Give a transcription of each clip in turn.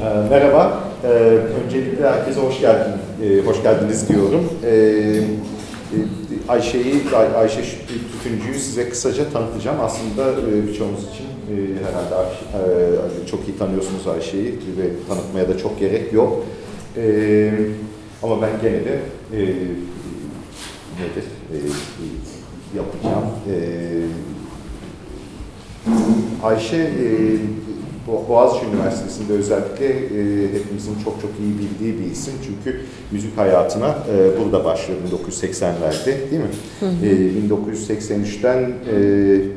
Ee, merhaba. Ee, öncelikle herkese hoş geldin, ee, hoş geldiniz diyorum. Ee, e, Ayşe'yi, Ay- Ayşe Tütüncü'yü size kısaca tanıtacağım. Aslında e, birçoğumuz için e, herhalde e, çok iyi tanıyorsunuz Ayşe'yi ve tanıtmaya da çok gerek yok. Ee, ama ben gene de e, nedir e, yapacağım. Ee, Ayşe e, Boğaziçi Üniversitesi'nde özellikle e, hepimizin çok çok iyi bildiği bir isim. Çünkü müzik hayatına e, burada başlıyor 1980'lerde değil mi? E, 1983'ten e,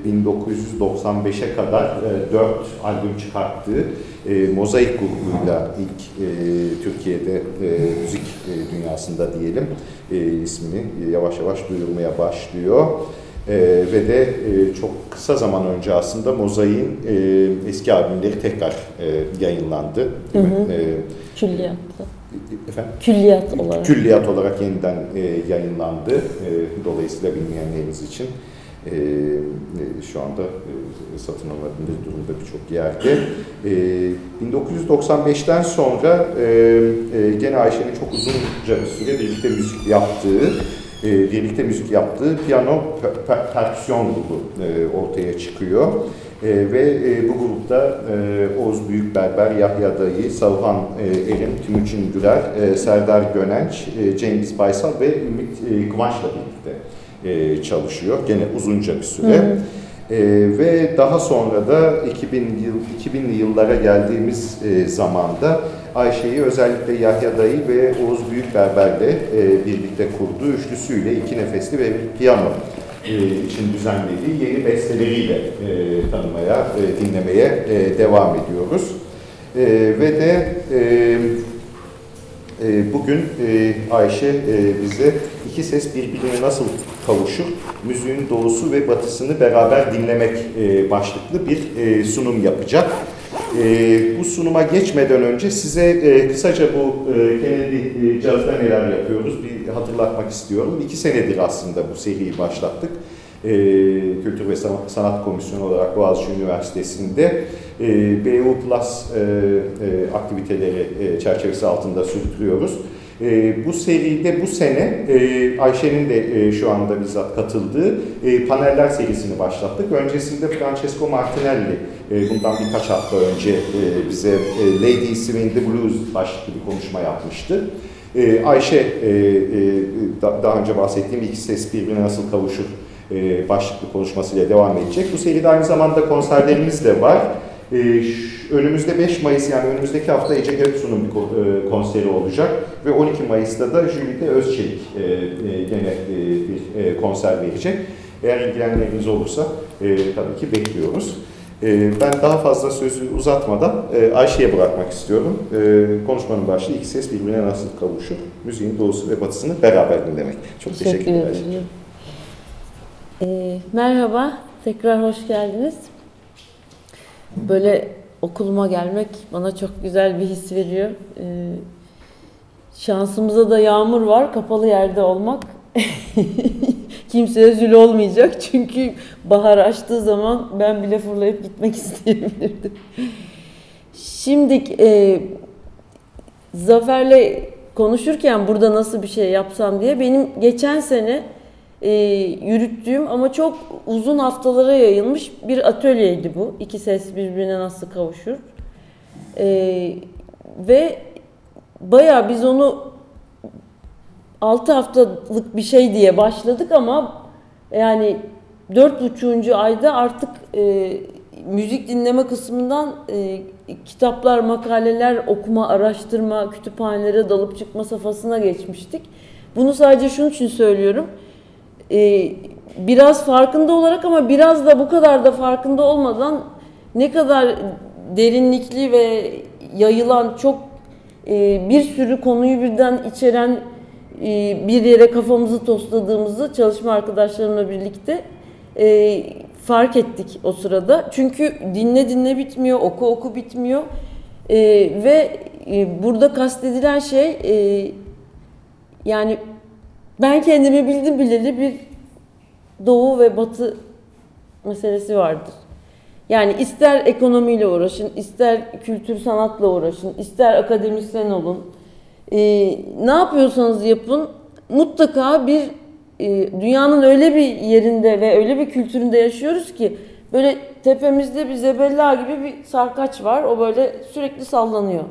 1995'e kadar e, 4 albüm çıkarttığı e, Mozaik grubuyla ilk e, Türkiye'de e, müzik e, dünyasında diyelim e, ismini yavaş yavaş duyurmaya başlıyor. Ee, ve de e, çok kısa zaman önce aslında Mozaik'in e, eski albümleri tekrar e, yayınlandı. Değil mi? Ee, Külliyatta. efendim? Külliyat olarak. Külliyat olarak yeniden e, yayınlandı. E, dolayısıyla bilmeyenleriniz için e, e, şu anda e, satın alınabilir durumda birçok yerde. E, 1995'ten sonra e, e, gene Ayşe'nin çok uzunca bir süre birlikte müzik yaptığı e, birlikte müzik yaptığı piyano per- per- perküsyon grubu e, ortaya çıkıyor. E, ve e, bu grupta e, Oğuz Büyükberber, Yahya Dayı, Savhan e, Erim, Timuçin Güler, e, Serdar Gönenç, e, Cengiz Baysal ve Ümit e, Kıvanç'la birlikte e, çalışıyor. Gene uzunca bir süre. E, ve daha sonra da 2000 yıl 2000'li yıllara geldiğimiz e, zamanda Ayşe'yi özellikle Yahya Dayı ve Oğuz Büyükberber'le e, birlikte kurduğu üçlüsüyle iki nefesli ve bir piyano e, için düzenlediği yeni besteleriyle e, tanımaya, e, dinlemeye e, devam ediyoruz. E, ve de e, e, Bugün e, Ayşe e, bize iki ses birbirine nasıl kavuşur, müziğin doğusu ve batısını beraber dinlemek e, başlıklı bir e, sunum yapacak. E, Bu sunuma geçmeden önce size e, kısaca bu e, Kennedy e, Jazz'da neler yapıyoruz bir hatırlatmak istiyorum. İki senedir aslında bu seriyi başlattık. E, Kültür ve Sanat Komisyonu olarak Boğaziçi Üniversitesi'nde e, BU Plus e, e, aktiviteleri e, çerçevesi altında sürdürüyoruz. E, bu seride bu sene e, Ayşe'nin de e, şu anda bizzat katıldığı e, paneller serisini başlattık. Öncesinde Francesco Martinelli e, bundan birkaç hafta önce e, bize e, Lady Swing the Blues başlıklı bir konuşma yapmıştı. E, Ayşe e, e, da- daha önce bahsettiğim iki ses birbirine nasıl kavuşur e, başlıklı konuşmasıyla devam edecek. Bu seride aynı zamanda konserlerimiz de var. E, ş- Önümüzde 5 Mayıs yani önümüzdeki hafta Ece Göksu'nun bir e, konseri olacak ve 12 Mayıs'ta da Jülide Özçelik e, e, gene e, bir e, konser verecek. Eğer ilgilenenleriniz olursa e, tabii ki bekliyoruz. E, Ben daha fazla sözü uzatmadan e, Ayşe'ye bırakmak istiyorum. E, Konuşmanın başlığı iki ses birbirine nasıl kavuşur? Müziğin doğusu ve batısını beraber dinlemek. Çok Teşekkür teşekkürler. Ayşe. ederim. Ee, merhaba, tekrar hoş geldiniz. Böyle okuluma gelmek bana çok güzel bir his veriyor. Ee, şansımıza da yağmur var, kapalı yerde olmak. Kimseye zül olmayacak çünkü bahar açtığı zaman ben bile fırlayıp gitmek isteyebilirdim. Şimdi e, Zafer'le konuşurken burada nasıl bir şey yapsam diye benim geçen sene e, yürüttüğüm ama çok uzun haftalara yayılmış bir atölyeydi bu. İki ses birbirine nasıl kavuşur. E, ve bayağı biz onu 6 haftalık bir şey diye başladık ama yani dört buçuğuncu ayda artık e, müzik dinleme kısmından e, kitaplar, makaleler okuma, araştırma, kütüphanelere dalıp çıkma safhasına geçmiştik. Bunu sadece şunun için söylüyorum. E, biraz farkında olarak ama biraz da bu kadar da farkında olmadan ne kadar derinlikli ve yayılan çok e, bir sürü konuyu birden içeren e, bir yere kafamızı tosladığımızı çalışma arkadaşlarımla birlikte e, fark ettik o sırada. Çünkü dinle dinle bitmiyor, oku oku bitmiyor. E, ve e, burada kastedilen şey e, yani ben kendimi bildim bileli bir doğu ve batı meselesi vardır. Yani ister ekonomiyle uğraşın, ister kültür sanatla uğraşın, ister akademisyen olun. Ee, ne yapıyorsanız yapın mutlaka bir e, dünyanın öyle bir yerinde ve öyle bir kültüründe yaşıyoruz ki böyle tepemizde bir zebella gibi bir sarkaç var. O böyle sürekli sallanıyor.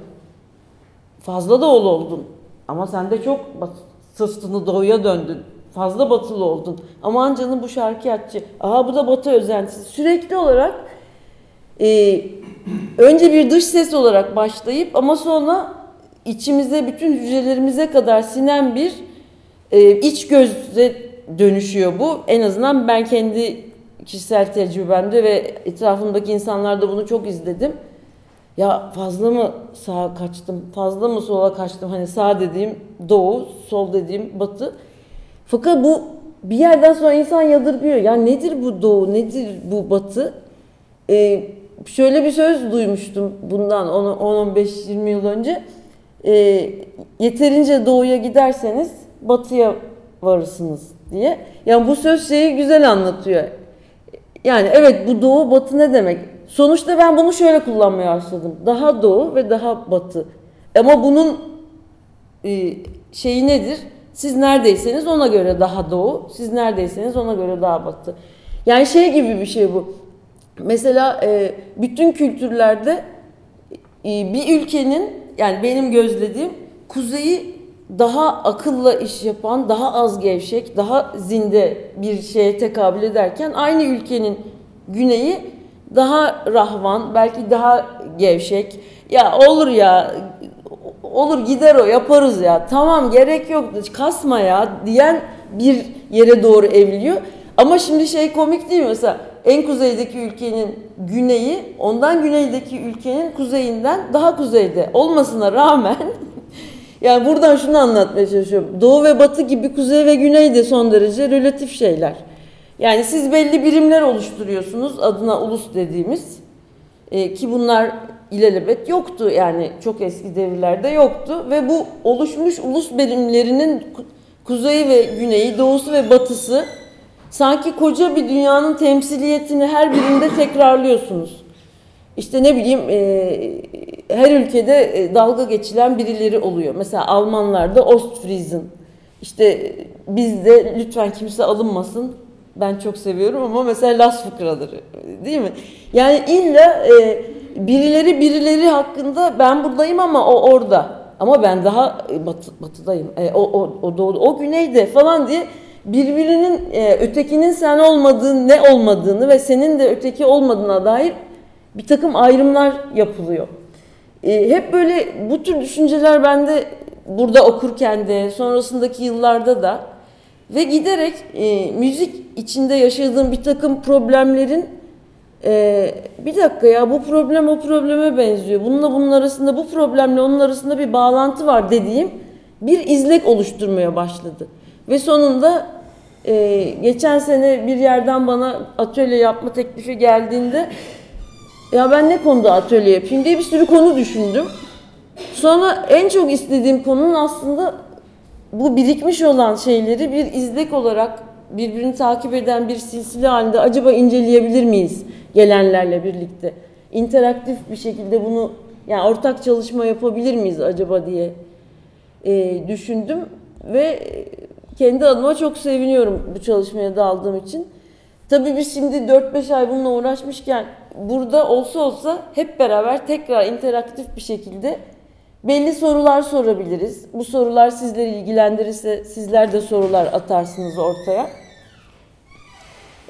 Fazla doğulu oldun. Ama sen de çok bat- sırtını doğuya döndün. Fazla batılı oldun. Aman canım bu şarkiyatçı. Aha bu da batı özentisi. Sürekli olarak e, önce bir dış ses olarak başlayıp ama sonra içimize bütün hücrelerimize kadar sinen bir e, iç göze dönüşüyor bu. En azından ben kendi kişisel tecrübemde ve etrafımdaki insanlarda bunu çok izledim. Ya fazla mı sağa kaçtım, fazla mı sola kaçtım? Hani sağ dediğim doğu, sol dediğim batı. Fakat bu bir yerden sonra insan yadırgıyor. Ya nedir bu doğu, nedir bu batı? Ee, şöyle bir söz duymuştum bundan 10-15-20 yıl önce. Ee, yeterince doğuya giderseniz batıya varırsınız diye. Yani bu söz şeyi güzel anlatıyor. Yani evet bu doğu batı ne demek? Sonuçta ben bunu şöyle kullanmaya başladım. Daha doğu ve daha batı. Ama bunun e, şeyi nedir? Siz neredeyseniz ona göre daha doğu, siz neredeyseniz ona göre daha batı. Yani şey gibi bir şey bu. Mesela e, bütün kültürlerde e, bir ülkenin yani benim gözlediğim kuzeyi daha akılla iş yapan, daha az gevşek, daha zinde bir şeye tekabül ederken aynı ülkenin güneyi daha rahvan, belki daha gevşek. Ya olur ya, olur gider o yaparız ya. Tamam gerek yok kasma ya diyen bir yere doğru evriliyor. Ama şimdi şey komik değil mi? Mesela en kuzeydeki ülkenin güneyi ondan güneydeki ülkenin kuzeyinden daha kuzeyde olmasına rağmen yani buradan şunu anlatmaya çalışıyorum. Doğu ve batı gibi kuzey ve güney de son derece relatif şeyler. Yani siz belli birimler oluşturuyorsunuz adına ulus dediğimiz e, ki bunlar ilelebet yoktu yani çok eski devirlerde yoktu ve bu oluşmuş ulus birimlerinin ku- kuzeyi ve güneyi, doğusu ve batısı sanki koca bir dünyanın temsiliyetini her birinde tekrarlıyorsunuz. İşte ne bileyim e, her ülkede e, dalga geçilen birileri oluyor. Mesela Almanlarda Ostfriesen. İşte bizde lütfen kimse alınmasın. Ben çok seviyorum ama mesela Las fıkraları değil mi? Yani illa e, birileri birileri hakkında ben buradayım ama o orada. Ama ben daha e, batı, batıdayım. E, o, o, o doğu, o güneyde falan diye birbirinin e, ötekinin sen olmadığın ne olmadığını ve senin de öteki olmadığına dair bir takım ayrımlar yapılıyor. E, hep böyle bu tür düşünceler bende burada okurken de sonrasındaki yıllarda da ve giderek e, müzik içinde yaşadığım bir takım problemlerin e, bir dakika ya bu problem o probleme benziyor. Bununla bunun arasında bu problemle onun arasında bir bağlantı var dediğim bir izlek oluşturmaya başladı. Ve sonunda e, geçen sene bir yerden bana atölye yapma teklifi geldiğinde ya ben ne konuda atölye yapayım diye bir sürü konu düşündüm. Sonra en çok istediğim konunun aslında bu birikmiş olan şeyleri bir izlek olarak birbirini takip eden bir silsile halinde acaba inceleyebilir miyiz gelenlerle birlikte? İnteraktif bir şekilde bunu yani ortak çalışma yapabilir miyiz acaba diye e, düşündüm ve kendi adıma çok seviniyorum bu çalışmaya daldığım için. Tabii biz şimdi 4-5 ay bununla uğraşmışken burada olsa olsa hep beraber tekrar interaktif bir şekilde belli sorular sorabiliriz. Bu sorular sizleri ilgilendirirse sizler de sorular atarsınız ortaya.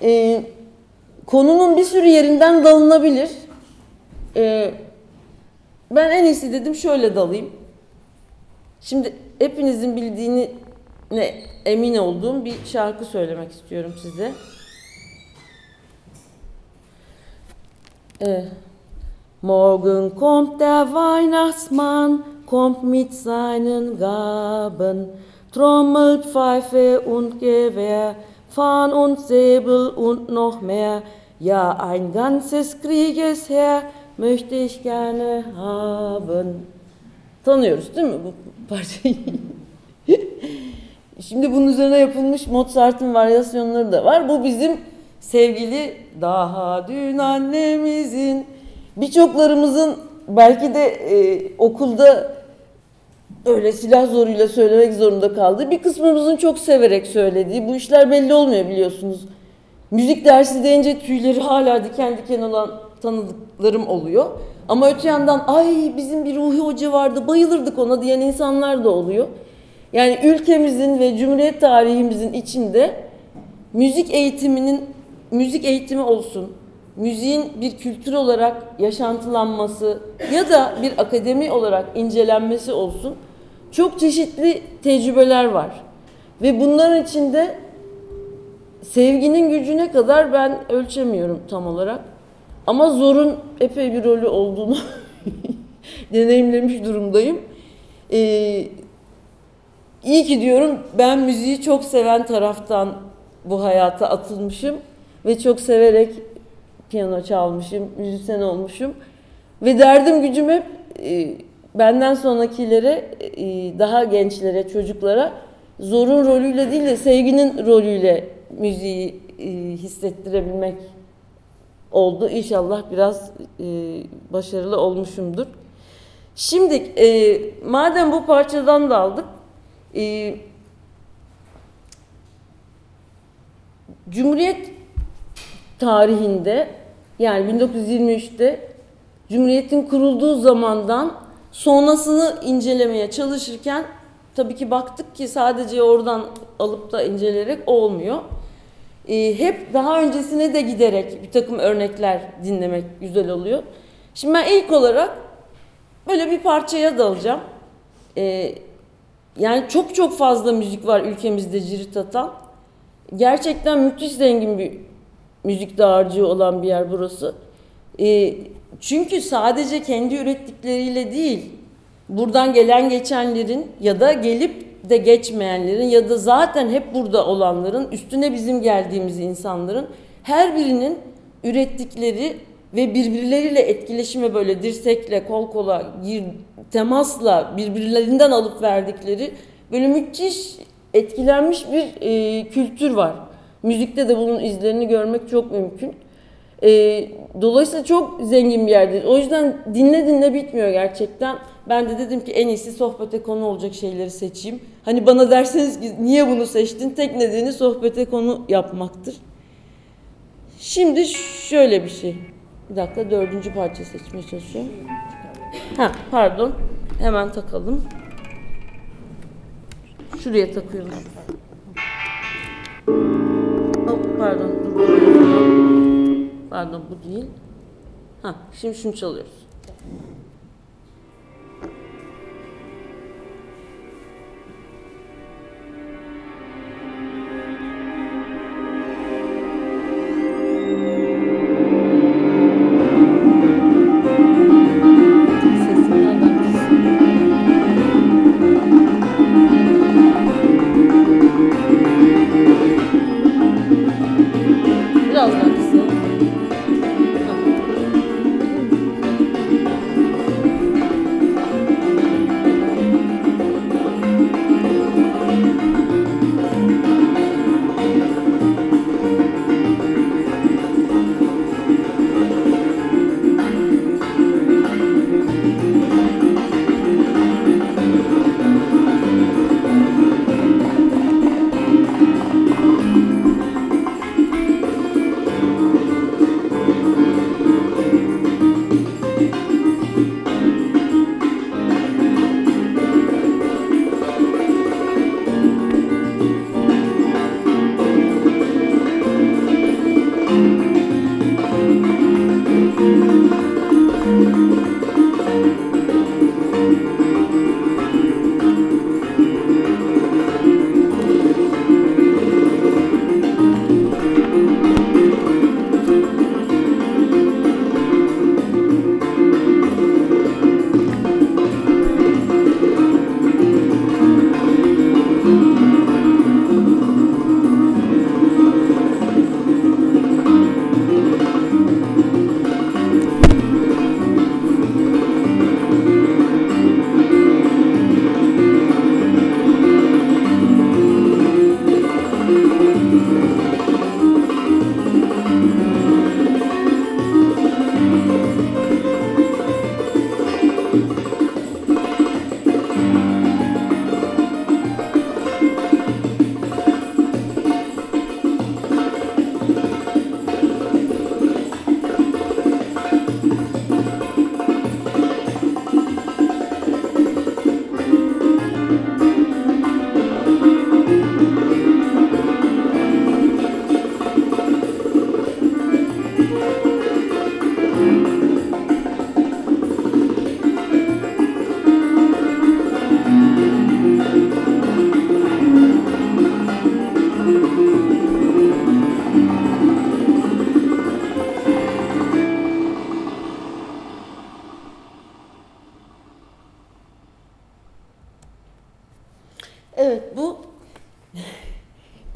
Ee, konunun bir sürü yerinden dalınabilir. Ee, ben en iyisi dedim şöyle dalayım. Şimdi hepinizin bildiğini ne emin olduğum bir şarkı söylemek istiyorum size. Ee, Morgen kommt der Weihnachtsmann, kommt mit seinen Gaben, Trommel, Pfeife und Gewehr, Fahnen und Säbel und noch mehr. Ja, ein ganzes Kriegesheer möchte ich gerne haben. Tanıyoruz değil mi bu parçayı? Şimdi bunun üzerine yapılmış Mozart'ın varyasyonları da var. Bu bizim sevgili daha dün annemizin birçoklarımızın belki de e, okulda öyle silah zoruyla söylemek zorunda kaldığı bir kısmımızın çok severek söylediği bu işler belli olmuyor biliyorsunuz. Müzik dersi deyince tüyleri hala diken diken olan tanıdıklarım oluyor. Ama öte yandan ay bizim bir Ruhi Hoca vardı bayılırdık ona diyen insanlar da oluyor. Yani ülkemizin ve Cumhuriyet tarihimizin içinde müzik eğitiminin müzik eğitimi olsun, müziğin bir kültür olarak yaşantılanması ya da bir akademi olarak incelenmesi olsun çok çeşitli tecrübeler var. Ve bunların içinde sevginin gücüne kadar ben ölçemiyorum tam olarak. Ama zorun epey bir rolü olduğunu deneyimlemiş durumdayım. Ee, iyi ki diyorum ben müziği çok seven taraftan bu hayata atılmışım ve çok severek piyano çalmışım, müzisyen olmuşum. Ve derdim gücüm hep e, benden sonrakilere, e, daha gençlere, çocuklara zorun rolüyle değil de sevginin rolüyle müziği e, hissettirebilmek oldu. İnşallah biraz e, başarılı olmuşumdur. Şimdi e, madem bu parçadan da aldık, e, Cumhuriyet tarihinde yani 1923'te Cumhuriyet'in kurulduğu zamandan sonrasını incelemeye çalışırken tabii ki baktık ki sadece oradan alıp da inceleyerek olmuyor. Ee, hep daha öncesine de giderek bir takım örnekler dinlemek güzel oluyor. Şimdi ben ilk olarak böyle bir parçaya dalacağım. Ee, yani çok çok fazla müzik var ülkemizde cirit atan. Gerçekten müthiş zengin bir müzik dağarcığı olan bir yer burası. E, çünkü sadece kendi ürettikleriyle değil, buradan gelen geçenlerin ya da gelip de geçmeyenlerin ya da zaten hep burada olanların, üstüne bizim geldiğimiz insanların her birinin ürettikleri ve birbirleriyle etkileşime böyle dirsekle, kol kola, gir, temasla birbirlerinden alıp verdikleri böyle müthiş etkilenmiş bir e, kültür var. Müzikte de bunun izlerini görmek çok mümkün. E, dolayısıyla çok zengin bir yerdir. O yüzden dinle dinle bitmiyor gerçekten. Ben de dedim ki en iyisi sohbete konu olacak şeyleri seçeyim. Hani bana derseniz ki niye bunu seçtin? Tek nedeni sohbete konu yapmaktır. Şimdi şöyle bir şey. Bir dakika dördüncü parça seçmeye çalışıyorum. Ha pardon. Hemen takalım. Şuraya takıyorum. Hop, pardon. Pardon bu değil. Ha, şimdi şunu çalıyoruz.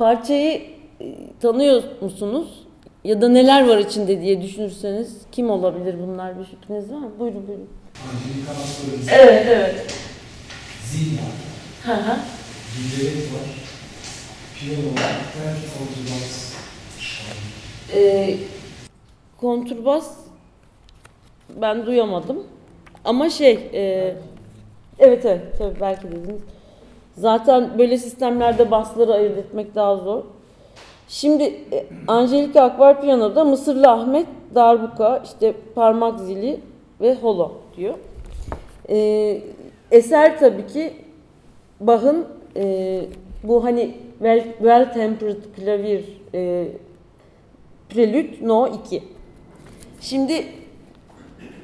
Parçayı e, tanıyor musunuz? Ya da neler var içinde diye düşünürseniz kim olabilir bunlar bir fikriniz var mı? Buyurun buyurun. Evet evet. zil var, Hı hı. giderek var, piyano var, belki kontrbas. Ee, kontrbas ben duyamadım. Ama şey, e, evet evet tabii belki dediniz. Zaten böyle sistemlerde basları ayırt etmek daha zor. Şimdi e, Angelika Akbar Piyano'da Mısırlı Ahmet, darbuka, işte parmak zili ve holo diyor. Ee, eser tabii ki Bach'ın e, bu hani well, well tempered klavir e, Prelude No 2. Şimdi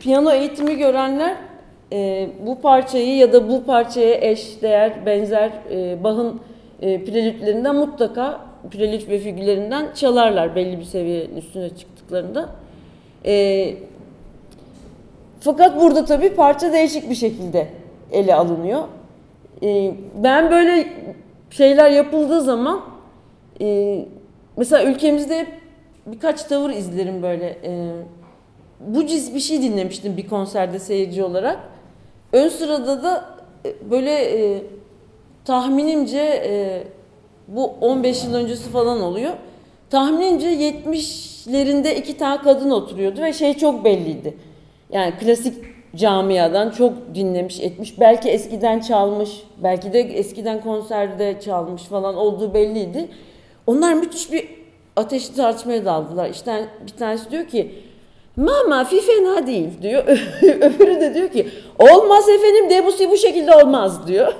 piyano eğitimi görenler e, bu parçayı ya da bu parçaya eş, değer, benzer e, Bach'ın e, prelütlerinden mutlaka prelüt ve figürlerinden çalarlar belli bir seviyenin üstüne çıktıklarında. E, fakat burada tabii parça değişik bir şekilde ele alınıyor. E, ben böyle şeyler yapıldığı zaman e, mesela ülkemizde birkaç tavır izlerim böyle. E, bu ciz bir şey dinlemiştim bir konserde seyirci olarak. Ön sırada da e, böyle e, tahminimce e, bu 15 yıl öncesi falan oluyor. Tahminimce 70'lerinde iki tane kadın oturuyordu ve şey çok belliydi. Yani klasik camiadan çok dinlemiş etmiş. Belki eskiden çalmış, belki de eskiden konserde çalmış falan olduğu belliydi. Onlar müthiş bir ateşli tartışmaya daldılar. İşte bir tanesi diyor ki Mama fi fena değil diyor. Öbürü de diyor ki olmaz efendim Debussy bu şekilde olmaz diyor.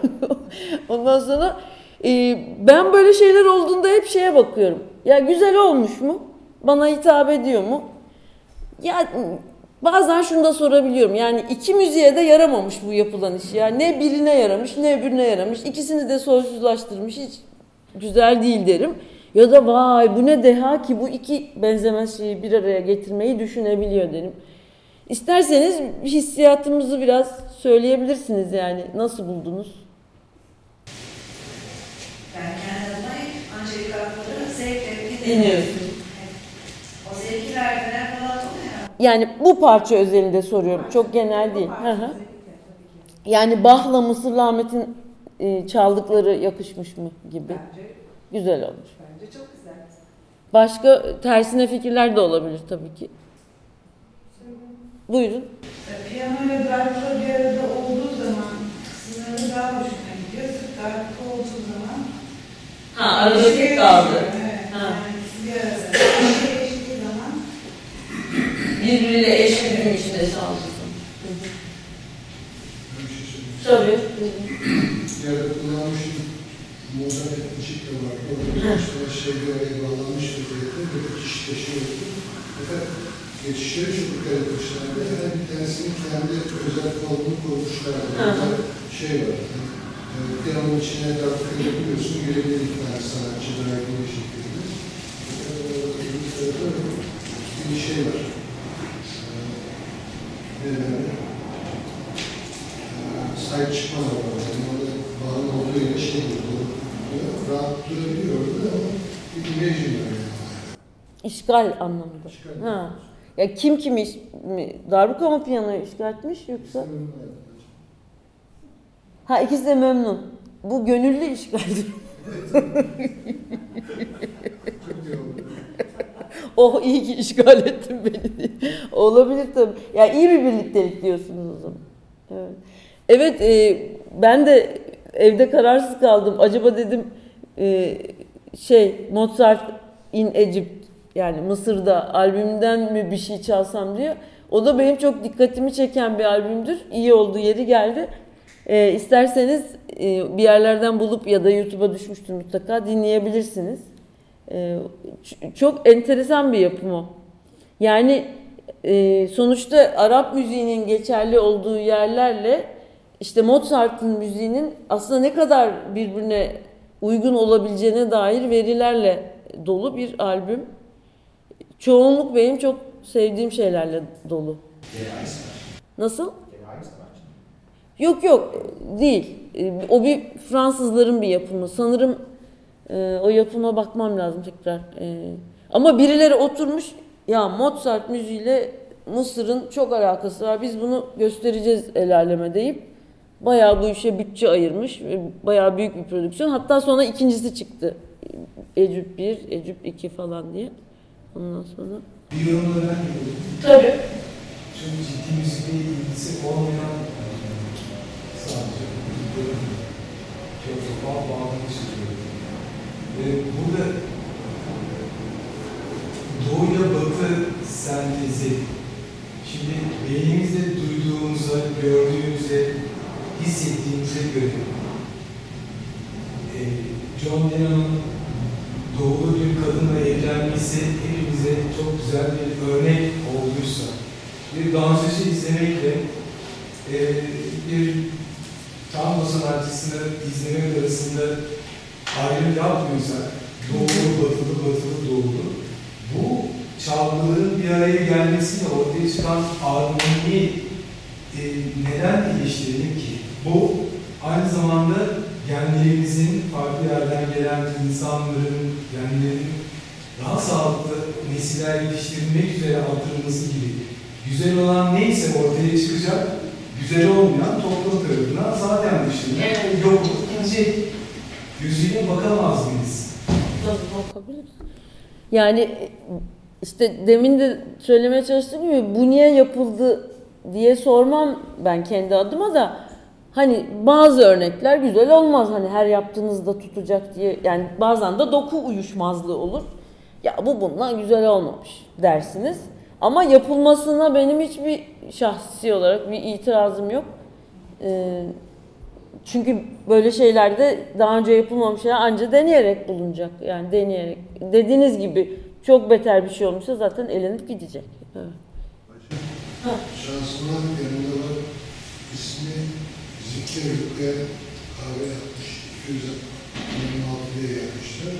Ondan sonra e, ben böyle şeyler olduğunda hep şeye bakıyorum. Ya güzel olmuş mu? Bana hitap ediyor mu? Ya bazen şunu da sorabiliyorum. Yani iki müziğe de yaramamış bu yapılan iş. Ya ne birine yaramış ne öbürüne yaramış. İkisini de soysuzlaştırmış. Hiç güzel değil derim. Ya da vay bu ne deha ki bu iki benzemez şeyi bir araya getirmeyi düşünebiliyor derim. İsterseniz hissiyatımızı biraz söyleyebilirsiniz yani. Nasıl buldunuz? Ben kendi adıma Angelika Akbar'ı zevkle Dinliyorsun. O zevki verdiler falan. Yani bu parça özelinde soruyorum. Çok genel değil. Hı hı. Yani Bach'la Mısırlı Ahmet'in e, çaldıkları yakışmış mı gibi. Bence, Güzel olmuş. Bence çok güzel. Başka tersine fikirler de olabilir tabii ki. Buyurun. E, Piyano ile darbuka bir arada olduğu zaman sınırı daha hoşuma gidiyor. Sırf darbuka olduğu zaman Ha bir şey kaldı. Evet. Ha. Yani ikisi bir arada. Bir şey eşittiği zaman Birbiriyle eş bir işte sağlıyorsun. Ben bir şey söyleyeyim. Tabii. Yerde kullanmışım. Mozart etmişik de var. Orada şey bir araya bağlanmış vaziyette. Böyle kişi taşıyordu. Fakat geçişleri çok dikkat etmişlerdi. Her bir tanesinin kendi özel formunu koymuşlardı. Orada şey var. E, piyanonun içine darbuka yapıyorsun. Görebilir iki tane sanatçı verdiği bir şekilde. Bir şey var. E, derler? sahip çıkmaz orada. Yani orada bağlı olduğu yere şey oluyor. Rahat durabiliyor orada ama bir imajın var yani. İşgal anlamında. İşgal. Ha. Ya kim kimi iş- mi? Darbuka mı piyanoyu işgal etmiş yoksa? Ha ikisi de memnun. Bu gönüllü işgaldir. oh iyi ki işgal ettin beni. Olabilir tabii. Ya iyi bir birliktelik diyorsunuz o zaman. Evet. Evet e, ben de evde kararsız kaldım. Acaba dedim e, şey Mozart in Egypt yani Mısır'da albümünden mi bir şey çalsam diye. O da benim çok dikkatimi çeken bir albümdür. İyi oldu yeri geldi. E, isterseniz e, bir yerlerden bulup ya da YouTube'a düşmüştür mutlaka dinleyebilirsiniz. E, çok enteresan bir yapım o. Yani e, sonuçta Arap müziğinin geçerli olduğu yerlerle işte Mozart'ın müziğinin aslında ne kadar birbirine uygun olabileceğine dair verilerle dolu bir albüm. Çoğunluk benim çok sevdiğim şeylerle dolu. Nasıl? Yok yok değil. E, O bir Fransızların bir yapımı. Sanırım Ee, o yapıma bakmam lazım tekrar. Ee, ama birileri oturmuş ya Mozart müziğiyle Mısır'ın çok alakası var. Biz bunu göstereceğiz el aleme deyip bayağı bu işe bütçe ayırmış. ve Bayağı büyük bir prodüksiyon. Hatta sonra ikincisi çıktı. Ecüp 1, Ecüp 2 falan diye. Ondan sonra. Bir yorumda ben yapıyorum. Tabii. Çok ciddi müzikle ilgisi olmayan sadece çok çok bağlanmış oluyor. Ve burada doğuyla batı sentezi şimdi beynimizde duyduğumuza, gördüğümüze, hissettiğimize göre e, John Lennon'un doğulu bir kadınla evlenmesi hepimize çok güzel bir örnek olduysa, bir dansöze izlemekle e, bir tango sanatçısını izlemek arasında ayrım yapmıyorsak, doğulu, batılı, batılı, doğulu, bu çalgıların bir araya gelmesiyle ortaya çıkan harmoniyi e, neden eleştirelim ki? Bu aynı zamanda genlerimizin farklı yerden gelen insanların genlerinin daha sağlıklı nesiller yetiştirilmek üzere artırılması gibi güzel olan neyse ortaya çıkacak, güzel olmayan toplum tarafından zaten dışında yok ince gözüyle bakamaz mıyız? Bakabiliriz. Yani işte demin de söylemeye çalıştığım gibi bu niye yapıldı diye sormam ben kendi adıma da hani bazı örnekler güzel olmaz hani her yaptığınızda tutacak diye yani bazen de doku uyuşmazlığı olur. Ya bu bundan güzel olmamış dersiniz. Ama yapılmasına benim hiçbir şahsi olarak bir itirazım yok. Ee, çünkü böyle şeylerde daha önce yapılmamış şeyler anca deneyerek bulunacak. Yani deneyerek. Dediğiniz gibi çok beter bir şey olmuşsa zaten elenip gidecek. Evet. İsmi Rükke kahve yapmış. 226'ya gelmişler.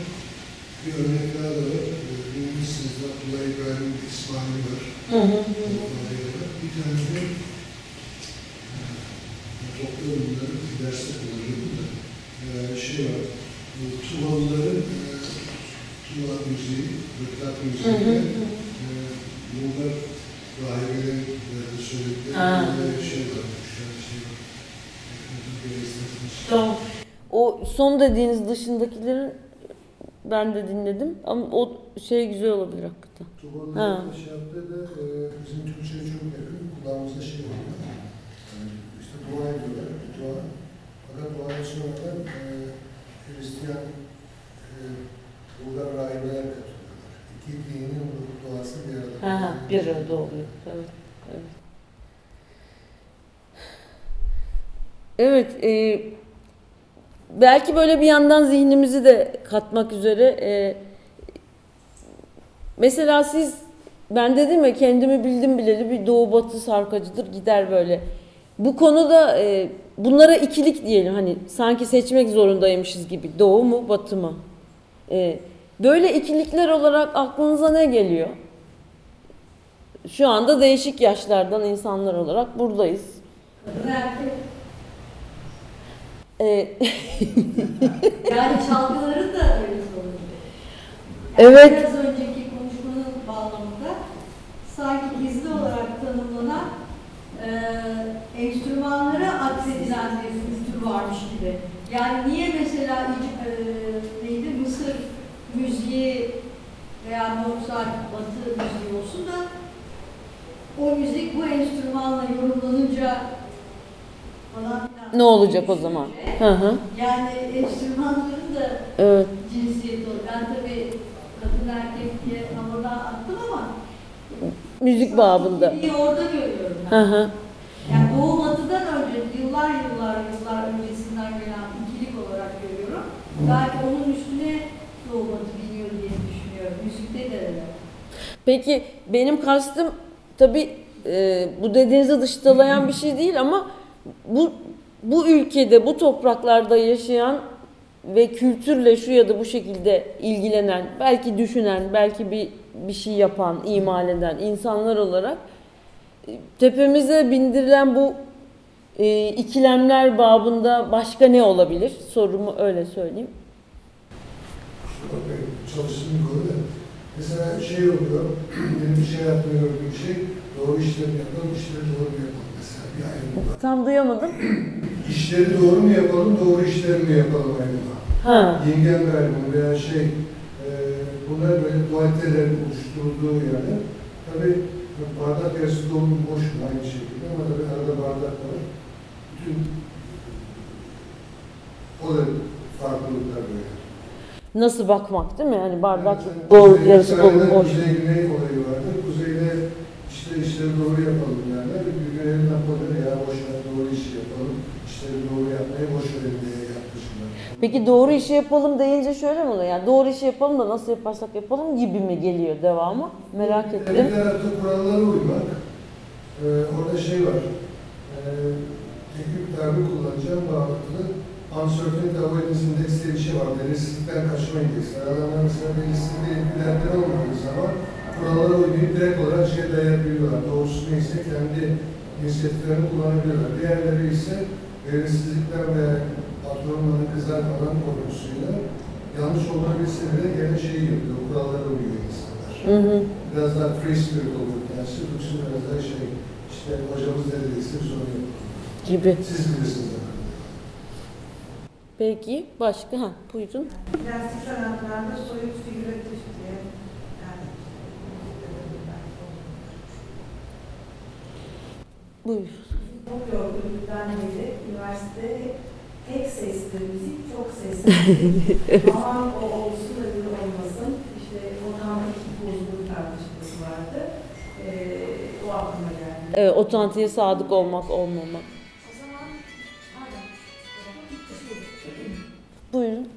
Bir örnek daha da var. Bilmişsiniz Abdullah İbrahim İsmail var. Bir tane de e, topluyorum bunları bir derste kullanıyorum da e, şey var. Bu Tuvalıların e, Tuva müziği, Rıklat müziği e, bunlar rahibelerin e, söyledikleri şey var. Yani şey var. E, bir isterseniz. Tamam. O son dediğiniz dışındakilerin ben de dinledim ama o şey güzel olabilir hakikaten. Ha. Tuvalıların şey yaptığı da e, bizim Türkçe'ye çok yakın. Kulağımızda şey var. Yani işte dua ediyorlar. Dua. Fakat duanın sonradan e, Hristiyan e, Bulgar rahibeler katılıyorlar. İki dinin duası bir arada. Ha, ha, bir arada oluyor. Evet. Evet. Evet, e, belki böyle bir yandan zihnimizi de katmak üzere. e, mesela siz, ben dedim ya kendimi bildim bileli bir doğu batı sarkacıdır gider böyle. Bu konuda e, bunlara ikilik diyelim hani sanki seçmek zorundaymışız gibi doğu mu batı mı? E, böyle ikilikler olarak aklınıza ne geliyor? Şu anda değişik yaşlardan insanlar olarak buradayız. Kadın. E, Yani çalgıların da öyle sorunu. Evet. Biraz önceki konuşmanın bağlamında sanki gizli olarak tanımlanan e, enstrümanlara atfedilen bir kültür varmış gibi. Yani niye mesela e, neydi Mısır müziği veya Mozart Batı müziği olsun da o müzik bu enstrümanla yorumlanınca falan. Ne olacak o zaman? Hı hı. Yani enstrümanların da Evet. cinsiyeti olur. Ben tabii kadın erkek diye oradan attım ama Müzik babında. orada görüyorum Hı ben. hı. Yani Doğu Batı'dan önce yıllar yıllar yıllar öncesinden gelen ikilik olarak görüyorum. Belki onun üstüne Doğu Batı biniyor diye düşünüyorum. Müzikte de öyle. Peki benim kastım tabi bu dediğinizi dışlayan bir şey değil ama bu bu ülkede bu topraklarda yaşayan ve kültürle şu ya da bu şekilde ilgilenen, belki düşünen, belki bir bir şey yapan, imal eden insanlar olarak e, tepemize bindirilen bu e, ikilemler babında başka ne olabilir? Sorumu öyle söyleyeyim. çalıştığım bir konu da. Mesela şey oluyor, benim bir şey yapmayı gördüğüm şey, doğru işleri yapalım, işleri doğru yapalım mesela bir ayrım var. Tam duyamadım. İşleri doğru mu yapalım, doğru işleri mi yapalım ayrımı var. Ha. Yengen ayrımı veya şey, e, bunlar böyle dualitelerin oluşturduğu yani. Tabii bardak yarısı dolu boş mu aynı şekilde ama tabii arada bardak var. Bütün o da farklılıklar böyle. Nasıl bakmak değil mi? Yani bardak Yani dolu kuzey- yarısı dolu boş. Kuzey güney olayı vardı. Kuzeyde işte işleri doğru yapalım derler. Güney'in Napoli'de ya boş ver doğru işi yapalım. Doğru yapmayı boş verin diye yaklaşımlar. Peki doğru işi yapalım deyince şöyle mi oluyor? Yani doğru işi yapalım da nasıl yaparsak yapalım gibi mi geliyor devamı? Merak ettim. tarafta kurallara uymak. Ee, orada şey var. Ee, teknik bir tabir kullanacağım bağlantılı. Uncertainty Avoidance Index diye bir şey var. Belirsizlikten kaçma indeksi. Adamlar mesela belirsizliğe ilgilendiren olmadığı zaman kurallara uymayıp direkt olarak şey dayatabiliyorlar. Doğrusu neyse kendi inisiyatiflerini kullanabiliyorlar. Diğerleri ise belirsizlikten ve patronun bana kızar falan korkusuyla yanlış olduğunu bilse bile gene şeyi yapıyor. Kurallara uyuyor insanlar Hı hı. biraz daha free spirit olur. Yani Sırtıksın biraz daha şey, işte hocamız ne dediyse biz onu yapalım. Gibi. Siz bilirsiniz efendim. Peki başka? Ha, buyurun. Plastik sanatlarda soyut figüratif diye. Yani, Buyur. Çok gördüğümden beri üniversitede tek sesli müzik, çok sesli müzik. Aman o olsun da bir olmasın. İşte ortamda iki bozulur tartışması vardı. Ee, o aklıma geldi. Evet, otantiğe sadık olmak, olmamak. O zaman, pardon. Buyurun.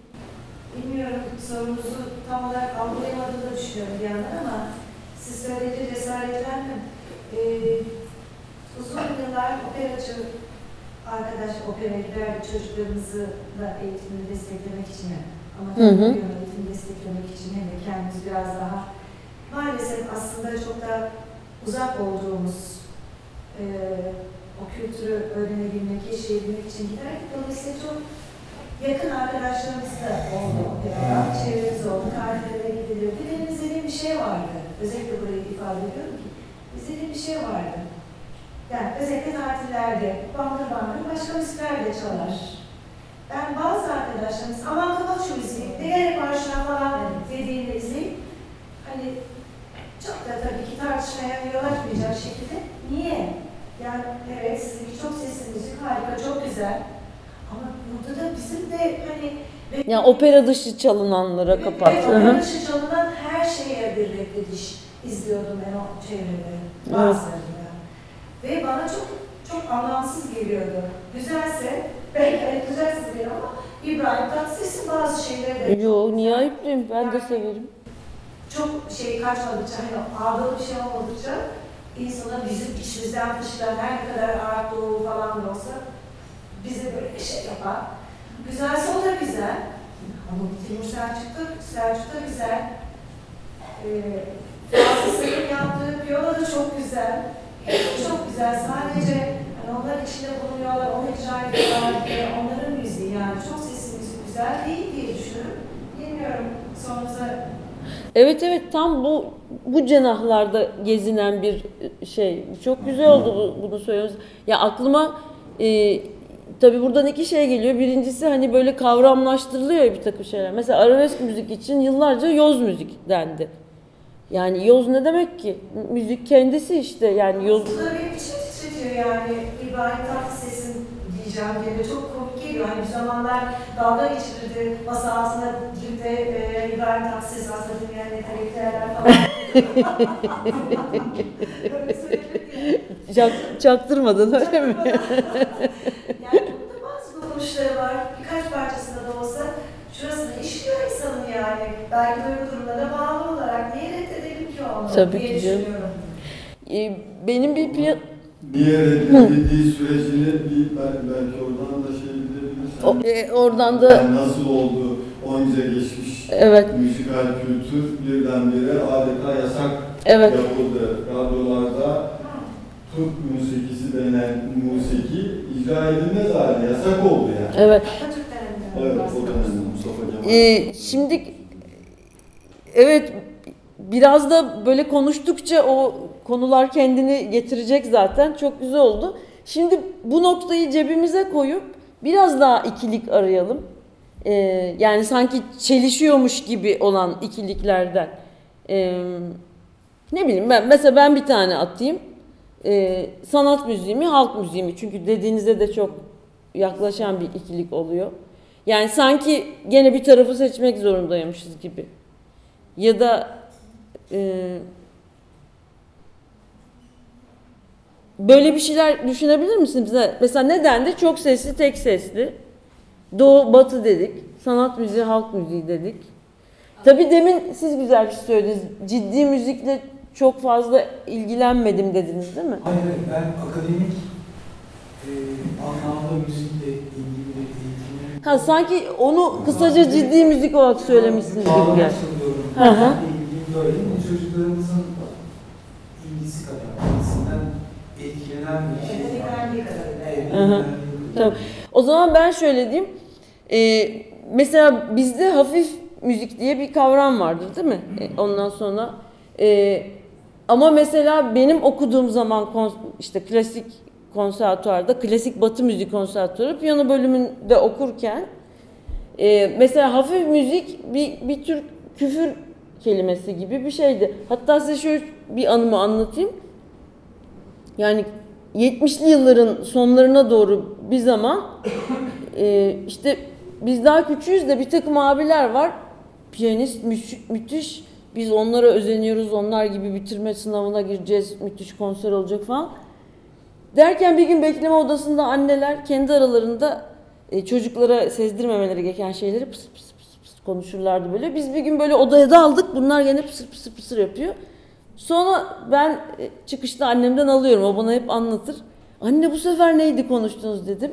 Bilmiyorum sorunuzu tam olarak algılayamadığını düşünüyorum bir yandan ama siz söyleyince cesaretlendim. Ee, uzun yıllar operacı arkadaş opera giderdi çocuklarımızı da eğitimini desteklemek için ama tabii eğitimi desteklemek için hem de kendimiz biraz daha maalesef aslında çok da uzak olduğumuz e, o kültürü öğrenebilmek, yaşayabilmek için giderdik. Dolayısıyla çok yakın arkadaşlarımız da oldu operadan, çevremiz oldu, tariflere gidilirdi. Benim izlediğim bir şey vardı. Özellikle burayı ifade ediyorum ki, izlediğim bir şey vardı. Yani özellikle tatillerde, bandır bandır başka müzikler de çalar. Ben bazı arkadaşlarımız, aman kapat şu müziği, ne gerek var şuna falan dediğinde izleyip, hani çok da tabii ki tartışmaya yol açmayacak şekilde, niye? Yani evet, sizinki çok sesli müzik, harika, çok güzel. Ama burada da bizim de hani Yani opera dışı çalınanlara kapat. Evet, opera dışı çalınan her şeye bir reddediş izliyordum ben o çevrede. Bazılarında. Ve bana çok çok anlamsız geliyordu. Güzelse, belki ayıklayacaksınız beni ama İbrahim Tatlıses'in bazı şeyleri de Yo, niye ayıplayayım? Ben de severim. çok şey kaçmadıkça, hani ağdalı bir şey olmadıkça insana bizim içimizden fışkıran her ne kadar Arap Doğu falan da olsa bize böyle şey yapar. Güzelse o da güzel. Ama Timur Selçuk'ta, Selçuk'ta güzel. Ee, Fazıl Say'ın yaptığı piyano da çok güzel. Çok güzel. Sadece hani onlar içinde bulunuyorlar, onu icra ediyorlar diye onların müziği yani çok sesli müzik güzel değil diye düşünüyorum. Bilmiyorum sorunuza Evet evet tam bu bu cenahlarda gezinen bir şey. Çok güzel oldu bu, bunu söylüyoruz. Ya aklıma e, tabii buradan iki şey geliyor. Birincisi hani böyle kavramlaştırılıyor bir takım şeyler. Mesela arabesk müzik için yıllarca yoz müzik dendi. Yani yoz ne demek ki? Müzik kendisi işte yani yoz. Bu da benim içim titretiyor yani İbrahim Tatlıses'in diyeceğim gene çok komik geliyor. Hani bir zamanlar dalga geçirirdi masa altında girip de e, İbrahim Tatlıses aslında dinleyen entelektüeller falan. Çak, çaktırmadın öyle mi? yani bunda bazı dokunuşları var. Birkaç parçasında da olsa şurasını işliyor insanın yani. Belki böyle durumlara bağlı olarak niye reddedelim ki onu Tabii diye ki canım. düşünüyorum. E, benim bir piya- Niye reddedildiği sürecini bir bel- belki oradan da şey bilebilirsen. o- e, oradan da Yani nasıl oldu onca geçmiş evet müzikal kültür birdenbire adeta yasak evet yapıldı. Radyolarda Türk musikisi denen musiki icra edilmez hale yasak oldu yani. evet Atatürk döneminden Evet o bahsediyoruz. dönemde. Ee, şimdi evet biraz da böyle konuştukça o konular kendini getirecek zaten. Çok güzel oldu. Şimdi bu noktayı cebimize koyup biraz daha ikilik arayalım. Ee, yani sanki çelişiyormuş gibi olan ikiliklerden. Ee, ne bileyim ben mesela ben bir tane atayım. Ee, sanat müziği mi halk müziği mi? Çünkü dediğinizde de çok yaklaşan bir ikilik oluyor. Yani sanki gene bir tarafı seçmek zorundaymışız gibi. Ya da e, böyle bir şeyler düşünebilir misiniz? Mesela neden de çok sesli tek sesli. Doğu batı dedik. Sanat müziği halk müziği dedik. Tabii demin siz güzel bir şey söylediniz. Ciddi müzikle çok fazla ilgilenmedim dediniz değil mi? Hayır, ben akademik e, anlamda müzikle ilgili bir eğitimim Ha sanki onu kısaca ciddi müzik olarak söylemişsiniz gibi geldi. Hı hı. İlgim böyle. Bu çocuklarımızın ilgisi kadar, ilgisinden etkilenen bir şey. Hı hı. Tamam. O zaman ben şöyle diyeyim. Ee, mesela bizde hafif müzik diye bir kavram vardır değil mi? E, ondan sonra e, ama mesela benim okuduğum zaman işte klasik konservatuarda, klasik batı müzik konservatuarı piyano bölümünde okurken e, mesela hafif müzik bir, bir tür küfür kelimesi gibi bir şeydi. Hatta size şöyle bir anımı anlatayım. Yani 70'li yılların sonlarına doğru bir zaman e, işte biz daha küçüğüz de bir takım abiler var. Piyanist mü- müthiş. Biz onlara özeniyoruz. Onlar gibi bitirme sınavına gireceğiz. Müthiş konser olacak falan. Derken bir gün bekleme odasında anneler kendi aralarında e, çocuklara sezdirmemeleri gereken şeyleri pıs pıs pıs pıs konuşurlardı böyle. Biz bir gün böyle odaya daldık. Bunlar gene pısır pısır pısır yapıyor. Sonra ben e, çıkışta annemden alıyorum. O bana hep anlatır. Anne bu sefer neydi konuştunuz dedim.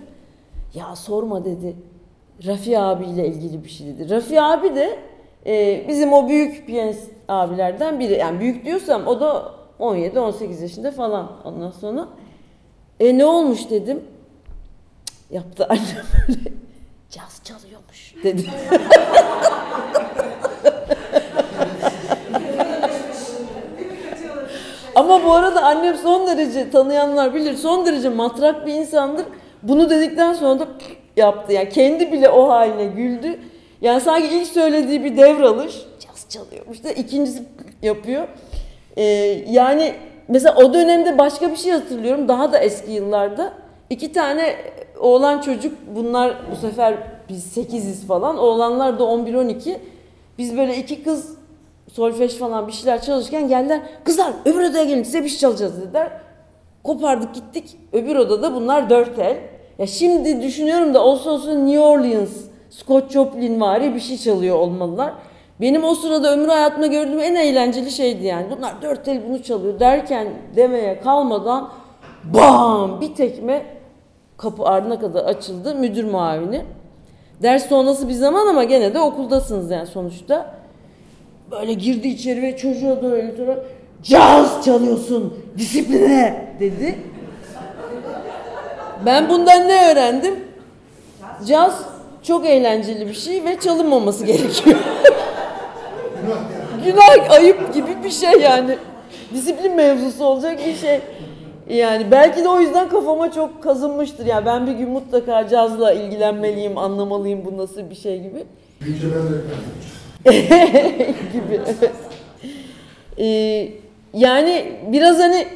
Ya sorma dedi. Rafi abiyle ilgili bir şey dedi. Rafi abi de e, bizim o büyük piyanist abilerden biri. Yani büyük diyorsam o da 17-18 yaşında falan ondan sonra. E ne olmuş dedim. Yaptı annem böyle. Caz çalıyormuş dedi. Ama bu arada annem son derece tanıyanlar bilir. Son derece matrak bir insandır. Bunu dedikten sonra da yaptı. Yani kendi bile o haline güldü. Yani sanki ilk söylediği bir devralış. Caz çalıyormuş da ikincisi yapıyor. Ee, yani mesela o dönemde başka bir şey hatırlıyorum. Daha da eski yıllarda. iki tane oğlan çocuk bunlar bu sefer biz 8'iz falan. Oğlanlar da 11-12. Biz böyle iki kız solfej falan bir şeyler çalışırken geldiler. Kızlar öbür odaya gelin size bir şey çalacağız dediler. Kopardık gittik. Öbür odada bunlar dört el. Ya şimdi düşünüyorum da olsa olsa New Orleans, Scott Joplin vari bir şey çalıyor olmalılar. Benim o sırada ömrü hayatımda gördüğüm en eğlenceli şeydi yani. Bunlar dört el bunu çalıyor derken demeye kalmadan bam bir tekme kapı ardına kadar açıldı müdür muavini. Ders sonrası bir zaman ama gene de okuldasınız yani sonuçta. Böyle girdi içeri ve çocuğa öyle sonra caz çalıyorsun disipline dedi. Ben bundan ne öğrendim? Caz çok eğlenceli bir şey ve çalınmaması gerekiyor. Günah ayıp gibi bir şey yani. Disiplin mevzusu olacak bir şey. Yani belki de o yüzden kafama çok kazınmıştır. Yani ben bir gün mutlaka cazla ilgilenmeliyim, anlamalıyım bu nasıl bir şey gibi. Büyüyünce ben de gibi. Ee, yani biraz hani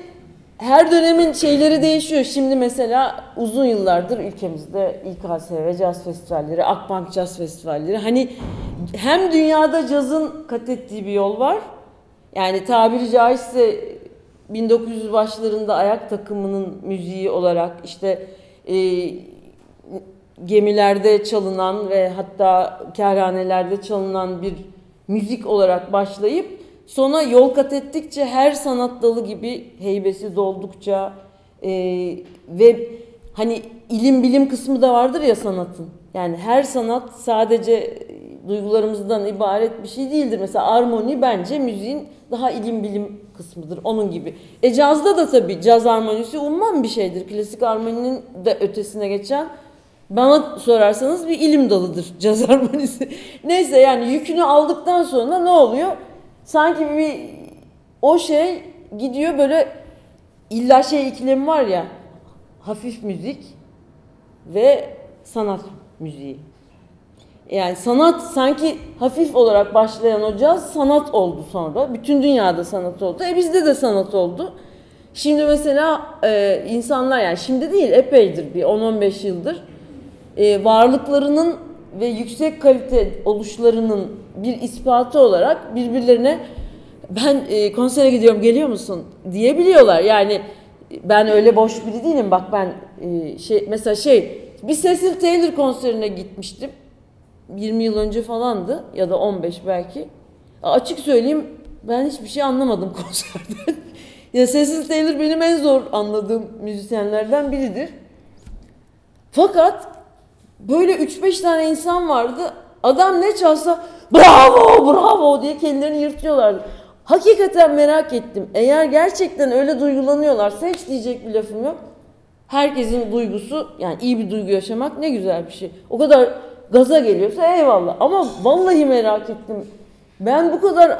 her dönemin şeyleri değişiyor. Şimdi mesela uzun yıllardır ülkemizde İKSV Caz Festivalleri, Akbank Caz Festivalleri. Hani hem dünyada cazın kat ettiği bir yol var. Yani tabiri caizse 1900 başlarında ayak takımının müziği olarak işte e, gemilerde çalınan ve hatta kerhanelerde çalınan bir müzik olarak başlayıp sonra yol kat ettikçe her sanat dalı gibi heybesi doldukça e, ve hani ilim bilim kısmı da vardır ya sanatın. Yani her sanat sadece duygularımızdan ibaret bir şey değildir. Mesela armoni bence müziğin daha ilim bilim kısmıdır. Onun gibi. E cazda da tabii caz armonisi umman bir şeydir. Klasik armoninin de ötesine geçen bana sorarsanız bir ilim dalıdır caz armonisi. Neyse yani yükünü aldıktan sonra ne oluyor? Sanki bir o şey gidiyor böyle illa şey ikilemi var ya hafif müzik ve sanat müziği. Yani sanat sanki hafif olarak başlayan o caz sanat oldu sonra. Bütün dünyada sanat oldu. E bizde de sanat oldu. Şimdi mesela e, insanlar yani şimdi değil epeydir bir 10-15 yıldır e, varlıklarının ve yüksek kalite oluşlarının bir ispatı olarak birbirlerine ben e, konsere gidiyorum geliyor musun diyebiliyorlar. Yani ben öyle boş biri değilim bak ben e, şey mesela şey bir Cecil Taylor konserine gitmiştim. 20 yıl önce falandı ya da 15 belki. Açık söyleyeyim ben hiçbir şey anlamadım konserden. ya Cecil Taylor benim en zor anladığım müzisyenlerden biridir. Fakat böyle 3-5 tane insan vardı. Adam ne çalsa bravo bravo diye kendilerini yırtıyorlardı. Hakikaten merak ettim. Eğer gerçekten öyle duygulanıyorlarsa hiç diyecek bir lafım yok. Herkesin duygusu yani iyi bir duygu yaşamak ne güzel bir şey. O kadar gaza geliyorsa eyvallah. Ama vallahi merak ettim. Ben bu kadar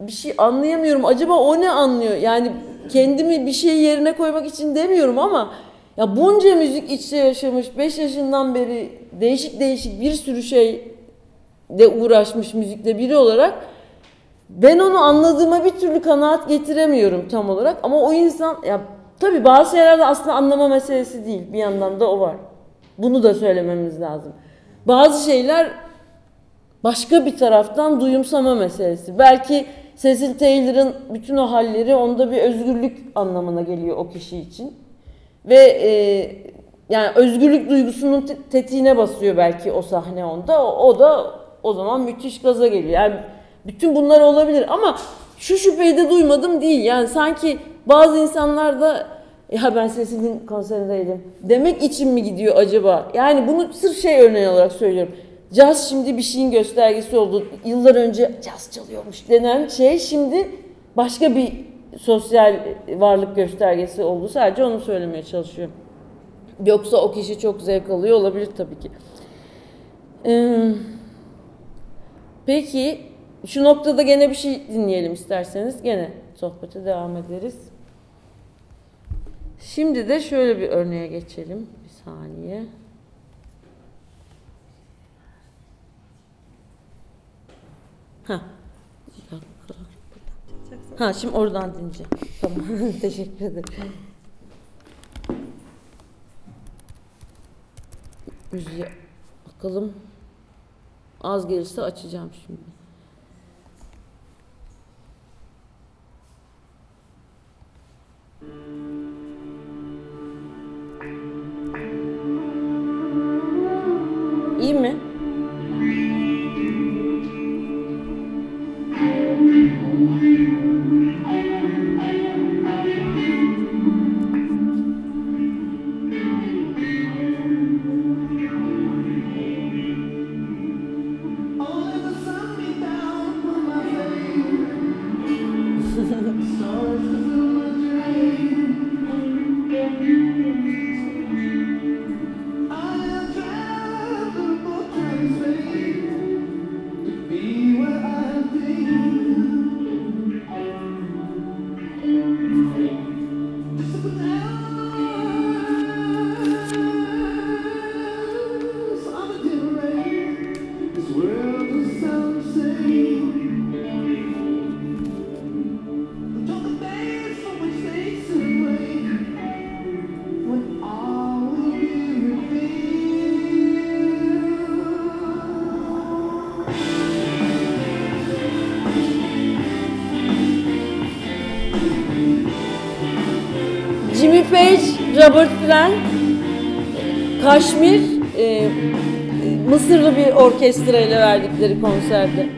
bir şey anlayamıyorum. Acaba o ne anlıyor? Yani kendimi bir şey yerine koymak için demiyorum ama ya bunca müzik içte yaşamış, 5 yaşından beri değişik değişik bir sürü şey de uğraşmış müzikle biri olarak ben onu anladığıma bir türlü kanaat getiremiyorum tam olarak ama o insan ya tabii bazı şeylerde aslında anlama meselesi değil. Bir yandan da o var. Bunu da söylememiz lazım. Bazı şeyler başka bir taraftan duyumsama meselesi. Belki Cecil Taylor'ın bütün o halleri onda bir özgürlük anlamına geliyor o kişi için. Ve e, yani özgürlük duygusunun te- tetiğine basıyor belki o sahne onda. O, o da o zaman müthiş gaza geliyor. Yani bütün bunlar olabilir ama şu şüpheyi de duymadım değil. Yani sanki bazı insanlar da ya ben Cecil'in konserindeydim demek için mi gidiyor acaba? Yani bunu sırf şey örneği olarak söylüyorum. Caz şimdi bir şeyin göstergesi oldu. Yıllar önce caz çalıyormuş denen şey şimdi başka bir sosyal varlık göstergesi oldu. Sadece onu söylemeye çalışıyorum. Yoksa o kişi çok zevk alıyor olabilir tabii ki. Ee, peki şu noktada gene bir şey dinleyelim isterseniz. Gene sohbete devam ederiz. Şimdi de şöyle bir örneğe geçelim. Bir saniye. Ha. Ha şimdi oradan dinleyeceğim. Tamam. Teşekkür ederim. Müziğe bakalım. Az gelirse açacağım şimdi. İyi mi? Orkestra ile verdikleri konserde.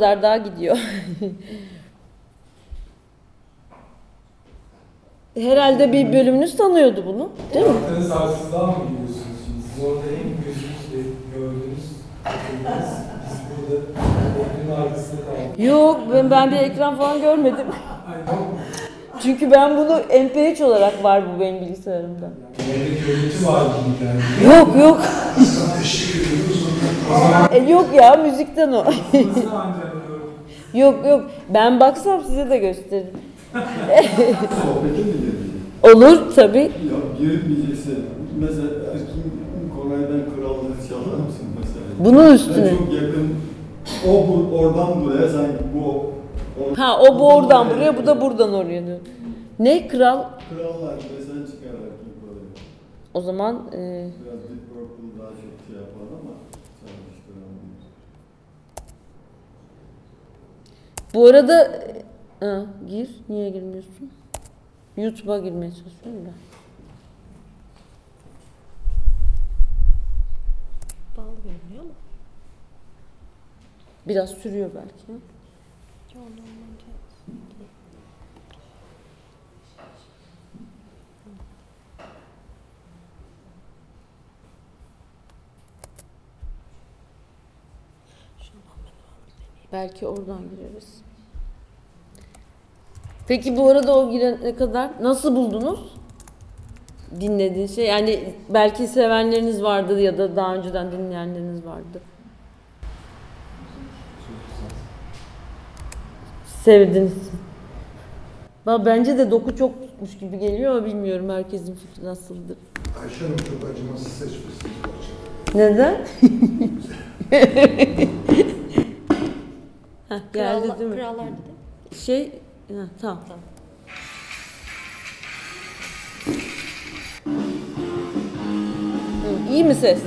Kadar daha gidiyor. Herhalde bir bölümünüz tanıyordu bunu. Değil mi? Yaptığınız haksızlığa mı gidiyorsunuz şimdi? Siz orada en gözünüzle gördünüz, hatırladınız. Biz burada ekranın arkasında kaldık. Yok ben, ben bir ekran falan görmedim. Çünkü ben bunu MP3 olarak var bu benim bilgisayarımda. Evde görüntü var gibi yani. Yok yok. Teşekkür ediyoruz. E, yok ya müzikten o. yok yok. Ben baksam size de gösteririm. Sohbete mi girdin? Olur tabii. Ya girmeyeceksin. Mesela Erkin Koray'dan krallığı çalar mısın mesela? Bunun üstüne. Ben çok yakın. O bu, oradan buraya sanki bu. o- Ha o bu oradan buraya bu da buradan oraya diyor. Ne kral? Krallar mesela çıkar Erkin Koray'ı. O zaman e, Biraz Deep Purple daha çok şey yapar ama çalıştıramıyor. Bu arada e, ha, gir. Niye girmiyorsun? YouTube'a girmeye çalışıyorum da. Bağlı görünüyor ama. Biraz sürüyor belki. Yo, normalde. Şuradan ben devam edeyim. Belki oradan gireriz. Peki bu arada o girene kadar nasıl buldunuz? Dinlediğin şey yani belki sevenleriniz vardı ya da daha önceden dinleyenleriniz vardı. Sevdiniz. Bence de doku çok tutmuş gibi geliyor ama bilmiyorum herkesin fikri nasıldır. Ayşe Hanım çok acımasız seçmişsiniz. Neden? Heh, geldi değil mi? Krallar dedi. Şey, ha, tamam. Tamam. Hı, iyi mi ses?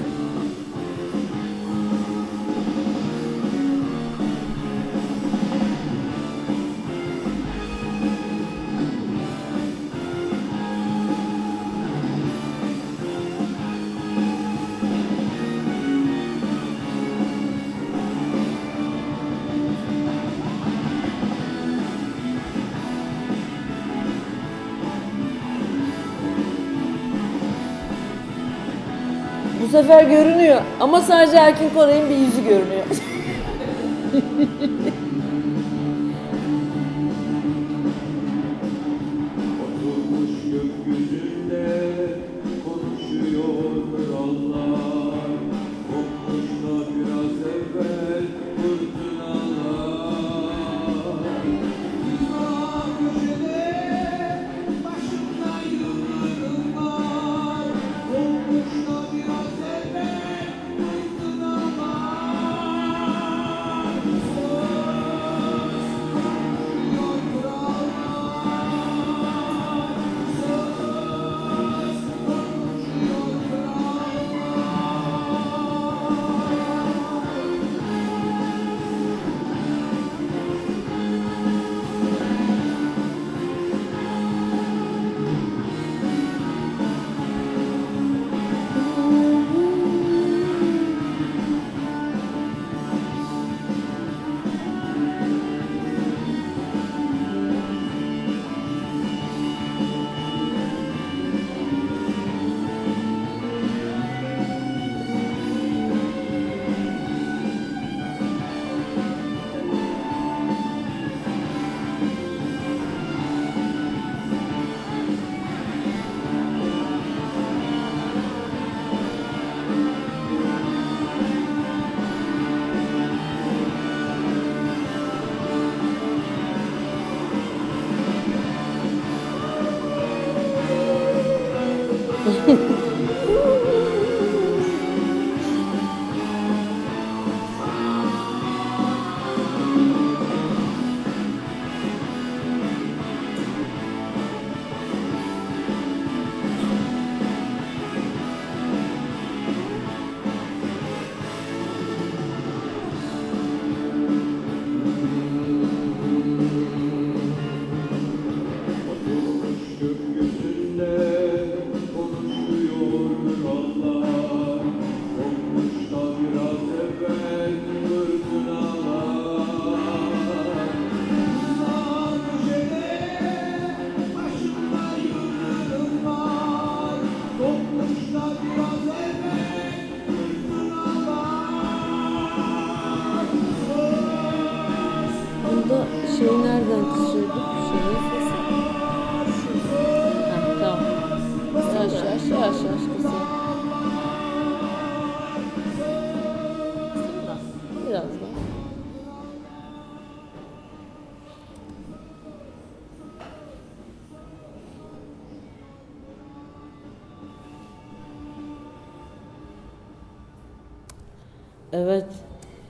Sefer görünüyor ama sadece Erkin Koray'ın bir yüzü görünüyor.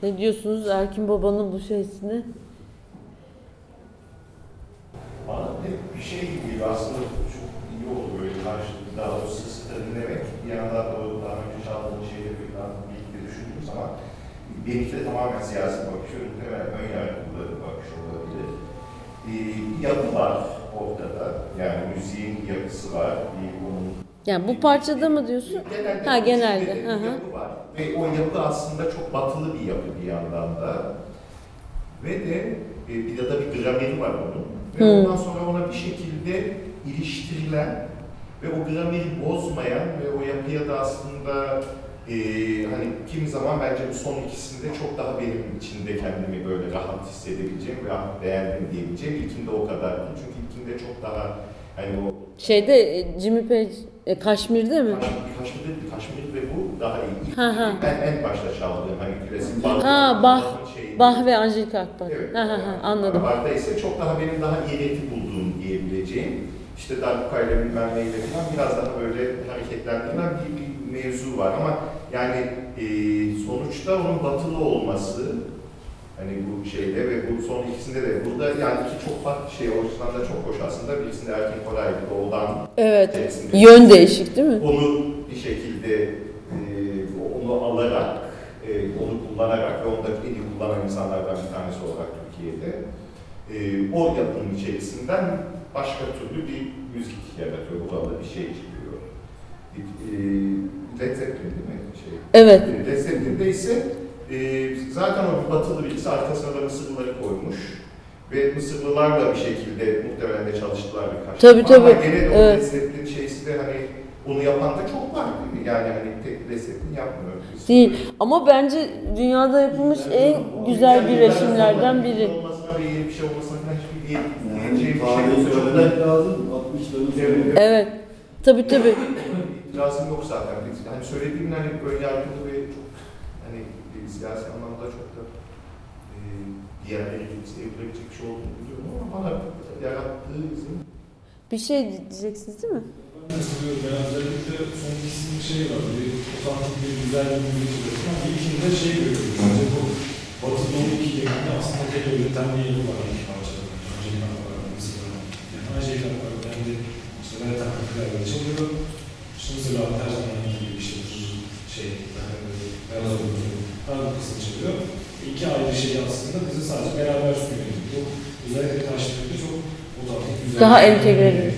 Ne diyorsunuz Erkin Baba'nın bu şeysine? Bana hep bir şey gibi aslında çok iyi oldu böyle karşılıklı daha doğrusu sık sık dinlemek. Bir yandan da o daha önce çaldığım şeyleri birlikte düşündüğüm zaman benimki de tamamen siyasi bakış, muhtemelen ön yargılı bakış olabilir. Ee, yapı var ortada. Yani müziğin yapısı var. Bir onun Yani bu parçada mı diyorsun? Genelde Ha, genelde, bir hı. yapı var. Ve o yapı aslında çok batılı bir yapı bir yandan da. Ve de e, bir de bir grameri var onun. Ve Hı. ondan sonra ona bir şekilde iliştirilen ve o grameri bozmayan ve o yapıya da aslında e, hani kimi zaman bence bu son ikisinde çok daha benim içinde kendimi böyle rahat hissedebileceğim ve ah, beğendim diyebileceğim. İlkinde o kadar değil. Çünkü ilkinde çok daha hani o Şeyde e, Jimmy Page e, Kaşmir'de mi? Kaşmir, Kaşmir, ve bu daha iyi. Ha, ha. Ben en başta çaldığım hani klasik Bach, Ha, Bach, şeyi. Bah ve Angelika Akbar. Evet. Ha, ha, ha, anladım. Bach'ta ise çok daha benim daha iğreti bulduğum diyebileceğim. İşte Darbuka ile bilmem neyle falan biraz daha böyle hareketlendiren bir, bir mevzu var ama yani e, sonuçta onun batılı olması hani bu şeyde ve bu son ikisinde de burada yani iki çok farklı şey o açıdan da çok hoş aslında. Birisinde erkek Koray doğudan Evet. Yön değişik değil mi? onu bir şekilde e, onu alarak, e, onu kullanarak ve onu da en iyi kullanan insanlardan bir tanesi olarak Türkiye'de e, o yapının içerisinden başka türlü bir müzik yaratıyor. Burada bir şey çıkıyor. E, Led Zeppelin değil mi? Şey, Evet. Led Zeppelin'de ise e, zaten o bir batılı birisi arkasına da Mısırlıları koymuş. Ve Mısırlılar da bir şekilde muhtemelen de çalıştılar birkaç Tabii, defa. Ama tabii. gene de o Evet. Şeysi de hani onu yapan da çok var değil mi? Yani hani tek Led Zeppelin yapmıyor. Değil. Ama bence dünyada yapılmış en güzel birleşimlerden biri. Olmasına ve yeni bir şey olmasına hiçbir diye Yani diyeceğim bir şey tarihi yok. Çok da lazım. 60'ların Evet. Evet. Tabii tabii. itirazım yok zaten. Hani söylediğimin hani böyle yargılı ve çok bir siyasi anlamda çok da e, diğerleri gibi sevilebilecek bir şey olduğunu biliyorum ama bana yarattığı izin Bir şey diyeceksiniz değil mi? Ben katılıyorum. Ben özellikle son ikisinin şey var. Bir otantik bir güzel bir müzik üretiyor. Ama ilkinde şey görüyoruz. Bence bu Batı Doğu ikileminde aslında tek üreten bir yeri var. İki parçada. Angelika var, mesela. Yani Angelika var. Ben de işte ben taktiklerle çalıyor. İşte mesela her zaman gibi bir şey. Şey, olduğunu. Daha bir kısım çalıyor. İki ayrı şeyi aslında bizi sadece beraber sunuyor. Bu özellikle karşılıklı çok otantik güzel. Daha entegre Yani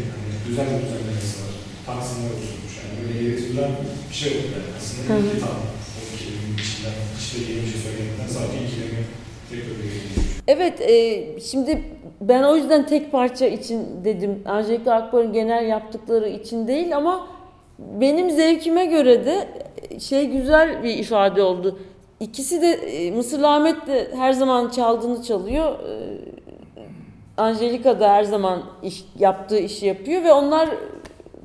güzel bir düzenlemesi var. Taksimler oturmuş. Yani böyle eğretilen bir şey yok yani. Aslında Hı hı. tane. O ikilimin içinden hiçbir yeni bir şey söylemekten sadece ikilemi tekrar. Evet, e, şimdi ben o yüzden tek parça için dedim. Angelika Akbar'ın genel yaptıkları için değil ama benim zevkime göre de şey güzel bir ifade oldu. İkisi de e, Mısırlı Ahmet de her zaman çaldığını çalıyor. E, Angelika da her zaman iş, yaptığı işi yapıyor ve onlar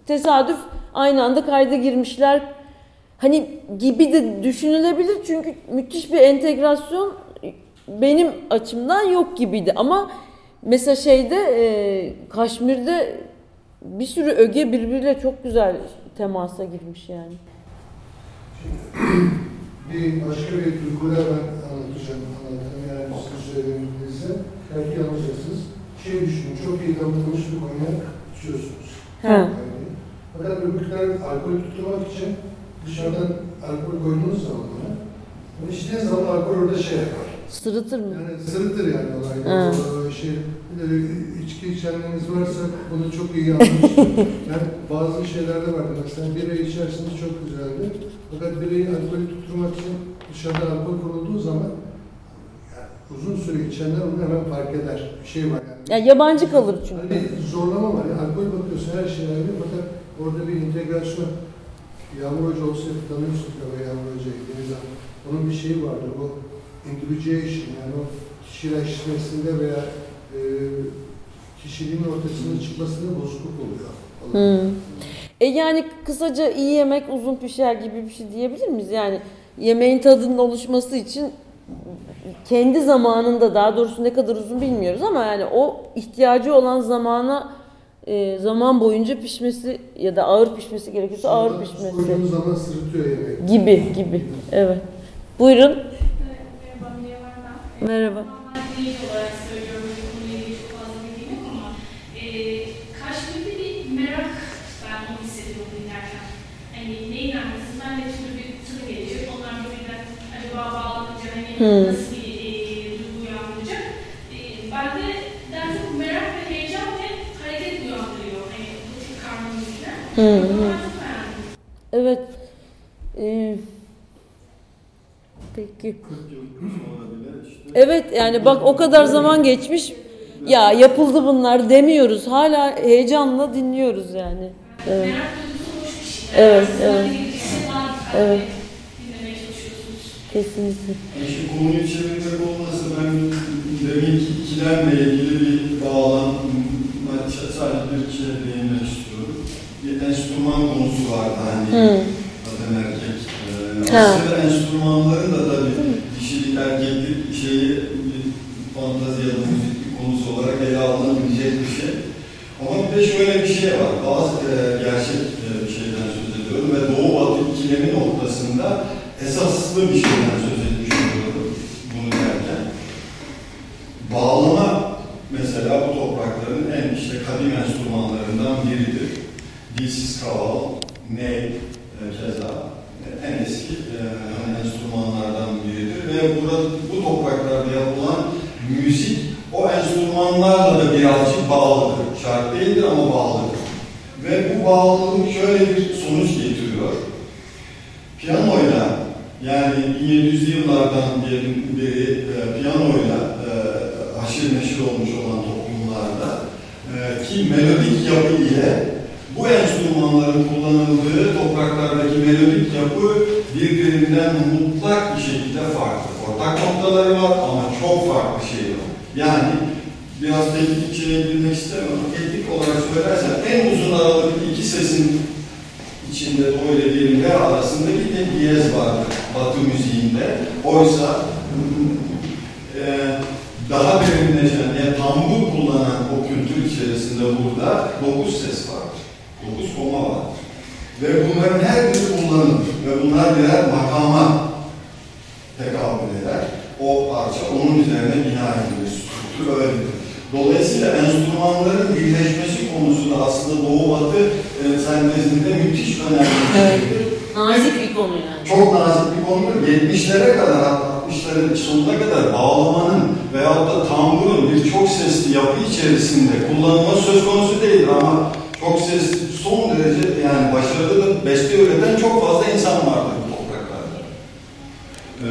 tesadüf aynı anda kayda girmişler. Hani gibi de düşünülebilir çünkü müthiş bir entegrasyon benim açımdan yok gibiydi ama mesela şeyde e, Kaşmir'de bir sürü öge birbiriyle çok güzel temasa girmiş yani. Bir başka bir duyguyla ben anlatacağım, anlatacağım. Yani sizin söylediğinizde belki anlayacaksınız. Şey düşünün, çok iyi damlamış bir konyak içiyorsunuz. Yani, fakat öbürküler alkol tutturmak için dışarıdan alkol koyduğunuz zaman ona, onu içtiğiniz zaman alkol orada şey yapar. Sırıtır mı? Yani sırıtır yani olay. Ha. O şey, bir de içki içenleriniz varsa bunu çok iyi anlamıştır. yani bazı şeylerde vardı. Mesela bira içersiniz çok güzeldi. Fakat birayı alkolü tutturmak için dışarıda alkol konulduğu zaman yani uzun süre içenler onu hemen fark eder. Bir şey var yani. Ya yabancı kalır çünkü. Hani zorlama var. Yani alkol bakıyorsun her şey ayrı fakat orada bir integrasyon. Yağmur Hoca olsa tanıyorsunuz galiba Yağmur Hoca'yı. Deniz Hanım. Onun bir şeyi vardır. O individuation yani o kişileşmesinde veya e, kişiliğin ortasına çıkmasında bozukluk oluyor. Hmm. E yani kısaca iyi yemek uzun pişer gibi bir şey diyebilir miyiz? Yani yemeğin tadının oluşması için kendi zamanında daha doğrusu ne kadar uzun bilmiyoruz ama yani o ihtiyacı olan zamana e, zaman boyunca pişmesi ya da ağır pişmesi gerekiyorsa ağır Sonra pişmesi Koyduğunuz zaman sırıtıyor yemek. gibi gibi. Evet. Buyurun. Merhaba, ben. Merhaba. Normal değil olarak söylüyorum, bu konuyla ilgili çok fazla bilgim yok ama e, karşımda bir merak ben onu hissediyorum dinlerken. Hani neyin arkasından ne türlü bir tını gelecek, onlar birbirinden acaba bağlanınca hani Hmm. nasıl bir e, duygu uyandıracak. E, bende daha çok merak ve heyecan ve hareket uyandırıyor hani bu tür karma müzikler. Çok beğendim. Evet. Ee, peki. 40 yıl sonra bile işte Evet yani bak o kadar zaman geçmiş. Ya yapıldı bunlar demiyoruz. Hala heyecanla dinliyoruz yani. Evet. Şey. Evet, evet. ilgisi var. Evet. Kesinlikle. Yani şu konuyu çevirmek olmasa ben demin ki ikilemle ilgili bir bağlam sadece bir şeye değinmek istiyorum. Bir enstrüman konusu vardı hani Hı. kadın erkek. Ee, Ha. aslında enstrümanların da tabii dişilik erkeklik şeyi bir fantazi ya da müzik bir konusu olarak ele alınabilecek bir şey. Ama bir de şöyle bir şey var. Bazı e, gerçek e, bir şeyden söz ediyorum ve Doğu Batı ikilemi noktasında esaslı bir şeyden söz etmiş oluyorum bunu derken. Bağlama mesela bu toprakların en işte kadim enstrümanlarından biridir. Dilsiz kaval, ney, e, keza e, en eski e, hani enstrümanlardan biridir ve burada bu topraklarda yapılan müzik o enstrümanlarla da birazcık bağlıdır. Şart değildir ama bağlıdır. Ve bu bağlılık şöyle bir sonuç getiriyor. Piyanoyla yani 1700'lü yıllardan diyelim beri e, piyanoyla e, haşır neşir olmuş olan toplumlarda e, ki melodik yapı ile bu enstrümanların kullanıldığı topraklardaki melodik yapı birbirinden mutlak bir şekilde farklı. Ortak noktaları var ama çok farklı şeyler. Yani biraz teknik şeye girmek istemiyorum. Teknik olarak söylersem en uzun aralıklı iki sesin içinde öyle diyelim her arasındaki de diyez vardır Batı müziğinde. Oysa e, daha derinleşen, yani tambur kullanan o kültür içerisinde burada dokuz ses vardır. Dokuz koma vardır. Ve bunların her biri kullanılır. Ve bunlar birer makama tekabül eder. O parça onun üzerine bina edilir. Strüktür öyledir. Dolayısıyla enstrümanların birleşmesi konusu da aslında Doğu Batı e, sentezinde müthiş önemli bir Evet. şeydir. Nazik bir konu yani. Çok nazik bir konudur. 70'lere kadar, hatta 60'ların sonuna kadar bağlamanın veyahut da tamburun bir çok sesli yapı içerisinde kullanılma söz konusu değildir ama çok sesli, son derece yani başarılı beste üreten çok fazla insan vardır bu topraklarda. Ee,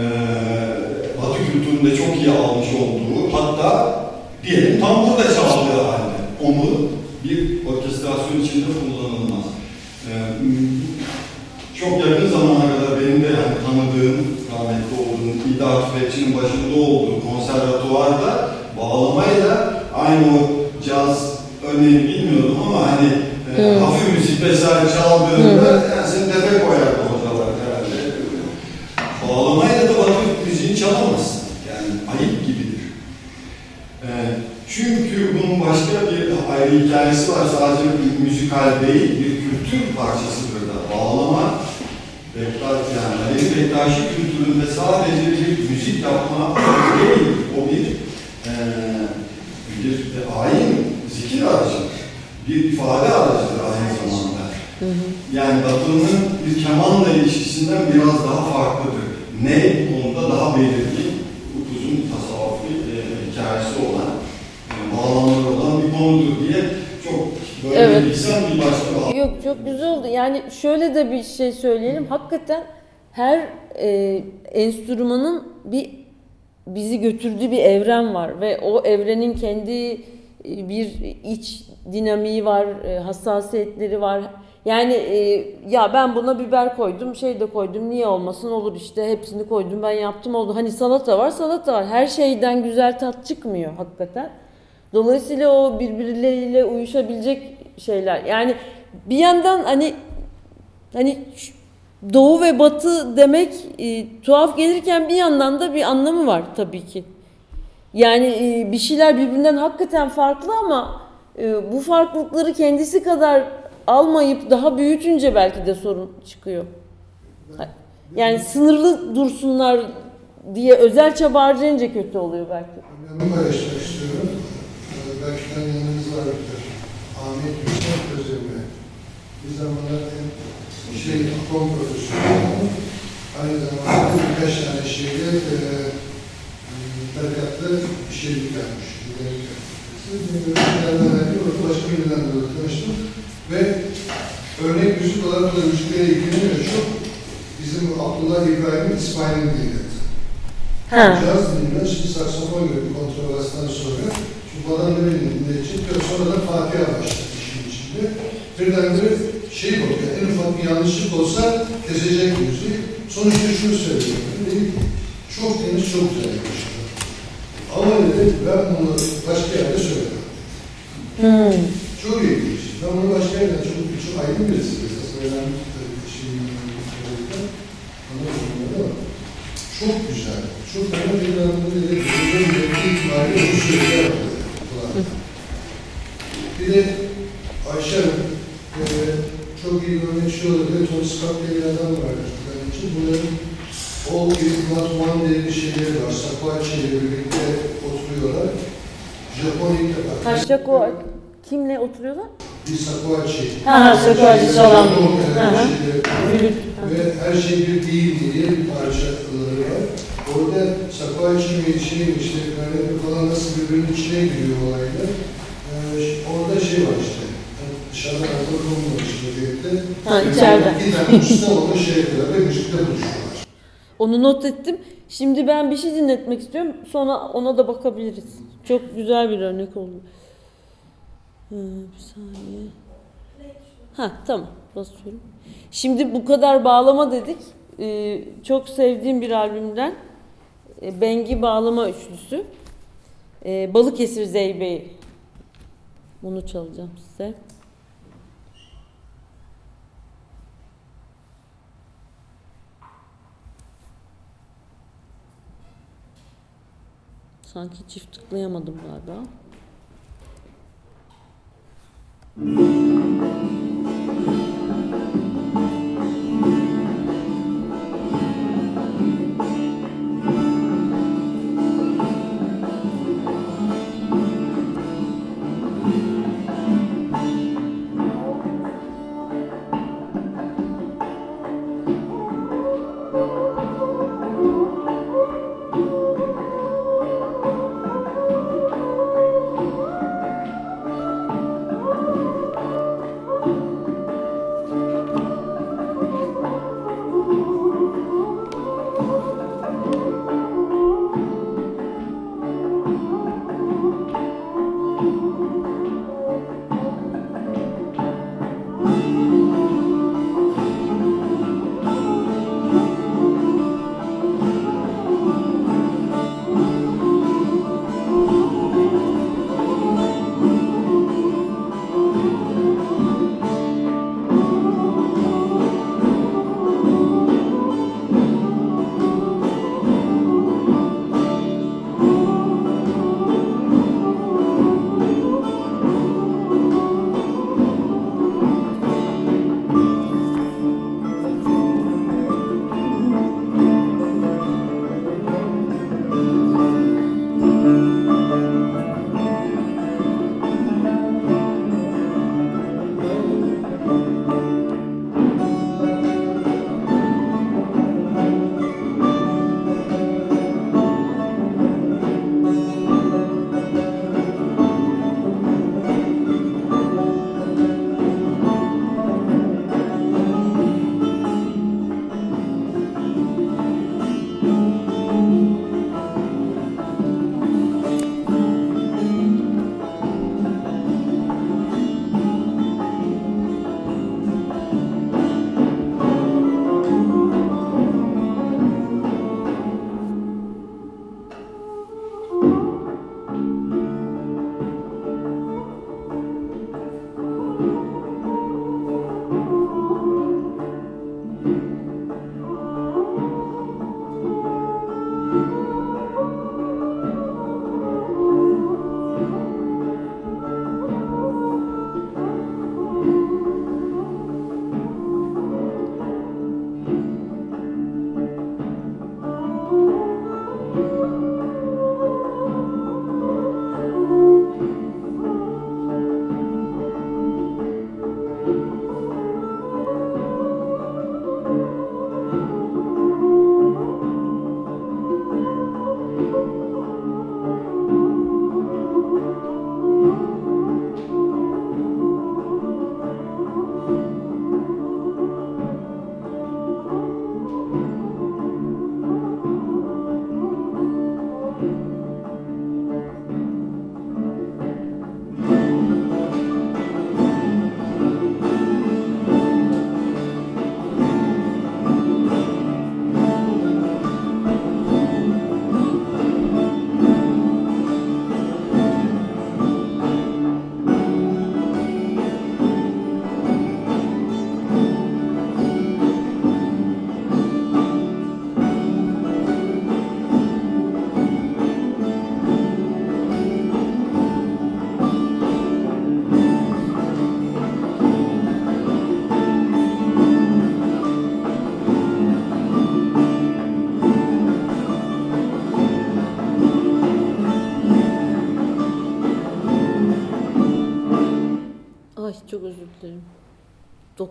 Batı kültüründe çok iyi almış olduğu, hatta diyelim tambur da çaldığı halde onu bir orkestrasyon içinde kullanılmaz. Ee, çok yakın zamana kadar benim de yani tanıdığım, rahmetli olduğum, İda Tüfekçi'nin başında olduğu konservatuvarda bağlamayla aynı o caz örneğini bilmiyordum ama hani e, Hı. hafif müzik vesaire çaldığında yani seni tepe koyardı hocalar herhalde. Bağlamayla da batı müziğini çalamazsın. Yani ayıp gibidir. E, çünkü bunun başka bir ayrı hikayesi var. Sadece bir müzikal değil, bir kültür parçasıdır da. Bağlama, yani Bektaşi kültüründe sadece bir müzik yapma değil, o bir e, bir ayin, zikir aracıdır. Bir ifade aracıdır aynı zamanda. Yani Batı'nın bir kemanla ilişkisinden biraz daha farklıdır. Ne? Onda daha belirgin, uzun tasavvufi e, hikayesi olan, e, bağlamları olan bir konudur diye çok böyle Evet. bir başka Yok çok güzel oldu. Yani şöyle de bir şey söyleyelim. Hakikaten her e, enstrümanın bir bizi götürdüğü bir evren var ve o evrenin kendi e, bir iç dinamiği var, e, hassasiyetleri var. Yani e, ya ben buna biber koydum, şey de koydum, niye olmasın olur işte hepsini koydum ben yaptım oldu. Hani salata var, salata var. Her şeyden güzel tat çıkmıyor hakikaten. Dolayısıyla o birbirleriyle uyuşabilecek şeyler. Yani bir yandan hani hani doğu ve batı demek e, tuhaf gelirken bir yandan da bir anlamı var tabii ki. Yani e, bir şeyler birbirinden hakikaten farklı ama e, bu farklılıkları kendisi kadar almayıp daha büyütünce belki de sorun çıkıyor. Yani sınırlı dursunlar diye özel çaba harcayınca kötü oluyor belki. Ben paylaşmak istiyorum. Yanınız vardır. Ahmet Yüksel Özdemir. Bir zamanlar şey, atom profesörü aynı zamanda birkaç tane şeyde e, tarikatta bir şey yüklenmiş. Bilgilerden verdiğim orada başka birinden de tanıştım. Ve örnek müzik olarak da müziklere ilgileniyor çok. Bizim Abdullah İbrahim İsmail'in. Ha. Caz dinliyor, şimdi saksafon gördüm kontrabastan sonra. Da beni dinleyecek ve sonra da Fatiha başladı işin içinde. Birdenbire şey bakıyor, en ufak bir yanlışlık olsa kesecek müziği. Sonuçta şunu söylüyorum, dedi ki, çok temiz, çok güzel yapmışlar. Ama dedi, ben bunu başka yerde söylemem. Hmm. Çok ilginç. Ben bunu başka yerden çok, çok aydın birisi. Esas bir şey. Anlamadım ama çok güzel. Çok önemli bir anlamda. Bunun gerekli itibariyle bu söylüyor. Bir de Ayşe Hanım, e, çok iyi bir örnek şey olabilir. Tony Scott diye bir adam var. Ben için bunların is Not One diye bir şeyleri var. Sakvaçi ile birlikte oturuyorlar. Japon ilk defa. O kimle oturuyorlar? Bir sakvaçi. Ha, hı. şeyleri. Ve her şey bir değil diye bir parçaları var. Orada Sakvaçi mi şey mi işte falan nasıl birbirinin içine giriyor olaylar. Ee, orada şey var işte. Yani dışarıdan alkol konulmamış vaziyette. Ha, içeride. Bir tane usta onu şey yapıyorlar ve müzikte buluşuyorlar. Onu not ettim. Şimdi ben bir şey dinletmek istiyorum. Sonra ona da bakabiliriz. Çok güzel bir örnek oldu. Ha, bir saniye. Ha tamam basıyorum. Şimdi bu kadar bağlama dedik. Ee, çok sevdiğim bir albümden. e, Bengi Bağlama Üçlüsü. Ee, Balıkesir Zeybe'yi. Bunu çalacağım size. Sanki çift tıklayamadım galiba.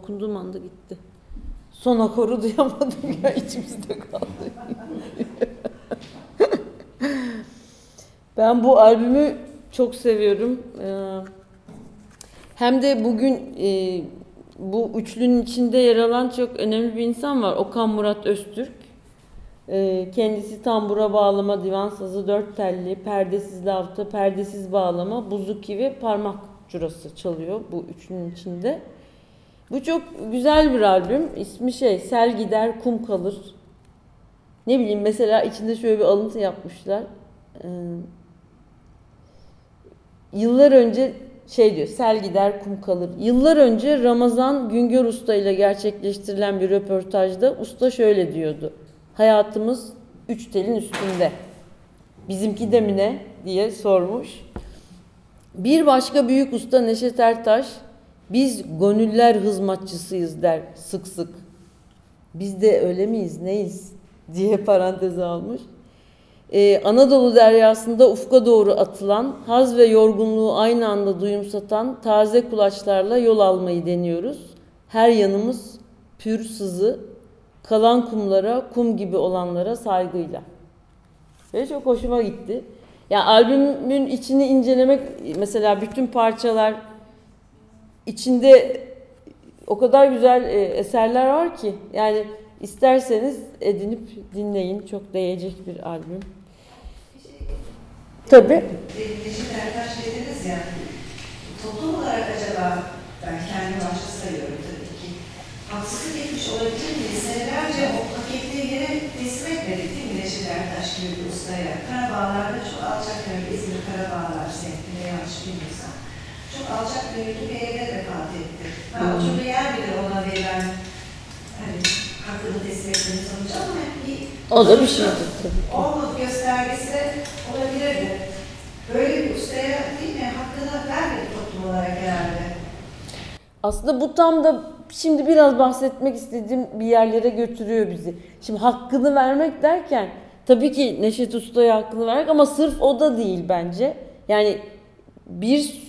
Dokunduğum anda gitti. Son akoru duyamadım ya içimizde kaldı. ben bu albümü çok seviyorum. Ee, hem de bugün e, bu üçlünün içinde yer alan çok önemli bir insan var. Okan Murat Öztürk. Ee, kendisi tambura bağlama, divan sazı, dört telli, perdesiz lavta, perdesiz bağlama, buzuki ve parmak curası çalıyor bu üçlünün içinde. Bu çok güzel bir albüm. İsmi şey, Sel Gider Kum Kalır. Ne bileyim mesela içinde şöyle bir alıntı yapmışlar. Ee, yıllar önce şey diyor, sel gider kum kalır. Yıllar önce Ramazan Güngör Usta ile gerçekleştirilen bir röportajda usta şöyle diyordu. Hayatımız üç telin üstünde. Bizimki de mi ne diye sormuş. Bir başka büyük usta Neşet Ertaş, biz gönüller hizmetçisiyiz der sık sık. Biz de öyle miyiz, neyiz diye paranteze almış. Ee, Anadolu deryasında ufka doğru atılan, haz ve yorgunluğu aynı anda duyumsatan taze kulaçlarla yol almayı deniyoruz. Her yanımız pür sızı, kalan kumlara, kum gibi olanlara saygıyla. Ve çok hoşuma gitti. Ya albümün içini incelemek, mesela bütün parçalar içinde o kadar güzel e, eserler var ki yani isterseniz edinip dinleyin. Çok değecek bir albüm. Tabii. Neşet Ertaş dediniz ya, toplum olarak acaba, ben kendi başta sayıyorum tabii ki, haksızlık etmiş olabilir miyiz? Senelerce o hak yere teslim etmedik değil mi Neşet Ertaş gibi bir ustaya? Karabağlar'da çok alçak gönüllü, İzmir Karabağlar semtinde yanlış bilmiyorsam, çok alçak gönüllü bir evde vefat etti. Ben Hmm. oturduğu yer bile ona verilen, hani hakkını teslim etmenin sonucu ama bir O da bir şeydir tabii. olmadı göstergesi de olabilirdi. Böyle bir ustaya değil mi hakkını vermedi toplum olarak herhalde. Aslında bu tam da şimdi biraz bahsetmek istediğim bir yerlere götürüyor bizi. Şimdi hakkını vermek derken tabii ki Neşet Usta'ya hakkını vermek ama sırf o da değil bence. Yani bir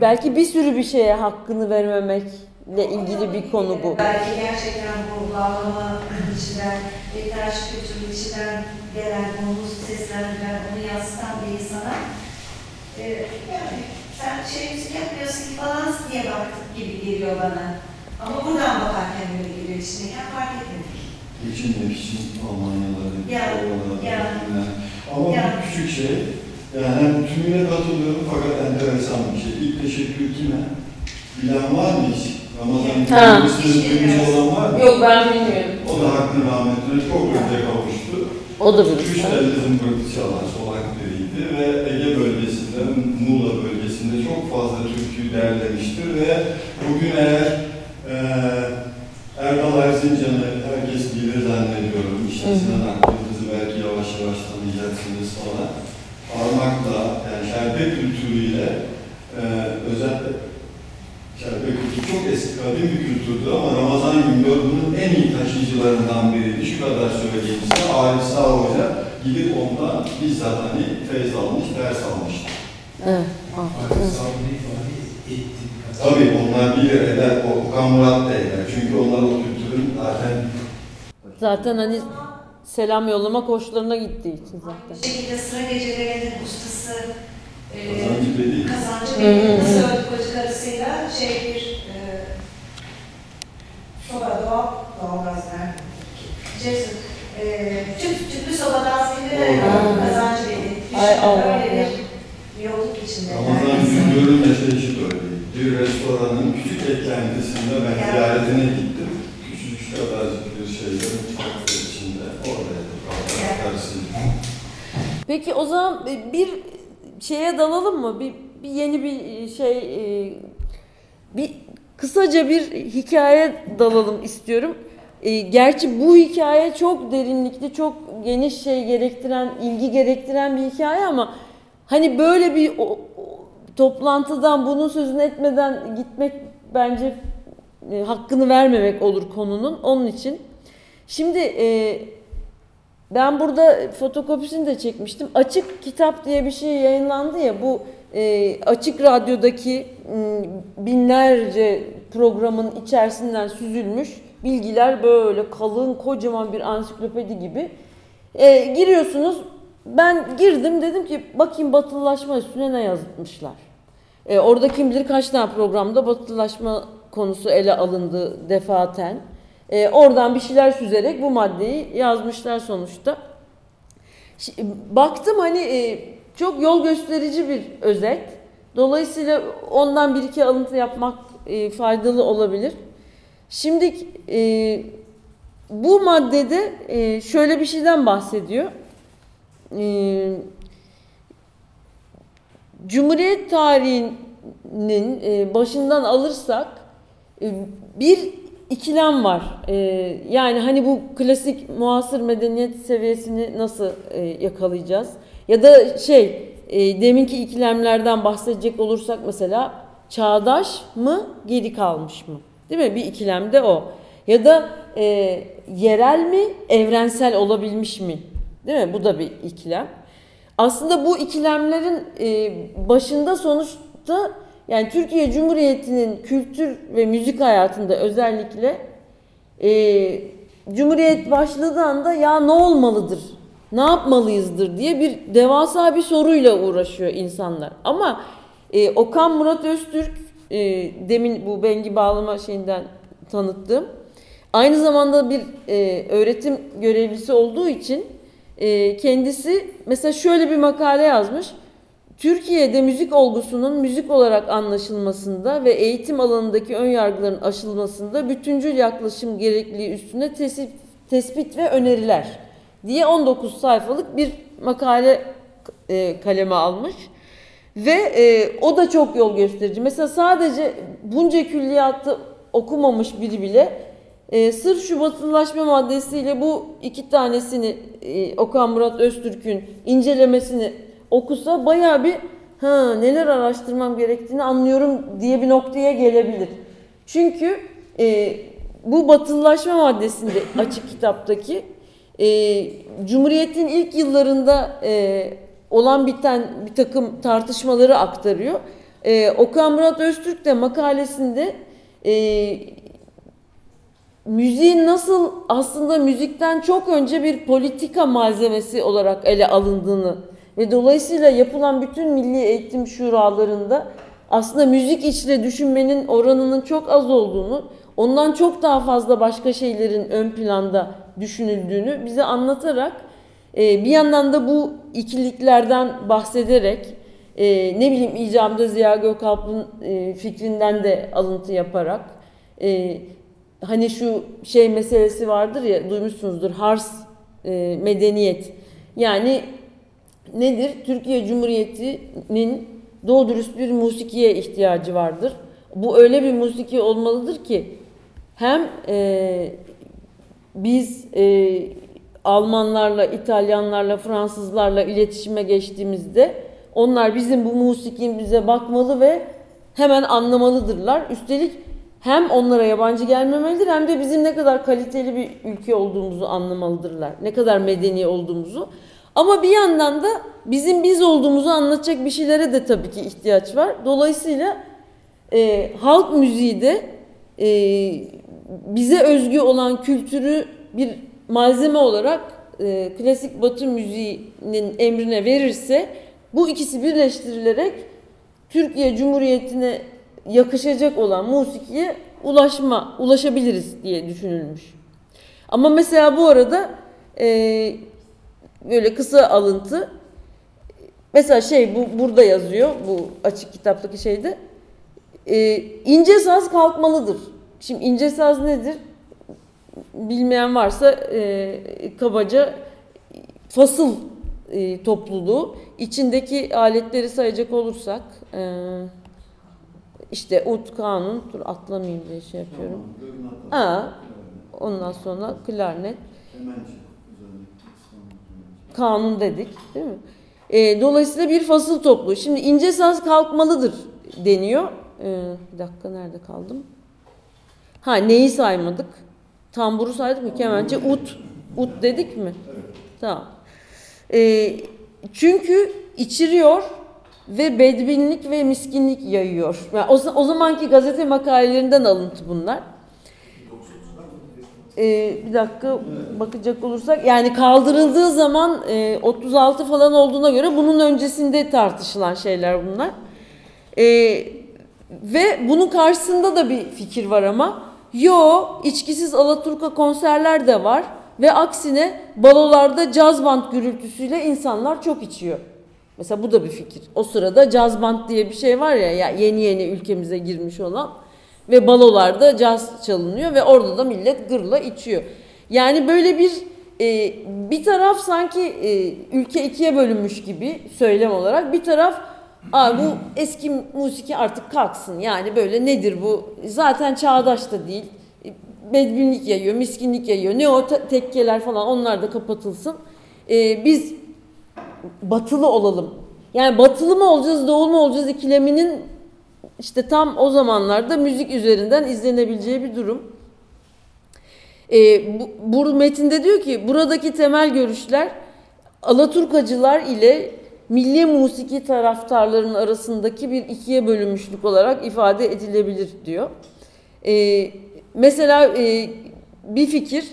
belki bir sürü bir şeye hakkını vermemekle ilgili bir konu bu. Belki gerçekten bu bağlama içinden, bektaş kültürü içinden gelen, onu seslendiren, onu yansıtan bir insana e, yani sen şey müzik yapmıyorsun ki falan diye baktık gibi geliyor bana. Ama buradan bakarken öyle geliyor içindeyken fark etmedik. Geçinmek için Almanyaları, Ya, oraları, ya. bilmem. Ama Ya. bu küçük şey, yani hem tümüne katılıyorum fakat enteresan bir şey. İlk teşekkür kime? Bilen var mı hiç? Ramazan Ha. Duymuş olan var mı? Yok ben bilmiyorum. O da hakkın rahmetine çok önce kavuştu. O da bir Üç elde zımbırtı çalan solak biriydi ve Ege bölgesinde, Muğla bölgesinde çok fazla türkü derlemiştir ve bugün eğer eee Erdal Erzincan'ı herkes bilir zannediyorum. İşte. Sinan Akdenizi belki yavaş yavaş tanıyacaksınız falan. Parmakla, yani şerbe kültürüyle eee özellikle şerbe kültürü çok eski, kadim bir kültürdü ama Ramazan Güngör bunun en iyi taşıyıcılarından biriydi. Şu kadar söyleyeyim size, Arif Sağ Hoca gidip ondan bizzat hani feyz almış, ders almıştı. Evet. Arif etti. Tabii onlar bilir, eder, o Okan Murat da eder. Çünkü onlar o kültürün zaten Zaten hani selam yollama koşularına gittiği için zaten. şekilde sıra gecelerinin ustası e, kazancı dediği. kazancı Bey'in öldü koca karısıyla şey bir e, soba doğal, doğalgaz nerede? Jason, e, tüp, tüplü sobadan öldü kazancı Bey'in. Ay Allah Öyle bir yolluk içinde. Ramazan Güngör'ün meselesi de öyleydi. Bir restoranın küçük eklentisinde ben Ya. ziyaretine gittim. Küçücük şu kadarcık bir şeyde, mutfakta içinde. Oradaydı. Ya. Karşısıydı. Peki o zaman bir şeye dalalım mı? Bir, bir yeni bir şey e, bir kısaca bir hikaye dalalım istiyorum. E, Gerçi bu hikaye çok derinlikli, çok geniş şey gerektiren, ilgi gerektiren bir hikaye ama hani böyle bir o- o- toplantıdan bunun sözünü etmeden gitmek bence e, hakkını vermemek olur konunun. Onun için şimdi e, ben burada fotokopisini de çekmiştim. Açık kitap diye bir şey yayınlandı ya bu e, açık radyodaki m, binlerce programın içerisinden süzülmüş bilgiler böyle kalın kocaman bir ansiklopedi gibi. E, giriyorsunuz ben girdim dedim ki bakayım batılılaşma üstüne ne yazmışlar. E, orada kim bilir kaç tane programda batılılaşma konusu ele alındı defaten. E, oradan bir şeyler süzerek bu maddeyi yazmışlar sonuçta. Baktım hani e, çok yol gösterici bir özet. Dolayısıyla ondan bir iki alıntı yapmak e, faydalı olabilir. Şimdi e, bu maddede e, şöyle bir şeyden bahsediyor. E, Cumhuriyet tarihinin e, başından alırsak e, bir ikilem var. E, yani hani bu klasik muasır medeniyet seviyesini nasıl e, yakalayacağız? Ya da şey e, deminki ikilemlerden bahsedecek olursak mesela çağdaş mı geri kalmış mı? Değil mi? Bir ikilem de o. Ya da e, yerel mi evrensel olabilmiş mi? Değil mi? Bu da bir ikilem. Aslında bu ikilemlerin e, başında sonuçta yani Türkiye Cumhuriyeti'nin kültür ve müzik hayatında özellikle e, Cumhuriyet başladığı anda ya ne olmalıdır, ne yapmalıyızdır diye bir devasa bir soruyla uğraşıyor insanlar. Ama e, Okan Murat Öztürk e, demin bu Bengi bağlama şeyinden tanıttığım aynı zamanda bir e, öğretim görevlisi olduğu için e, kendisi mesela şöyle bir makale yazmış. Türkiye'de müzik olgusunun müzik olarak anlaşılmasında ve eğitim alanındaki ön yargıların aşılmasında bütüncül yaklaşım gerekliliği üstüne tespit, tespit ve öneriler diye 19 sayfalık bir makale e, kaleme almış. Ve e, o da çok yol gösterici. Mesela sadece bunca külliyatı okumamış biri bile e, sırf şu batılılaşma maddesiyle bu iki tanesini e, Okan Murat Öztürk'ün incelemesini okusa bayağı bir ha neler araştırmam gerektiğini anlıyorum diye bir noktaya gelebilir. Çünkü e, bu batılılaşma maddesinde açık kitaptaki e, Cumhuriyet'in ilk yıllarında e, olan biten bir takım tartışmaları aktarıyor. E, Okan Murat Öztürk de makalesinde e, müziğin nasıl aslında müzikten çok önce bir politika malzemesi olarak ele alındığını ve dolayısıyla yapılan bütün milli eğitim şuralarında aslında müzik içle düşünmenin oranının çok az olduğunu, ondan çok daha fazla başka şeylerin ön planda düşünüldüğünü bize anlatarak e, bir yandan da bu ikiliklerden bahsederek e, ne bileyim icabında Ziya Gökalp'ın e, fikrinden de alıntı yaparak hani şu şey meselesi vardır ya duymuşsunuzdur Hars medeniyet. Yani nedir? Türkiye Cumhuriyeti'nin doğru dürüst bir musikiye ihtiyacı vardır. Bu öyle bir musiki olmalıdır ki hem e, biz e, Almanlarla, İtalyanlarla, Fransızlarla iletişime geçtiğimizde onlar bizim bu musikimize bakmalı ve hemen anlamalıdırlar. Üstelik hem onlara yabancı gelmemelidir hem de bizim ne kadar kaliteli bir ülke olduğumuzu anlamalıdırlar. Ne kadar medeni olduğumuzu. Ama bir yandan da bizim biz olduğumuzu anlatacak bir şeylere de tabii ki ihtiyaç var. Dolayısıyla e, halk müziği de e, bize özgü olan kültürü bir malzeme olarak e, klasik batı müziğinin emrine verirse bu ikisi birleştirilerek Türkiye Cumhuriyeti'ne yakışacak olan musikiye ulaşma, ulaşabiliriz diye düşünülmüş. Ama mesela bu arada e, böyle kısa alıntı mesela şey bu burada yazıyor bu açık kitaptaki şeyde e, ince saz kalkmalıdır. Şimdi ince saz nedir? Bilmeyen varsa e, kabaca fasıl e, topluluğu içindeki aletleri sayacak olursak e, işte ut kanun dur atlamayayım diye şey yapıyorum. Ha, ondan sonra klarnet kanun dedik değil mi? E, dolayısıyla bir fasıl toplu. Şimdi ince saz kalkmalıdır deniyor. E, bir dakika nerede kaldım? Ha neyi saymadık? Tamburu saydık mı? Kemençe ut. Ut dedik mi? Tamam. E, çünkü içiriyor ve bedbinlik ve miskinlik yayıyor. Yani o, o zamanki gazete makalelerinden alıntı bunlar. Ee, bir dakika bakacak olursak yani kaldırıldığı zaman e, 36 falan olduğuna göre bunun öncesinde tartışılan şeyler bunlar. Ee, ve bunun karşısında da bir fikir var ama yo içkisiz Alaturka konserler de var ve aksine balolarda caz band gürültüsüyle insanlar çok içiyor. Mesela bu da bir fikir. O sırada caz band diye bir şey var ya yeni yeni ülkemize girmiş olan ve balolarda caz çalınıyor ve orada da millet gırla içiyor. Yani böyle bir e, bir taraf sanki e, ülke ikiye bölünmüş gibi söylem olarak bir taraf Aa, bu eski musiki artık kalksın. Yani böyle nedir bu? Zaten çağdaş da değil. E, bedbinlik yayıyor miskinlik yayıyor. Ne o te- tekkeler falan onlar da kapatılsın. E, biz batılı olalım. Yani batılı mı olacağız doğulu mu olacağız ikileminin işte tam o zamanlarda müzik üzerinden izlenebileceği bir durum. E, bu, bu metinde diyor ki buradaki temel görüşler Alaturkacılar ile milli musiki taraftarlarının arasındaki bir ikiye bölünmüşlük olarak ifade edilebilir diyor. E, mesela e, bir fikir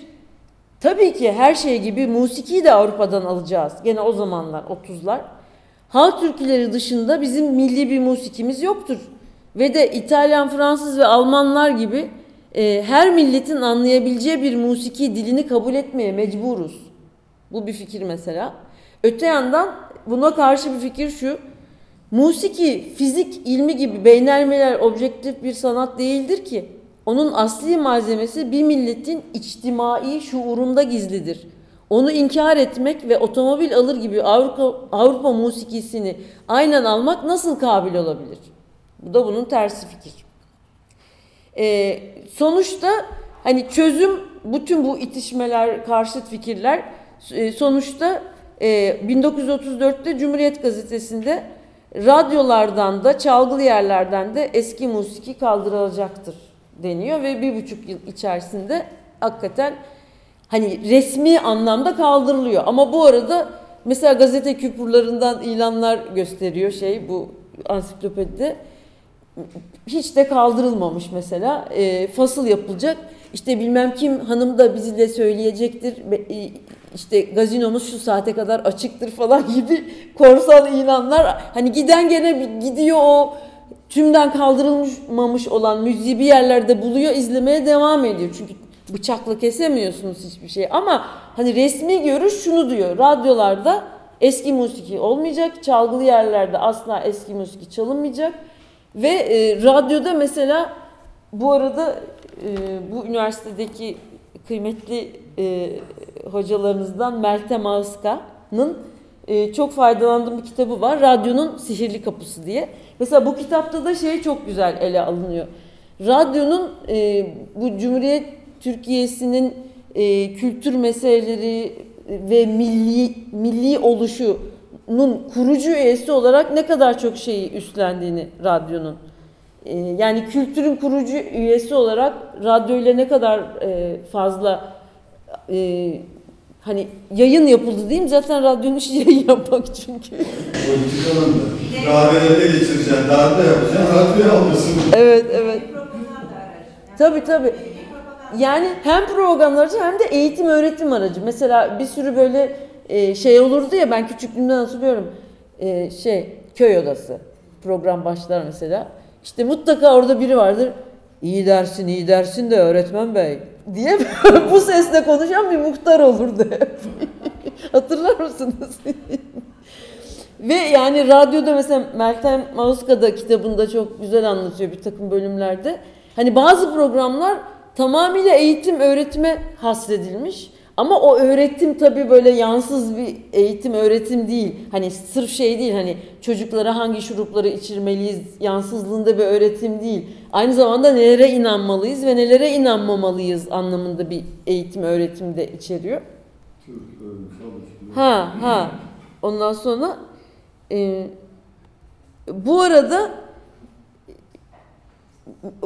tabii ki her şey gibi musikiyi de Avrupa'dan alacağız. Gene o zamanlar 30'lar. Halk türküleri dışında bizim milli bir musikimiz yoktur. Ve de İtalyan, Fransız ve Almanlar gibi e, her milletin anlayabileceği bir musiki dilini kabul etmeye mecburuz. Bu bir fikir mesela. Öte yandan buna karşı bir fikir şu. Musiki, fizik ilmi gibi beynelmeler objektif bir sanat değildir ki. Onun asli malzemesi bir milletin içtimai şuurunda gizlidir. Onu inkar etmek ve otomobil alır gibi Avrupa, Avrupa musikisini aynen almak nasıl kabil olabilir? Bu da bunun tersi fikir. Ee, sonuçta hani çözüm bütün bu itişmeler, karşıt fikirler e, sonuçta e, 1934'te Cumhuriyet Gazetesi'nde radyolardan da çalgılı yerlerden de eski musiki kaldırılacaktır deniyor ve bir buçuk yıl içerisinde hakikaten hani resmi anlamda kaldırılıyor. Ama bu arada mesela gazete küpürlerinden ilanlar gösteriyor şey bu ansiklopedide hiç de kaldırılmamış mesela. E, fasıl yapılacak. İşte bilmem kim hanım da bizle söyleyecektir. Be- e, işte gazinomuz şu saate kadar açıktır falan gibi korsan ilanlar. Hani giden gene gidiyor o tümden kaldırılmamış olan müziği bir yerlerde buluyor, izlemeye devam ediyor. Çünkü bıçakla kesemiyorsunuz hiçbir şey. Ama hani resmi görüş şunu diyor. Radyolarda eski musiki olmayacak, çalgılı yerlerde asla eski musiki çalınmayacak. Ve e, radyoda mesela bu arada e, bu üniversitedeki kıymetli e, hocalarınızdan Meltem Ağızka'nın e, çok faydalandığım bir kitabı var. Radyonun Sihirli Kapısı diye. Mesela bu kitapta da şey çok güzel ele alınıyor. Radyonun e, bu Cumhuriyet Türkiye'sinin e, kültür meseleleri ve milli milli oluşunun kurucu üyesi olarak ne kadar çok şeyi üstlendiğini radyonun. E, yani kültürün kurucu üyesi olarak radyoyla ne kadar e, fazla e, hani yayın yapıldı diyeyim zaten radyonun işi yayın yapmak çünkü. Politik alanda. Kahvelerde geçireceksin, darbe yapacaksın, radyoya alıyorsun. Evet evet. Tabii tabii. Yani hem propaganda aracı hem de eğitim öğretim aracı. Mesela bir sürü böyle e, şey olurdu ya ben küçüklüğümden hatırlıyorum. E, şey köy odası program başlar mesela. İşte mutlaka orada biri vardır. İyi dersin iyi dersin de öğretmen bey diye bu sesle konuşan bir muhtar olurdu. Hatırlar mısınız? Ve yani radyoda mesela Meltem Mauska'da kitabında çok güzel anlatıyor bir takım bölümlerde. Hani bazı programlar tamamıyla eğitim öğretime hasredilmiş. Ama o öğretim tabii böyle yansız bir eğitim öğretim değil. Hani sırf şey değil hani çocuklara hangi şurupları içirmeliyiz yansızlığında bir öğretim değil. Aynı zamanda nelere inanmalıyız ve nelere inanmamalıyız anlamında bir eğitim öğretim de içeriyor. Ha ha. Ondan sonra e, bu arada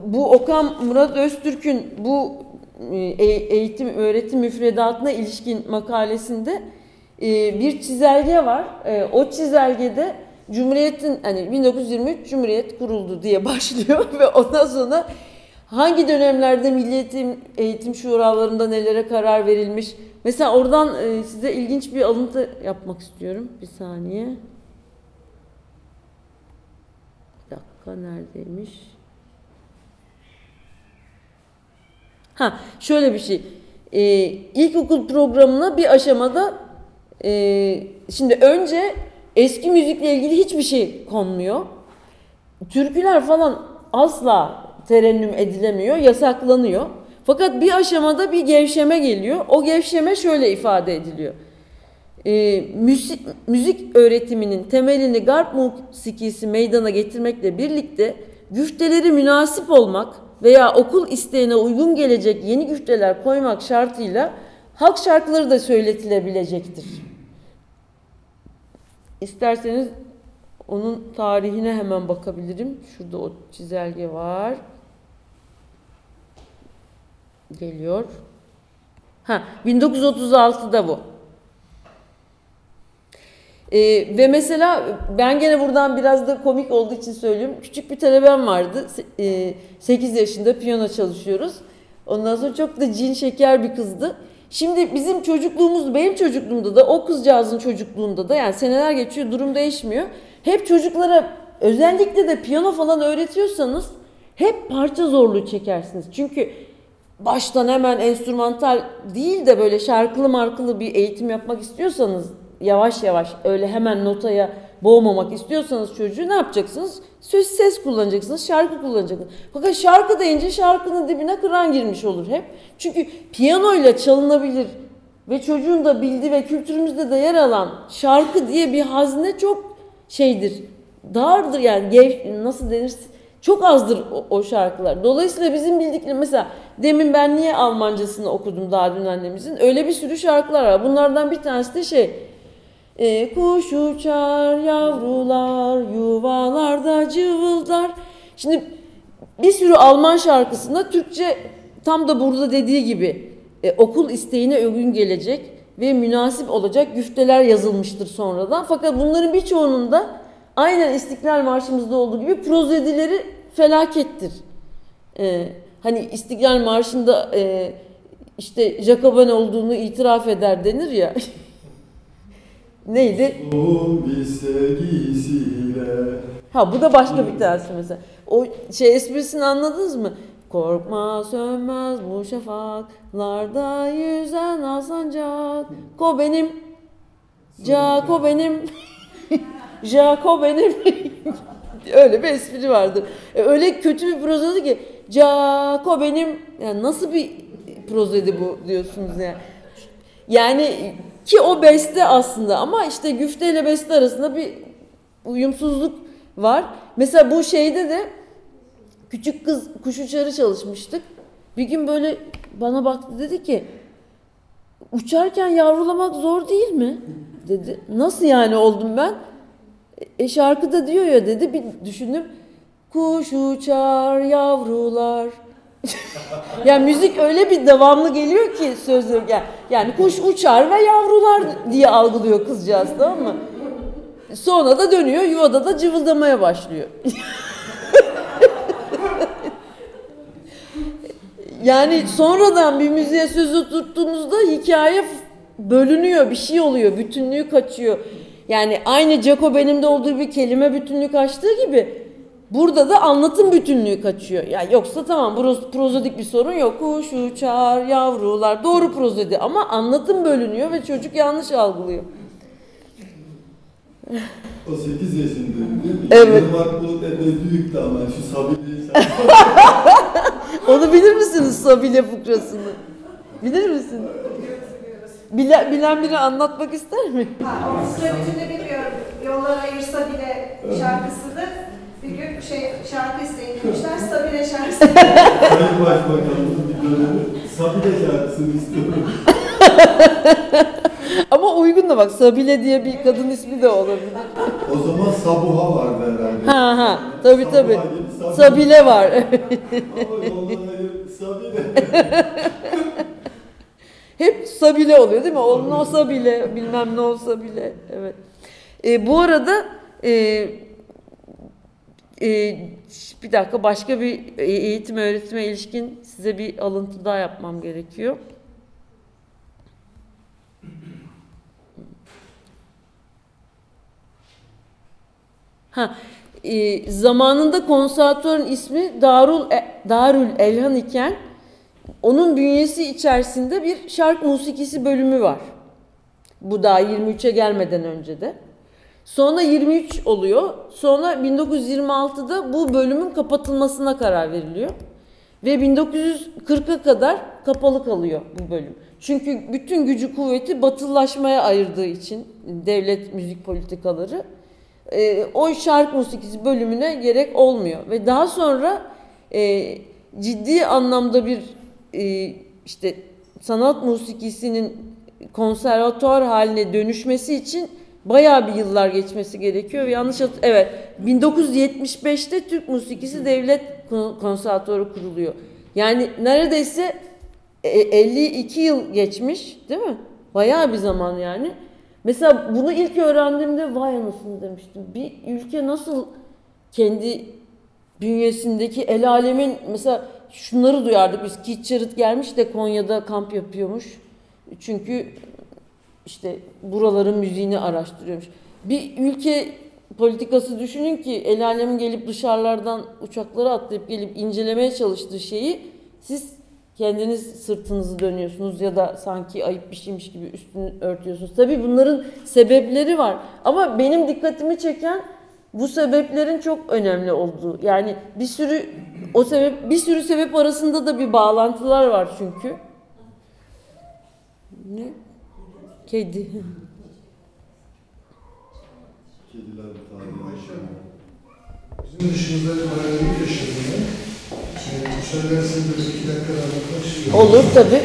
bu Okan Murat Öztürk'ün bu eğitim öğretim müfredatına ilişkin makalesinde e, bir çizelge var. E, O çizelgede Cumhuriyet'in hani 1923 Cumhuriyet kuruldu diye başlıyor ve ondan sonra hangi dönemlerde Milli Eğitim, eğitim şuralarında nelere karar verilmiş. Mesela oradan e, size ilginç bir alıntı yapmak istiyorum. Bir saniye. Bir dakika neredeymiş? Ha şöyle bir şey. Ee, ilkokul programına bir aşamada e, şimdi önce eski müzikle ilgili hiçbir şey konmuyor. Türküler falan asla terennüm edilemiyor, yasaklanıyor. Fakat bir aşamada bir gevşeme geliyor. O gevşeme şöyle ifade ediliyor. Ee, müzik, müzik öğretiminin temelini garp musikisi meydana getirmekle birlikte güfteleri münasip olmak veya okul isteğine uygun gelecek yeni güfteler koymak şartıyla halk şarkıları da söyletilebilecektir. İsterseniz onun tarihine hemen bakabilirim. Şurada o çizelge var. Geliyor. Ha, 1936'da bu. Ee, ve mesela ben gene buradan biraz da komik olduğu için söylüyorum. Küçük bir talebem vardı. E, 8 yaşında piyano çalışıyoruz. Ondan sonra çok da cin şeker bir kızdı. Şimdi bizim çocukluğumuz, benim çocukluğumda da o kızcağızın çocukluğunda da yani seneler geçiyor durum değişmiyor. Hep çocuklara özellikle de piyano falan öğretiyorsanız hep parça zorluğu çekersiniz. Çünkü baştan hemen enstrümantal değil de böyle şarkılı markılı bir eğitim yapmak istiyorsanız yavaş yavaş öyle hemen notaya boğmamak istiyorsanız çocuğu ne yapacaksınız? Söz ses kullanacaksınız, şarkı kullanacaksınız. Fakat şarkı deyince şarkının dibine kıran girmiş olur hep. Çünkü piyanoyla çalınabilir ve çocuğun da bildiği ve kültürümüzde de yer alan şarkı diye bir hazine çok şeydir. Dardır yani gev, nasıl denir? Çok azdır o, o şarkılar. Dolayısıyla bizim bildiklerimiz mesela demin ben niye Almancasını okudum daha dün annemizin. Öyle bir sürü şarkılar var. Bunlardan bir tanesi de şey e, kuş uçar yavrular yuvalarda cıvıldar. Şimdi bir sürü Alman şarkısında Türkçe tam da burada dediği gibi e, okul isteğine uygun gelecek ve münasip olacak güfteler yazılmıştır sonradan. Fakat bunların birçoğunun da aynen İstiklal Marşımızda olduğu gibi prozedileri felakettir. E, hani İstiklal Marşı'nda e, işte Jacoben olduğunu itiraf eder denir ya. Neydi? Ha bu da başka bir tanesi mesela. O şey esprisini anladınız mı? Korkma sönmez bu şafaklarda yüzen asancak. Ko benim. Jaco benim. Jaco benim. Öyle bir espri vardır. E, Öyle kötü bir prozedi ki Jaco benim. Yani nasıl bir prozedi bu diyorsunuz yani. Yani ki o beste aslında ama işte güfte ile beste arasında bir uyumsuzluk var. Mesela bu şeyde de küçük kız kuş uçarı çalışmıştık. Bir gün böyle bana baktı dedi ki uçarken yavrulamak zor değil mi? Dedi. Nasıl yani oldum ben? E şarkıda diyor ya dedi bir düşündüm. Kuş uçar yavrular. yani müzik öyle bir devamlı geliyor ki sözler yani, yani kuş uçar ve yavrular diye algılıyor kızcağız tamam mı? Sonra da dönüyor yuvada da cıvıldamaya başlıyor. yani sonradan bir müziğe söz oturttuğunuzda hikaye bölünüyor, bir şey oluyor, bütünlüğü kaçıyor. Yani aynı Jacoben'in de olduğu bir kelime bütünlüğü kaçtığı gibi burada da anlatım bütünlüğü kaçıyor. Ya yoksa tamam pro- prozodik bir sorun yok. Kuş uçar, yavrular doğru prozodi ama anlatım bölünüyor ve çocuk yanlış algılıyor. o 8 yaşındaydı değil mi? Evet. Irmak Bulut epey büyüktü ama şu Sabine'yi sen Onu bilir misiniz Sabile fıkrasını? Bilir misin? Bilen, bilen biri anlatmak ister mi? Ha, o sıra bütünü bilmiyorum. Yollar ayırsa bile şarkısını bir gün şey şarkı isteyin demişler. Sabine şarkısı. Sayın Başbakanımızın bir dönemi Sabine şarkısını istiyorum. Ama uygun da bak Sabile diye bir kadın ismi de olabilir. O zaman Sabuha vardı herhalde. Ha ha tabii tabii. Sabuha gibi Sabine. Sabile var. Ama ayır Sabine. Hep Sabile oluyor değil mi? Onun olsa bile bilmem ne olsa bile. Evet. E, bu arada e, e, bir dakika başka bir e- eğitim öğretime ilişkin size bir alıntı daha yapmam gerekiyor. Ha, e, zamanında konservatuvarın ismi Darul E- Elhan iken onun bünyesi içerisinde bir şark musikisi bölümü var. Bu daha 23'e gelmeden önce de. Sonra 23 oluyor. Sonra 1926'da bu bölümün kapatılmasına karar veriliyor. Ve 1940'a kadar kapalı kalıyor bu bölüm. Çünkü bütün gücü kuvveti batılılaşmaya ayırdığı için devlet müzik politikaları e, o şark musikisi bölümüne gerek olmuyor. Ve daha sonra e, ciddi anlamda bir e, işte sanat musikisinin konservatuar haline dönüşmesi için bayağı bir yıllar geçmesi gerekiyor. Yanlış evet 1975'te Türk Musikisi Devlet Kon- Konservatuarı kuruluyor. Yani neredeyse e, 52 yıl geçmiş değil mi? Bayağı bir zaman yani. Mesela bunu ilk öğrendiğimde vay anasını demiştim. Bir ülke nasıl kendi bünyesindeki el alemin mesela şunları duyardık biz. Keith Jarrett gelmiş de Konya'da kamp yapıyormuş. Çünkü işte buraların müziğini araştırıyormuş. Bir ülke politikası düşünün ki el alemin gelip dışarılardan uçaklara atlayıp gelip incelemeye çalıştığı şeyi siz kendiniz sırtınızı dönüyorsunuz ya da sanki ayıp bir şeymiş gibi üstünü örtüyorsunuz. Tabii bunların sebepleri var. Ama benim dikkatimi çeken bu sebeplerin çok önemli olduğu. Yani bir sürü o sebep bir sürü sebep arasında da bir bağlantılar var çünkü. Ne? Kedi. Kediler tarihi. Bizim dışımızda bir paralellik. Ee, müsaadenizle böyle iki dakika anlatmak. Olur tabii.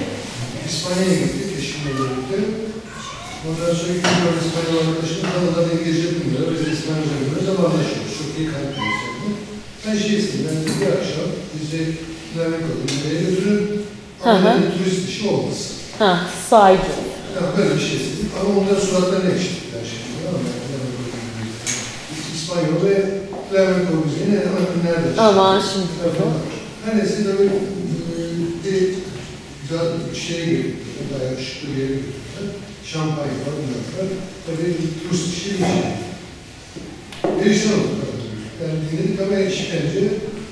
İspanya'ya gittik eşimle birlikte. Ondan sonra gidiyor İspanyol arkadaşım Kanada'da İngilizce bilmiyor. Biz İspanyolca bilmiyoruz ama anlaşıyoruz. Çok iyi kalplıyız yani. Ben şey istedim, ben bir akşam bize Flamenco dinlemeye götürün. Hı Ama turist işi olmasın. Ha, saydı. Ya böyle bir şey istedik. Ama ondan sonra ne eşitler şimdi? Ama yani İspanyol ve Flamenco müziğini hemen nerede? Aman şimdi. Her neyse tabii e, bir güzel bir şeye girdik. Bayağı ışıklı bir yere girdik. Şampanya bunlar var. Tabii turist işi bir şey. Perişan olduk. tabii. Yani dinledik ama işkence.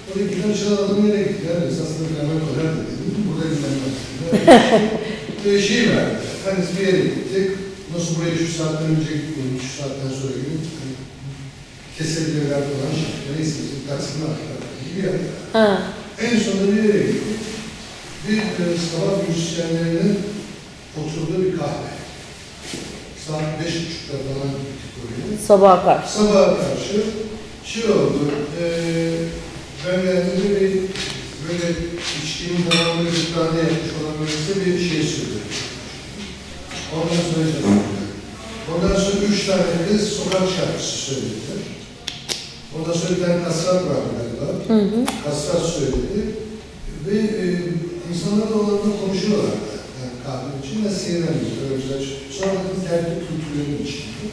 Oraya giden çalan adam nereye gitti? Yani esasında Flamenco nerede dedim. Burada dinlenmez. Yani şey verdi. Hani bir yere gittik. Nasıl buraya şu saatten önce gitmeyin, şu saatten sonra gidin. Hani kesebilirler falan. Neyse bizim taksinin arkadaşlar gibi. Ha. En sonunda bir yere gittik. Bir e, sabah müzisyenlerinin oturduğu bir kahve. Saat beş buçukta falan gittik oraya. Sabaha karşı. Sabaha karşı şey oldu. E, ben geldiğimde bir böyle içtiğim devamlı bir tane yapmış olan birisi bir şey söyledi. Ondan canım. Ondan sonra üç tane kız sokak şarkısı söylediler. Ondan sonra bir tane kasrat vardı galiba. Hı hı. Kasrat söyledi. Ve e, insanlar da olanla konuşuyorlar. Yani kahve için ve seyiremiyor. Öyle. Sonra bakın tertip kültürünün içinde.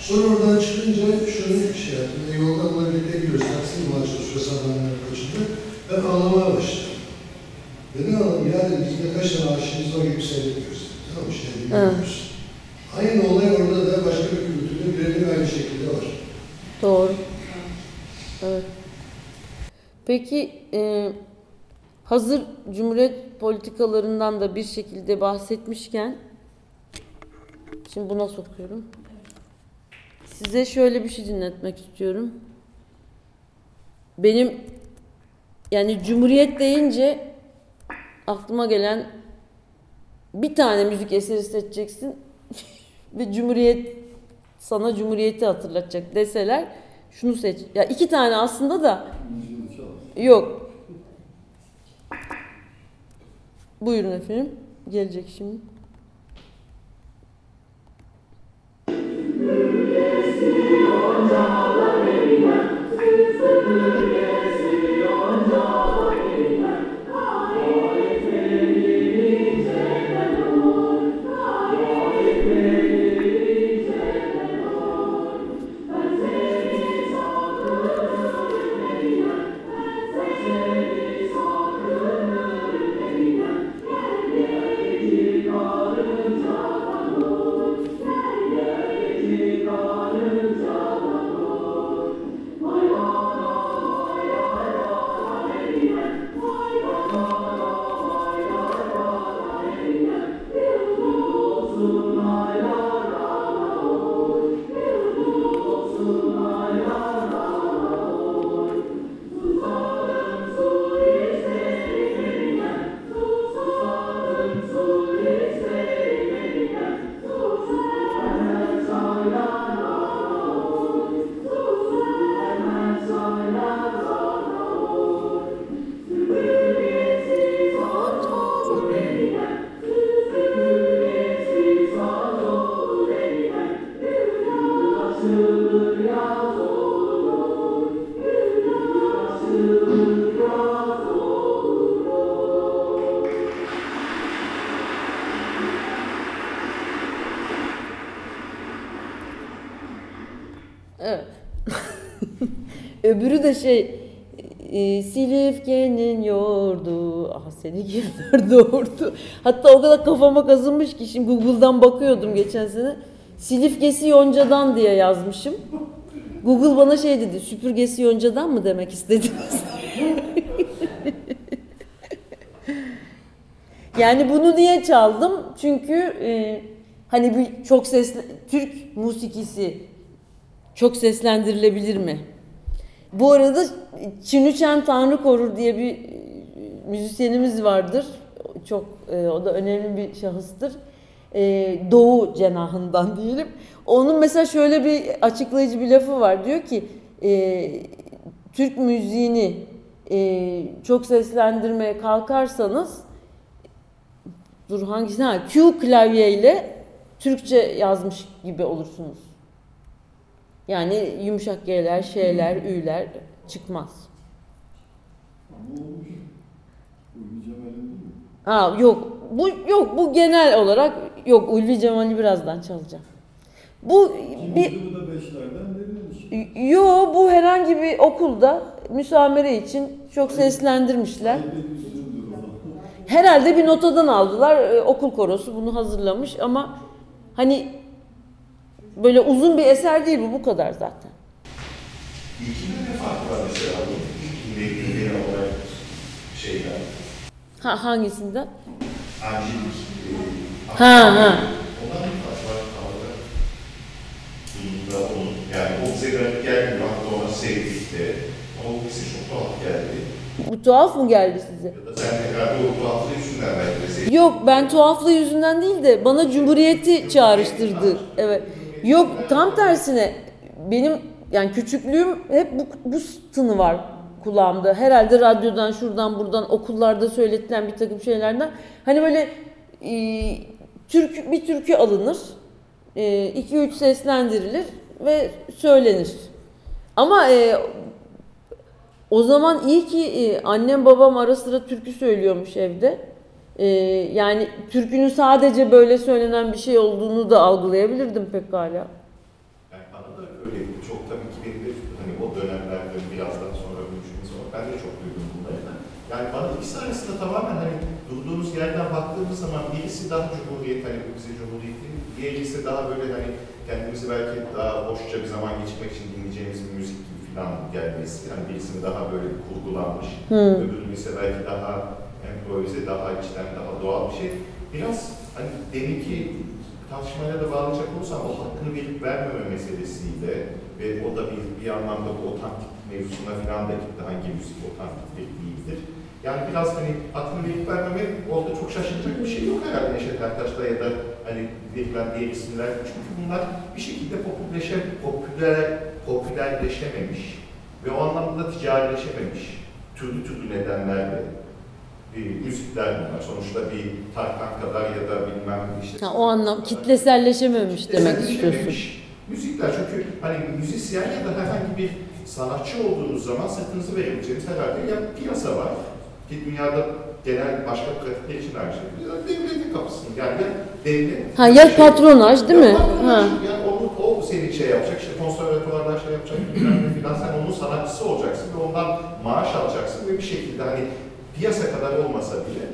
Sonra oradan çıkınca şöyle bir şey yaptım. E, yoldan bunları birlikte gidiyoruz. Taksi bulmaya çalışıyor sabahlar kaçında. Ben ağlamaya başladım. Neden ağladım? Ya dedim biz de kaç tane aşığımız var gibi seyrediyoruz. Tamam mı? Şey bilmiyoruz. Aynı olay orada da başka bir kültürde birebir aynı şekilde var. Doğru. Evet. Peki e, hazır Cumhuriyet politikalarından da bir şekilde bahsetmişken şimdi buna sokuyorum. Size şöyle bir şey dinletmek istiyorum. Benim yani Cumhuriyet deyince aklıma gelen bir tane müzik eseri seçeceksin ve Cumhuriyet sana Cumhuriyeti hatırlatacak deseler şunu seç. Ya iki tane aslında da yok. Buyurun efendim. Gelecek şimdi. Öbürü de şey e, Silifke'nin yoğurdu. Ah seni kimler doğurdu. Hatta o kadar kafama kazınmış ki şimdi Google'dan bakıyordum geçen sene. Silifkesi yoncadan diye yazmışım. Google bana şey dedi. Süpürgesi yoncadan mı demek istediniz? yani bunu niye çaldım? Çünkü e, hani bir çok sesli Türk musikisi çok seslendirilebilir mi? Bu arada Çinüçen Tanrı Korur diye bir müzisyenimiz vardır. Çok e, o da önemli bir şahıstır. E, Doğu cenahından diyelim. Onun mesela şöyle bir açıklayıcı bir lafı var. Diyor ki e, Türk müziğini çok seslendirmeye kalkarsanız dur hangisi? Ha, Q klavyeyle Türkçe yazmış gibi olursunuz. Yani yumuşak G'ler, şeyler, ü'ler çıkmaz. Ha yok. Bu yok bu genel olarak yok Ulvi Cemal'i birazdan çalacağım. Bu bir yo bu herhangi bir okulda müsamere için çok seslendirmişler. Herhalde bir notadan aldılar. Ee, okul korosu bunu hazırlamış ama hani böyle uzun bir eser değil bu bu kadar zaten. İlkinde ne fark var mesela bu? İlkinde genel olarak şeyler. Ha hangisinden? Angelik. Ha ha. Ondan bir fark var kavga. Bunda onun, yani o bize garip gelmiyor. Hatta ona sevdik. Ama bu bize çok tuhaf geldi. Bu tuhaf mı geldi size? Yok ben tuhaflığı yüzünden değil de bana cumhuriyeti çağrıştırdı. Evet. Yok tam tersine benim yani küçüklüğüm hep bu, bu tını var kulağımda. Herhalde radyodan şuradan buradan okullarda söyletilen bir takım şeylerden. Hani böyle e, türkü, bir türkü alınır. 2-3 seslendirilir ve söylenir. Ama e, o zaman iyi ki e, annem babam ara sıra türkü söylüyormuş evde. E, yani türkünün sadece böyle söylenen bir şey olduğunu da algılayabilirdim pekala. Yani bana da öyle çok tabii ki benim de hani o dönemlerde birazdan sonra ölmüşüm sonra ben de çok duydum bunları da. Yani bana ikisi arasında tamamen hani durduğunuz yerden baktığımız zaman birisi daha cumhuriyet hani bu bize cumhuriyeti, diğeri ise daha böyle hani kendimizi belki daha hoşça bir zaman geçirmek için dinleyeceğimiz bir müzik gibi falan gelmesi. Yani birisinin daha böyle kurgulanmış, Hmm. öbürünün ise belki daha improvize, daha içten, daha doğal bir şey. Biraz hani deminki tartışmaya da bağlayacak olursam o hakkını verip vermeme meselesiyle ve o da bir, bir anlamda bu otantik mevzusuna falan da gitti hangi müzik otantiktir değildir. Yani biraz hani hakkını verip vermeme orada çok şaşıracak bir şey yok herhalde Neşet Ertaş'ta ya da hani verilen diğer isimler. Çünkü bunlar bir şekilde popülerleşe, popüler, popülerleşememiş ve o anlamda da ticarileşememiş türlü türlü nedenlerle e, müzikler bunlar. Sonuçta bir Tarkan kadar ya da bilmem işte. Ha, o anlam kitleselleşememiş demek istiyorsun. Müzikler çünkü hani müzisyen ya da herhangi bir sanatçı olduğunuz zaman sırtınızı verebileceğiniz herhalde ya piyasa var ki dünyada genel başka pratikler için aynı şey. Devletin kapısını yani ya devlet. Ha ya patronaj değil mi? Ya patronaj, Ha. Yani onu, o seni şey yapacak, işte konservatuvarlar şey yapacak, ne filan. Sen onun sanatçısı olacaksın ve ondan maaş alacaksın ve bir şekilde hani piyasa kadar olmasa bile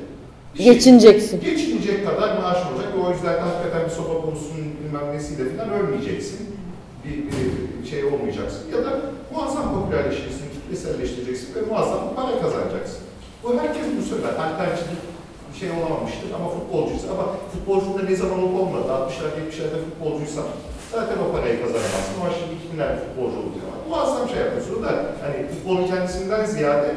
şekilde Geçineceksin. geçinecek kadar maaş olacak ve o yüzden de hakikaten bir sopa konusunun bilmem nesiyle falan ölmeyeceksin. Bir, bir şey olmayacaksın. Ya da muazzam popülerleşeceksin, kitleselleştireceksin ve muazzam para kazanacaksın. Bu herkes bunu söyler. Alternatif bir şey olamamıştır ama futbolcuysa ama futbolcunun da ne zaman olup olmadı. 60'lar 70'lerde futbolcuysan zaten o parayı kazanamazsın. Ama şimdi 2000'lerde futbolcu olacak muazzam şey yapıyorsun da hani futbolun kendisinden ziyade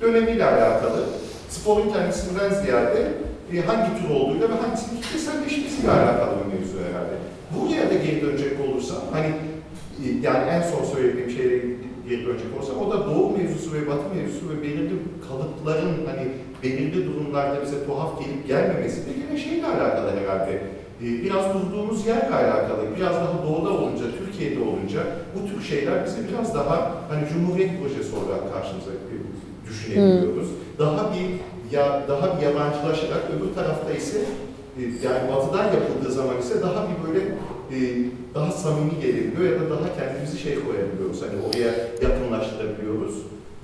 dönemiyle alakalı, sporun kendisinden ziyade e, hangi tür olduğuyla ve hangisinin kitleselleşmesiyle alakalı bir mevzu herhalde. Buraya da geri dönecek olursam, hani e, yani en son söylediğim şeye geri dönecek olursam, o da doğu mevzusu ve batı mevzusu ve belirli kalıpların hani belirli durumlarda bize tuhaf gelip gelmemesi de yine şeyle alakalı herhalde. E, Biraz durduğumuz yerle alakalı, biraz daha doğuda olunca, Türkiye'de olunca bu tür şeyler bize biraz daha hani Cumhuriyet projesi olarak karşımıza düşünebiliyoruz. Daha bir ya daha bir yabancılaşarak öbür tarafta ise e, yani batıdan yapıldığı zaman ise daha bir böyle e, daha samimi gelebiliyor ya da daha kendimizi şey koyabiliyoruz. Hani oraya yakınlaştırabiliyoruz.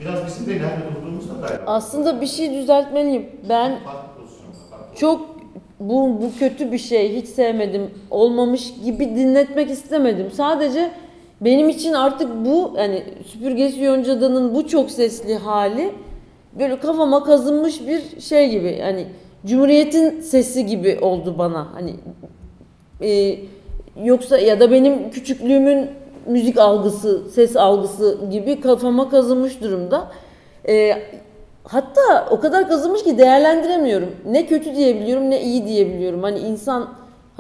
Biraz bizim de nerede durduğumuzla da. Aslında bir şey düzeltmeliyim. Ben çok bu, bu kötü bir şey hiç sevmedim olmamış gibi dinletmek istemedim. Sadece benim için artık bu yani süpürgesi Yonca'danın bu çok sesli hali böyle kafama kazınmış bir şey gibi. Yani Cumhuriyet'in sesi gibi oldu bana. Hani e, yoksa ya da benim küçüklüğümün müzik algısı, ses algısı gibi kafama kazınmış durumda. E, hatta o kadar kazınmış ki değerlendiremiyorum. Ne kötü diyebiliyorum ne iyi diyebiliyorum. Hani insan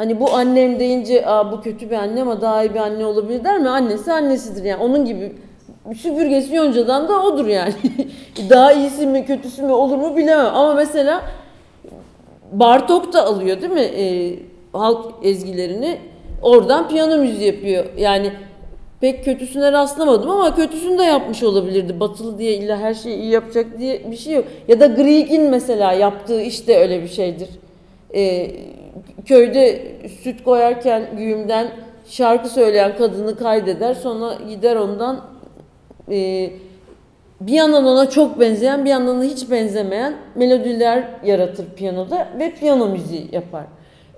hani bu annem deyince Aa, bu kötü bir anne ama daha iyi bir anne olabilir der mi? Annesi annesidir yani onun gibi süpürgesi yoncadan da odur yani. daha iyisi mi kötüsü mü olur mu bilemem ama mesela Bartok da alıyor değil mi e, halk ezgilerini oradan piyano müziği yapıyor. Yani pek kötüsüne rastlamadım ama kötüsünü de yapmış olabilirdi. Batılı diye illa her şeyi iyi yapacak diye bir şey yok. Ya da Grieg'in mesela yaptığı iş de öyle bir şeydir. E, köyde süt koyarken güğümden şarkı söyleyen kadını kaydeder sonra gider ondan e, bir yandan ona çok benzeyen bir yandan da hiç benzemeyen melodiler yaratır piyanoda ve piyano müziği yapar.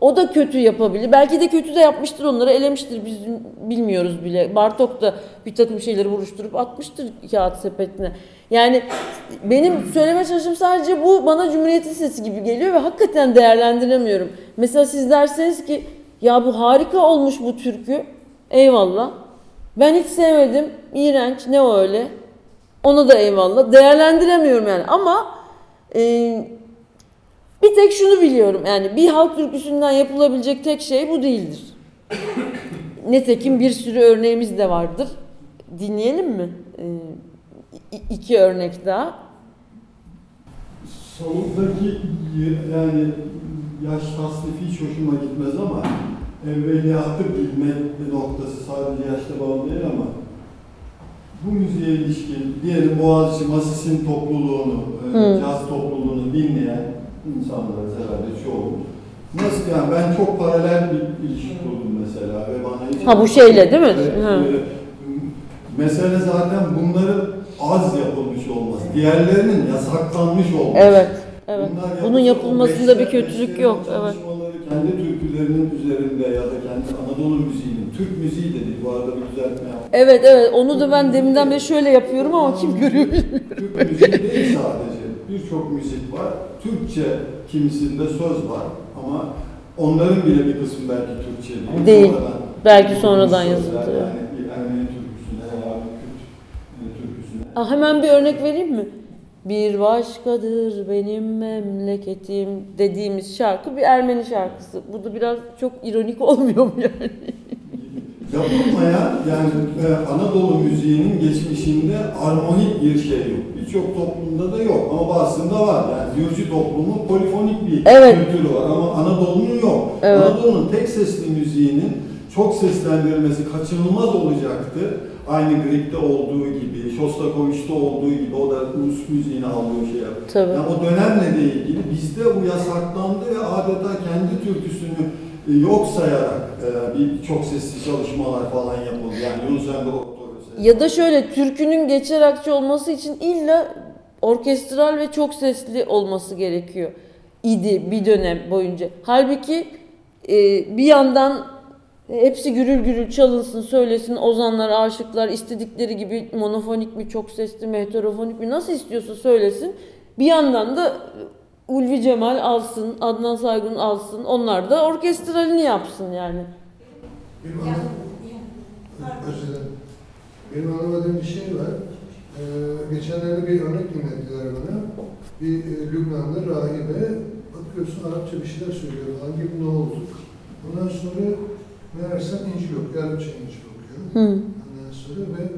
O da kötü yapabilir. Belki de kötü de yapmıştır onları elemiştir biz bilmiyoruz bile. Bartok da bir takım şeyleri vuruşturup atmıştır kağıt sepetine. Yani benim söyleme çalışım sadece bu bana Cumhuriyet'in sesi gibi geliyor ve hakikaten değerlendiremiyorum. Mesela siz derseniz ki ya bu harika olmuş bu türkü. Eyvallah. Ben hiç sevmedim. İğrenç. Ne o öyle? Ona da eyvallah. Değerlendiremiyorum yani. Ama e, bir tek şunu biliyorum. Yani bir halk türküsünden yapılabilecek tek şey bu değildir. Nitekim bir sürü örneğimiz de vardır. Dinleyelim mi? E, i- iki örnek daha. Sonundaki yani yaş tasnifi hiç hoşuma gitmez ama evveliyatı bilmek noktası sadece yaşta bağlı değil ama bu müziğe ilişkin diyelim Boğaziçi Masis'in topluluğunu, Hı. caz topluluğunu dinleyen insanlara herhalde çoğu. Nasıl yani ben çok paralel bir ilişki kurdum mesela ve bana hiç... Ha, bu şeyle değil mi? Evet, Hı. böyle, mesele zaten bunların az yapılmış olması, diğerlerinin yasaklanmış olması. Evet. Evet. Bunlar Bunun yapılmasında bir kötülük yok. Evet. Kendi türkülerinin üzerinde ya da kendi Anadolu müziğinin, Türk müziği de değil bu arada bir düzeltme yaptım. Evet evet onu da ben deminden beri şöyle yapıyorum ama kim görüyor bilmiyorum. Türk müziği değil sadece. Birçok müzik var. Türkçe kimisinde söz var ama onların bile bir kısmı belki Türkçe değil. Değil. Sonradan Belki sonradan yazıldı. Yani bir Ermeni türküsüne veya bir Kürt e, türküsüne. Aa, hemen bir örnek vereyim mi? Bir başkadır benim memleketim dediğimiz şarkı bir Ermeni şarkısı. Bu da biraz çok ironik olmuyor mu yani? Yapılmayan yani e, Anadolu müziğinin geçmişinde armonik bir şey yok. Birçok toplumda da yok ama bazısında var. Yani Gürcü toplumu polifonik bir Evet. kültürü var ama Anadolu'nun yok. Evet. Anadolu'nun tek sesli müziğinin çok seslendirilmesi kaçınılmaz olacaktı. Aynı Grieg'de olduğu gibi, Shostakovich'te olduğu gibi o da Rus müziğini aldığı şey. Tabii. Yani o dönemle de ilgili bizde bu yasaklandı ve adeta kendi türküsünü yok sayarak e, bir çok sesli çalışmalar falan yapıldı. Yani Yunus Emre Oktay Ya da şöyle türkünün geçer akçe olması için illa orkestral ve çok sesli olması gerekiyor. idi bir dönem boyunca. Halbuki e, bir yandan hepsi gürül gürül çalınsın, söylesin, ozanlar, aşıklar istedikleri gibi monofonik mi, çok sesli mi, heterofonik mi nasıl istiyorsa söylesin. Bir yandan da Ulvi Cemal alsın, Adnan Saygun alsın. Onlar da orkestralini yapsın yani. Benim, anlam. Benim anlamadığım bir şey var. Ee, geçenlerde bir örnek dinlettiler bana. Bir e, Lübnanlı rahibe bakıyorsun Arapça bir şeyler söylüyor gibi ne olduk. Ondan sonra meğersem İncil okuyor, Arapça İncil okuyor. Hı. Ondan sonra ve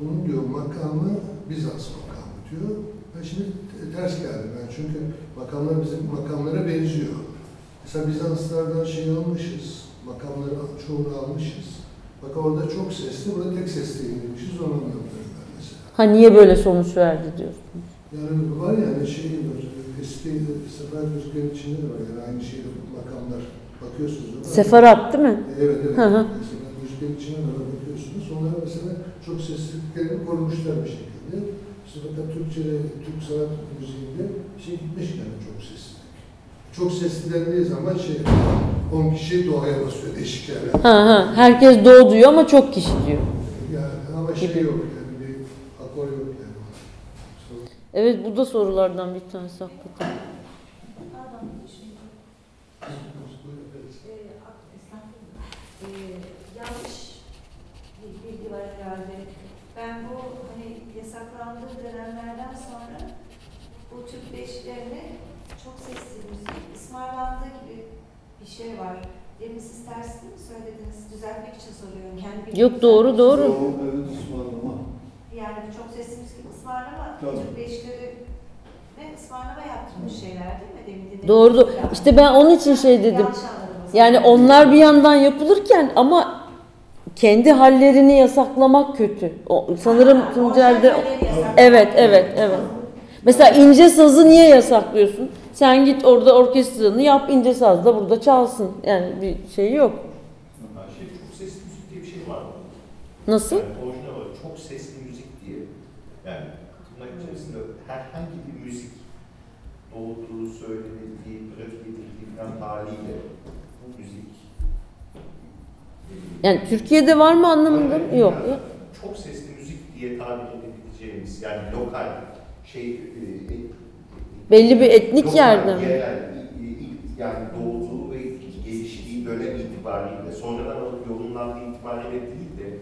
bunun diyor makamı Bizans makamı diyor. Ben şimdi ters geldim ben çünkü makamlar bizim makamlara benziyor. Mesela Bizanslardan şey almışız, makamları çoğunu almışız. Bak orada çok sesli, burada tek sesli indirmişiz, onu anlatıyorum ben mesela. Ha niye böyle sonuç verdi diyorsun? Yani var yani şey var, eski sefer müziklerin içinde de var yani aynı şeyde makamlar bakıyorsunuz. ona. Sefarat değil mi? Evet evet. Hı hı. Mesela müziklerin içine böyle bakıyorsunuz. Onlara mesela çok sesliliklerini korumuşlar bir şekilde. İşte fakat Türkçe'de, Türk sanat müziğinde şey gitmiş yani çok sesli. Çok sesli dendiği zaman şey 10 kişi doğaya basıyor değişik yerlerde. Ha ha. Herkes doğu diyor ama çok kişi diyor. Yani ama şey Gibi. yok yani bir akor yok yani. Evet bu da sorulardan bir tanesi hakikaten. Pardon, şimdi, e, ak- estağfurullah. E, yanlış bir bilgi var herhalde. Ben bu hani yasaklandığı dönemlerden sonra bu Beşlerini çok sesli müzik ısmarlandığı gibi bir şey var. Demin siz tersini mi söylediniz? Düzeltmek için soruyorum. Kendi Yok doğru doğru. Doğru, evet, ısmarlama. için. Yani çok sesli müzik ısmarlama, Tabii. Türk beşleri ne ısmarlama yaptırmış şeyler değil mi? Demin Doğru. gibi. İşte ben onun için şey dedim. Yani onlar bir yandan yapılırken ama kendi hallerini yasaklamak kötü. O, sanırım Tuncer'de. Evet, evet, evet. Mesela ince sazı niye yasaklıyorsun? Sen git orada orkestranı yap, ince saz da burada çalsın. Yani bir şey yok. Şey, çok sesli müzik diye bir şey var mı? Nasıl? Yani orijinal olarak çok sesli müzik diye. Yani tırnak içerisinde herhangi bir müzik doğduğu, söylenildiği, pratik edildiği falan haliyle bu müzik Yani Türkiye'de var mı anlamında mı? Yok. Yani Çok sesli müzik diye tabir edebileceğimiz yani lokal şey e, e, Belli bir etnik yerde mi? i- i- yani doğduğu ve geliştiği dönem itibariyle sonradan alıp yorumlandığı itibariyle değil de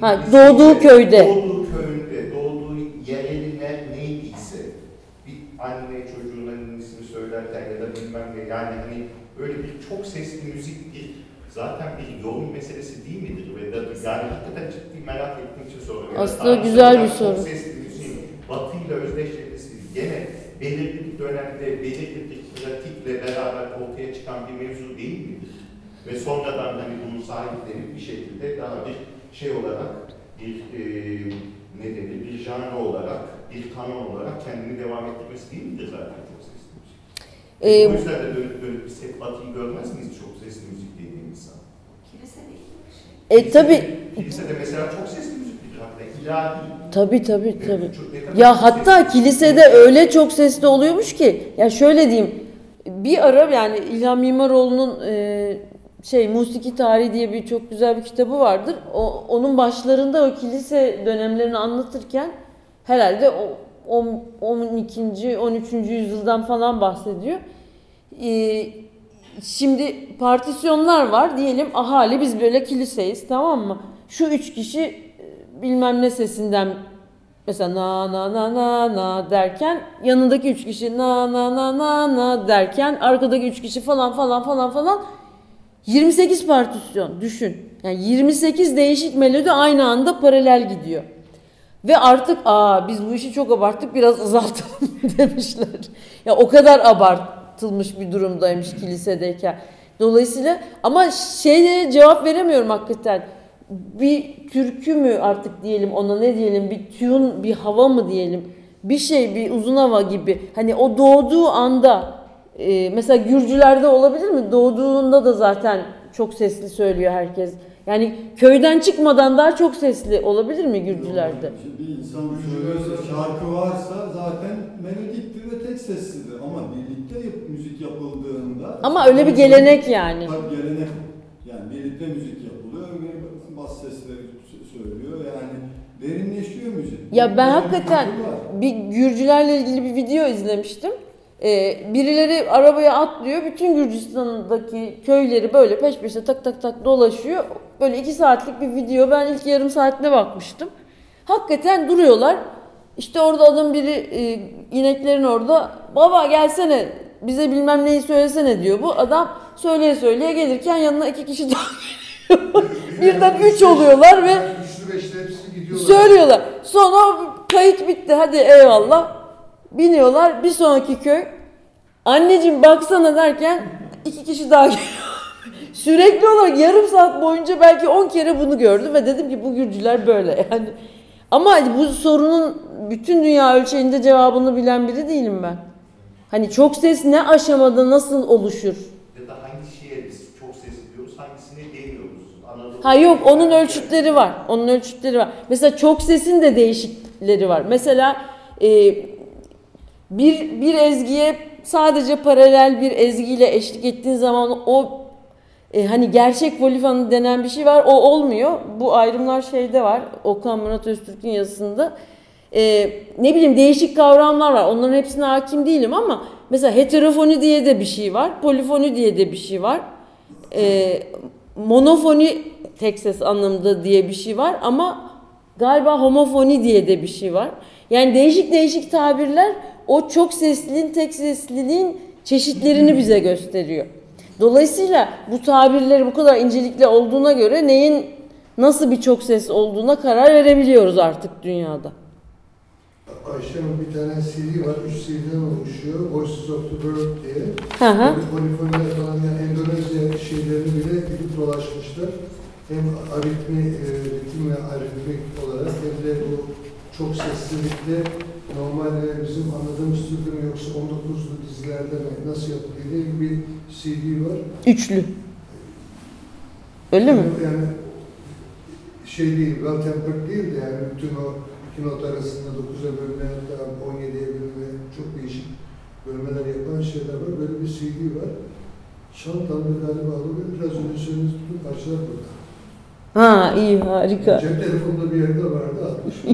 Ha, doğduğu köyde. Doğduğu köyünde, doğduğu yereline neydiyse bir anne çocuğuna ismini söylerken ya da bilmem ne yani hani öyle bir çok sesli müzik bir zaten bir yorum meselesi değil midir? Ve yani hakikaten ciddi merak ettiğim için soruyorum. Yani Aslında tarihsel güzel bir soru. Çok müziğin batıyla özdeşleşmesi gene belirli bir dönemde belirli bir pratikle beraber ortaya çıkan bir mevzu değil midir? Ve sonradan hani bunun sahiplenip bir şekilde daha bir şey olarak bir e, ne denir, bir janr olarak, bir kanon olarak kendini devam ettirmesi değil midir zaten çok sesli müzik? Ee, o yüzden de dönüp dönüp bir set batıyı görmez miyiz çok sesli müzik dediğimiz zaman? Kilise değil mi? Şey. E tabi Kilisede mesela çok sesli müzik bir hakikaten ilahi. Tabi tabi tabi. Çok- ne kadar Ya hatta kilisede öyle çok sesli oluyormuş ki ya şöyle diyeyim bir ara yani İlhan Mimaroğlu'nun e, şey musiki tarihi diye bir çok güzel bir kitabı vardır. O, onun başlarında o kilise dönemlerini anlatırken herhalde o on- 12. 13. yüzyıldan falan bahsediyor. E, şimdi partisyonlar var diyelim ahali biz böyle kiliseyiz tamam mı? Şu üç kişi bilmem ne sesinden Mesela na na na na na derken yanındaki üç kişi na na na na na derken arkadaki üç kişi falan falan falan falan 28 partisyon düşün. Yani 28 değişik melodi aynı anda paralel gidiyor. Ve artık aa biz bu işi çok abarttık biraz azaltalım demişler. Ya o kadar abartılmış bir durumdaymış kilisedeyken. Dolayısıyla ama şeye cevap veremiyorum hakikaten. Bir türkü mü artık diyelim ona ne diyelim bir tune bir hava mı diyelim bir şey bir uzun hava gibi hani o doğduğu anda e, mesela Gürcülerde olabilir mi? Doğduğunda da zaten çok sesli söylüyor herkes. Yani köyden çıkmadan daha çok sesli olabilir mi Gürcülerde? Şimdi bir insan söylüyorsa, şarkı varsa zaten melodiktir ve tek seslidir. Ama birlikte yap- müzik yapıldığında... Ama öyle bir gelenek yani. Tabii gelenek. Yani birlikte müzik yapılıyor sesleri sö- söylüyor. Yani derinleşiyor müzik. Ya ben hakikaten bir Gürcülerle ilgili bir video izlemiştim. Ee, birileri arabaya atlıyor. Bütün Gürcistan'daki köyleri böyle peş peşe tak tak tak dolaşıyor. Böyle iki saatlik bir video. Ben ilk yarım saatine bakmıştım. Hakikaten duruyorlar. İşte orada adam biri e, ineklerin orada baba gelsene bize bilmem neyi söylesene diyor. Bu adam söyleye söyleye gelirken yanına iki kişi daha. Birden üç oluyorlar ve. Söylüyorlar. Sonra kayıt bitti. Hadi eyvallah. Biniyorlar. Bir sonraki köy. Anneciğim baksana derken iki kişi daha geliyor. Sürekli olarak yarım saat boyunca belki 10 kere bunu gördüm ve dedim ki bu Gürcüler böyle yani. Ama bu sorunun bütün dünya ölçeğinde cevabını bilen biri değilim ben. Hani çok ses ne aşamada nasıl oluşur? Ya da hangi şeye Ha yok onun ölçütleri var. Onun ölçütleri var. Mesela çok sesin de değişikleri var. Mesela e, bir bir ezgiye sadece paralel bir ezgiyle eşlik ettiğin zaman o e, hani gerçek polifanı denen bir şey var. O olmuyor. Bu ayrımlar şeyde var. Okan Murat Öztürk'ün yazısında. E, ne bileyim değişik kavramlar var. Onların hepsine hakim değilim ama mesela heterofoni diye de bir şey var. Polifoni diye de bir şey var. E, monofoni tek ses anlamında diye bir şey var ama galiba homofoni diye de bir şey var. Yani değişik değişik tabirler o çok sesliliğin, tek sesliliğin çeşitlerini bize gösteriyor. Dolayısıyla bu tabirleri bu kadar incelikli olduğuna göre neyin nasıl bir çok ses olduğuna karar verebiliyoruz artık dünyada. Ayşe'nin bir tane CD var, üç CD'den oluşuyor. Voices of the World diye. Hı hı. Polifoniler falan yani Endonezya şeylerini bile gidip dolaşmışlar. Hem aritmi, e, ritim ve aritmik olarak hem de bu çok seslilikte normalde bizim anladığımız türde mi yoksa 19'lu dizilerde mi nasıl yapılıyor diye bir CD var. Üçlü. Öyle mi? Yani şey değil, well tempered değil de yani bütün o iki not arasında 9'a bölme hatta 17'ye bölme çok değişik bölmeler yapan şeyler var. Böyle bir CD var. Çantamda galiba alıyor. Biraz önce söylediğiniz bütün parçalar burada. Ha iyi harika. Cep telefonunda bir yerde vardı 60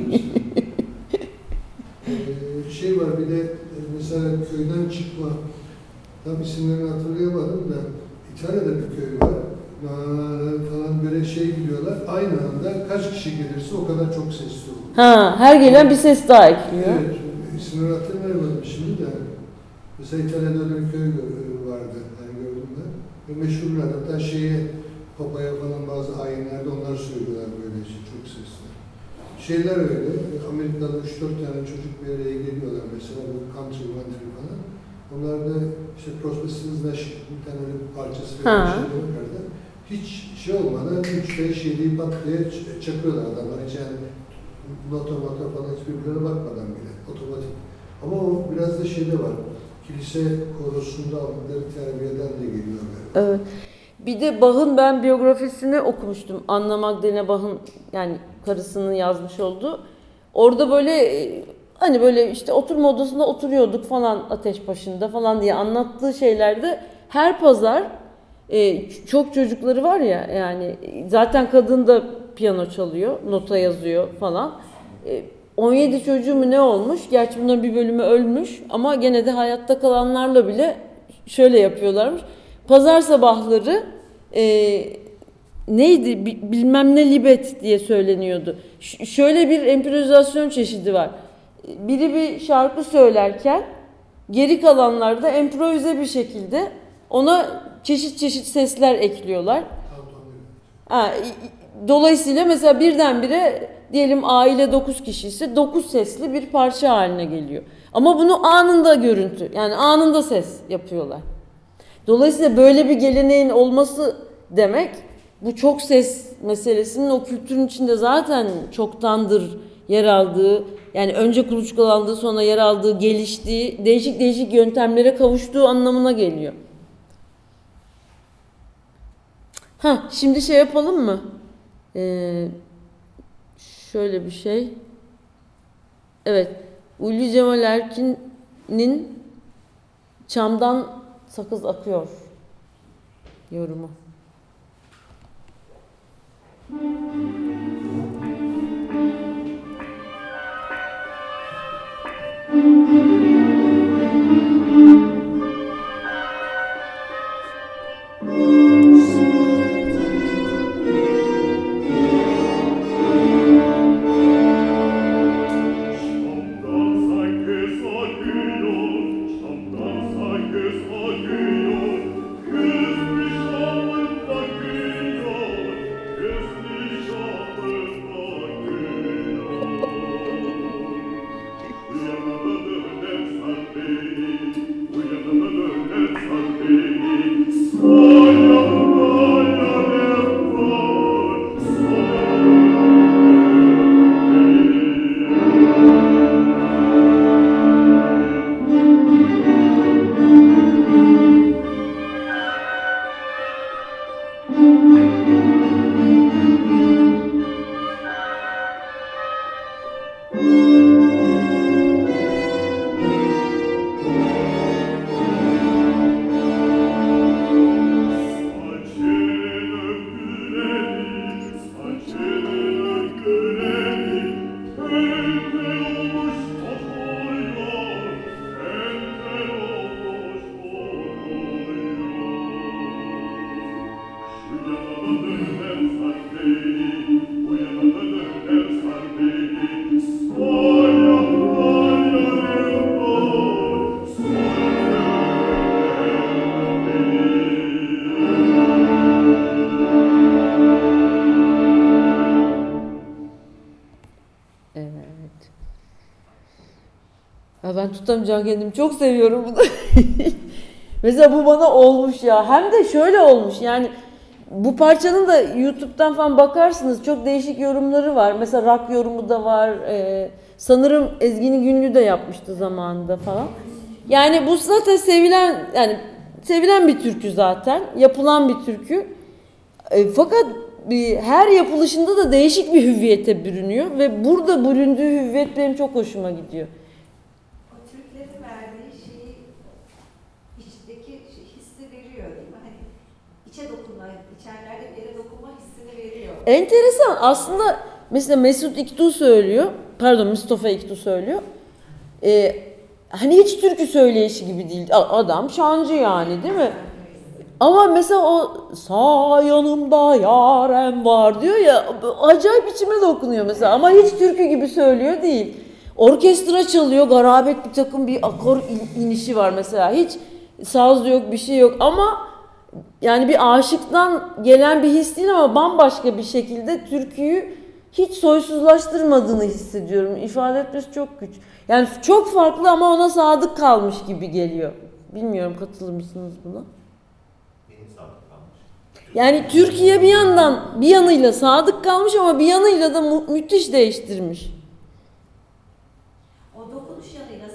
ee, şey var bir de e, mesela köyden çıkma tam isimlerini hatırlayamadım da İtalya'da bir köy var falan böyle şey gidiyorlar aynı anda kaç kişi gelirse o kadar çok sesli olur. Ha her gelen bir ses daha ekliyor. Evet, isimleri hatırlayamadım şimdi de. Mesela İtalya'da öyle bir köy vardı, hani gördüm ben. Ve meşhurlar, hatta şeye, papaya falan bazı ayinlerde onlar söylüyorlar böyle şey, çok sesli. Şeyler öyle, Amerika'da 3-4 tane çocuk bir araya geliyorlar mesela, bu country country falan. Onlar da işte Prospectus Nash bir tane öyle bir parçası Ha. var, şey var. Hiç şey olmadan 3-5 7'yi pat diye çakıyorlar adamlar. Hiç yani nota nota falan hiç birbirlerine bakmadan bile otomatik. Ama o biraz da şeyde var. Kilise korosunda aldıkları terbiyeden de geliyor galiba. Evet. Bir de Bach'ın ben biyografisini okumuştum. Anna Magdalena Bach'ın yani karısının yazmış olduğu. Orada böyle e, hani böyle işte oturma odasında oturuyorduk falan ateş başında falan diye anlattığı şeylerde her pazar e, çok çocukları var ya yani zaten kadın da piyano çalıyor, nota yazıyor falan. E, 17 çocuğu mu ne olmuş? Gerçi bunların bir bölümü ölmüş ama gene de hayatta kalanlarla bile şöyle yapıyorlarmış. Pazar sabahları e, neydi Bi- bilmem ne libet diye söyleniyordu. Ş- şöyle bir improvizasyon çeşidi var. Biri bir şarkı söylerken geri kalanlar da improvize bir şekilde ona çeşit çeşit sesler ekliyorlar. Ha, dolayısıyla mesela birdenbire diyelim aile 9 kişi ise 9 sesli bir parça haline geliyor. Ama bunu anında görüntü yani anında ses yapıyorlar. Dolayısıyla böyle bir geleneğin olması demek bu çok ses meselesinin o kültürün içinde zaten çoktandır yer aldığı yani önce kuluçkalandığı sonra yer aldığı geliştiği değişik değişik yöntemlere kavuştuğu anlamına geliyor. Ha şimdi şey yapalım mı? Ee, şöyle bir şey. Evet. Ulvi Cemal Erkin'in Çamdan sakız akıyor yorumu. Oh, tutamayacağım kendimi. Çok seviyorum bunu. Mesela bu bana olmuş ya. Hem de şöyle olmuş. Yani bu parçanın da YouTube'dan falan bakarsınız çok değişik yorumları var. Mesela rock yorumu da var. Ee, sanırım Ezgi'nin Günlü de yapmıştı zamanında falan. Yani bu zaten sevilen yani sevilen bir türkü zaten. Yapılan bir türkü. E, fakat bir, her yapılışında da değişik bir hüviyete bürünüyor ve burada büründüğü hüviyet benim çok hoşuma gidiyor. O Türklerin verdiği şeyi içteki şey, hissi veriyor değil mi? Hani içe dokunma, içerlerde bir yere dokunma hissini veriyor. Enteresan aslında mesela Mesut İktu söylüyor, pardon Mustafa İktu söylüyor. E, hani hiç türkü söyleyişi gibi değil. Adam şancı yani değil mi? Ama mesela o sağ yanımda yarem var diyor ya acayip içime dokunuyor mesela ama hiç türkü gibi söylüyor değil. Orkestra çalıyor garabet bir takım bir akor in- inişi var mesela hiç saz yok bir şey yok ama yani bir aşıktan gelen bir his değil ama bambaşka bir şekilde türküyü hiç soysuzlaştırmadığını hissediyorum. İfade etmesi çok güç. Yani çok farklı ama ona sadık kalmış gibi geliyor. Bilmiyorum katılır mısınız buna? Yani Türkiye bir yandan bir yanıyla sadık kalmış ama bir yanıyla da mu- müthiş değiştirmiş. O dokunuş yanıyla e,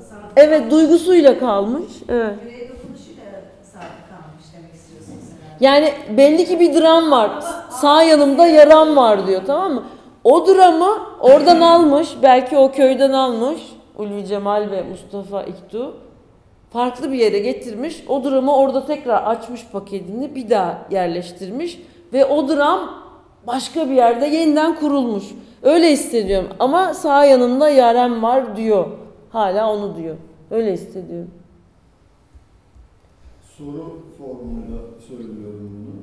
sağlam. Evet duygusuyla kalmış. Evet. Yüreğe dokunuşuyla sadık kalmış demek istiyorsunuz herhalde. Yani belli ki bir dram var. Sağ yanımda yaram var diyor tamam mı? O dramı oradan almış. Belki o köyden almış. Ulvi Cemal ve Mustafa İktu. Farklı bir yere getirmiş. O dramı orada tekrar açmış paketini bir daha yerleştirmiş. Ve o dram başka bir yerde yeniden kurulmuş. Öyle hissediyorum. Ama sağ yanımda yarem var diyor. Hala onu diyor. Öyle hissediyorum. Soru formuyla söylüyorum bunu.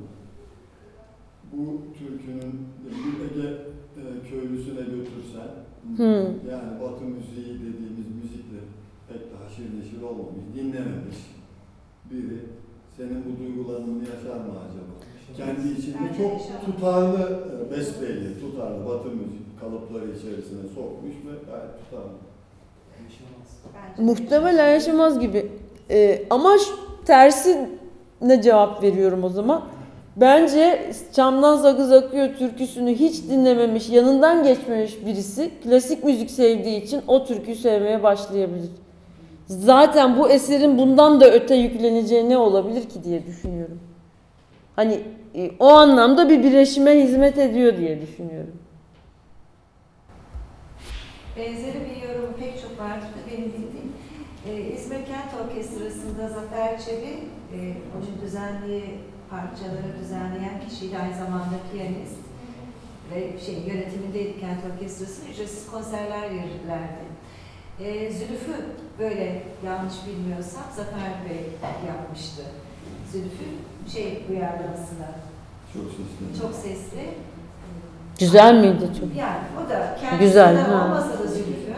Bu türkünün bir Ege e, köylüsüne götürsen, Hmm. yani Batı müziği dediğimiz müzikle pek de haşir neşir olmamış, dinlememiş biri senin bu duygularını yaşar mı acaba? Kendi içinde çok yaşamaz. tutarlı, e, besbelli, tutarlı Batı müzik kalıpları içerisine sokmuş ve gayet tutarlı. Bence Muhtemelen yaşamaz gibi. Ee, ama şu- tersi ne cevap veriyorum o zaman? Bence Çamdan Sakız Akıyor türküsünü hiç dinlememiş, yanından geçmemiş birisi klasik müzik sevdiği için o türküyü sevmeye başlayabilir. Zaten bu eserin bundan da öte yükleneceği ne olabilir ki diye düşünüyorum. Hani e, o anlamda bir birleşime hizmet ediyor diye düşünüyorum. Benzeri bir yorum pek çok da benim bildiğim. E, İzmir Kent Orkestrası'nda Zafer Çebi, e, onun düzenli parçaları düzenleyen kişiydi aynı zamanda piyanist ve şey yönetimindeydi Kent Orkestrası'nın ücretsiz konserler verirlerdi. E, Zülüf'ü böyle yanlış bilmiyorsam Zafer Bey yapmıştı. Zülüf'ü şey uyarlamasına Çok sesli. çok sesli. Güzel miydi çok? Yani o da kendisinden Güzel, ha. olmasa da Zülüf'ün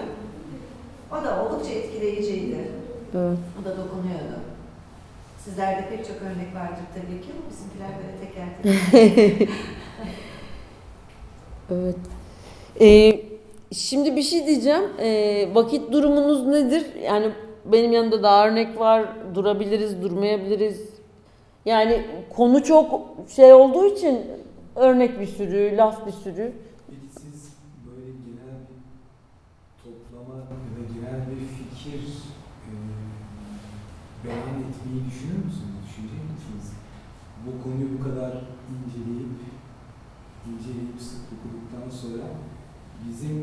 o da oldukça etkileyiciydi. Evet. O da dokunuyordu. Sizlerde pek çok örnek vardır tabii ki ama bizimkiler böyle teker teker. Evet. Ee, şimdi bir şey diyeceğim. Ee, vakit durumunuz nedir? Yani benim yanımda da örnek var. Durabiliriz, durmayabiliriz. Yani konu çok şey olduğu için örnek bir sürü, laf bir sürü. Peki siz böyle genel bir toplama ya da genel bir fikir e, beyan etmeyi düşünür müsünüz? Düşünecek misiniz? Bu konuyu bu kadar inceleyip inceleyip sık okuduktan sonra bizim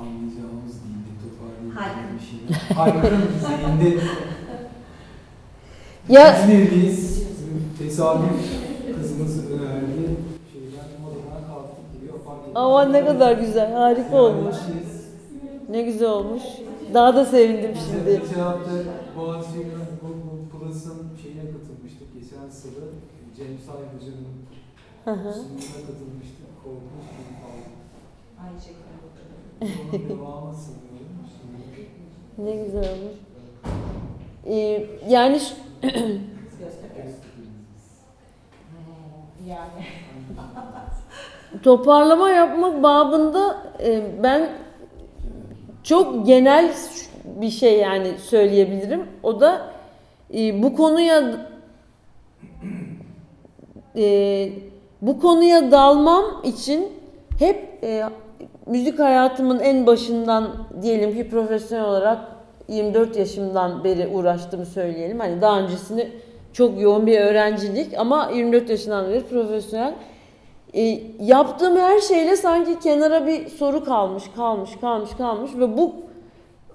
anlayacağımız dilde toparlayabileceğimiz bir şeyler. Haykırın zihinde Ya İzmirliyiz. Tesadüf kızımız önerdi. Şeyden modadan kalktık ettik. aman ne kadar güzel, harika olmuş. Ne güzel olmuş. Daha da sevindim şimdi. Geçen hafta Plus'ın şeyine katılmıştık. Geçen salı Cem Say Hoca'nın Hı hı. Sunumuna katılmıştım. Korkunç bir kaldı. Aynı şekilde. Onun devamı sanıyorum. Şimdi Ne güzel olmuş. Ee, yani ş- Göztepe. Yani. toparlama yapmak babında e, ben çok genel bir şey yani söyleyebilirim. O da e, bu konuya e, bu konuya dalmam için hep e, müzik hayatımın en başından diyelim ki profesyonel olarak 24 yaşımdan beri uğraştığımı söyleyelim. Hani daha öncesinde çok yoğun bir öğrencilik ama 24 yaşından beri profesyonel. E, yaptığım her şeyle sanki kenara bir soru kalmış, kalmış, kalmış, kalmış ve bu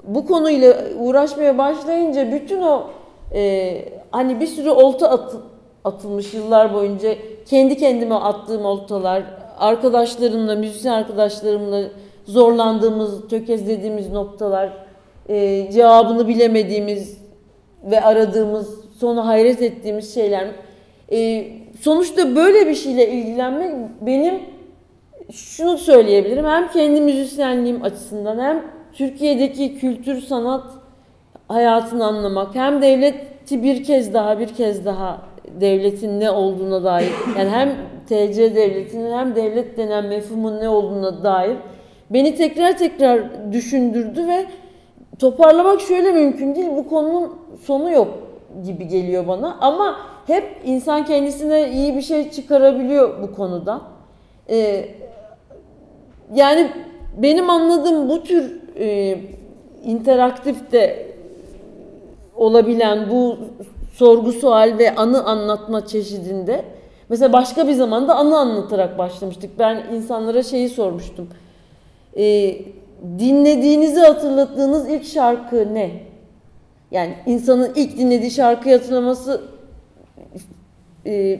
bu konuyla uğraşmaya başlayınca bütün o e, hani bir sürü olta at- atılmış yıllar boyunca kendi kendime attığım oltalar, arkadaşlarımla, müzisyen arkadaşlarımla zorlandığımız, tökezlediğimiz noktalar, e, cevabını bilemediğimiz ve aradığımız, sonra hayret ettiğimiz şeyler. E, sonuçta böyle bir şeyle ilgilenmek benim şunu söyleyebilirim. Hem kendi müzisyenliğim açısından hem Türkiye'deki kültür sanat hayatını anlamak hem devleti bir kez daha bir kez daha devletin ne olduğuna dair yani hem TC devletinin hem devlet denen mefhumun ne olduğuna dair beni tekrar tekrar düşündürdü ve toparlamak şöyle mümkün değil. Bu konunun sonu yok gibi geliyor bana. Ama hep insan kendisine iyi bir şey çıkarabiliyor bu konuda. Ee, yani benim anladığım bu tür e, interaktif de olabilen bu sorgu sual ve anı anlatma çeşidinde mesela başka bir zamanda anı anlatarak başlamıştık. Ben insanlara şeyi sormuştum. Ee, dinlediğinizi hatırlattığınız ilk şarkı ne? Yani insanın ilk dinlediği şarkıyı hatırlaması e,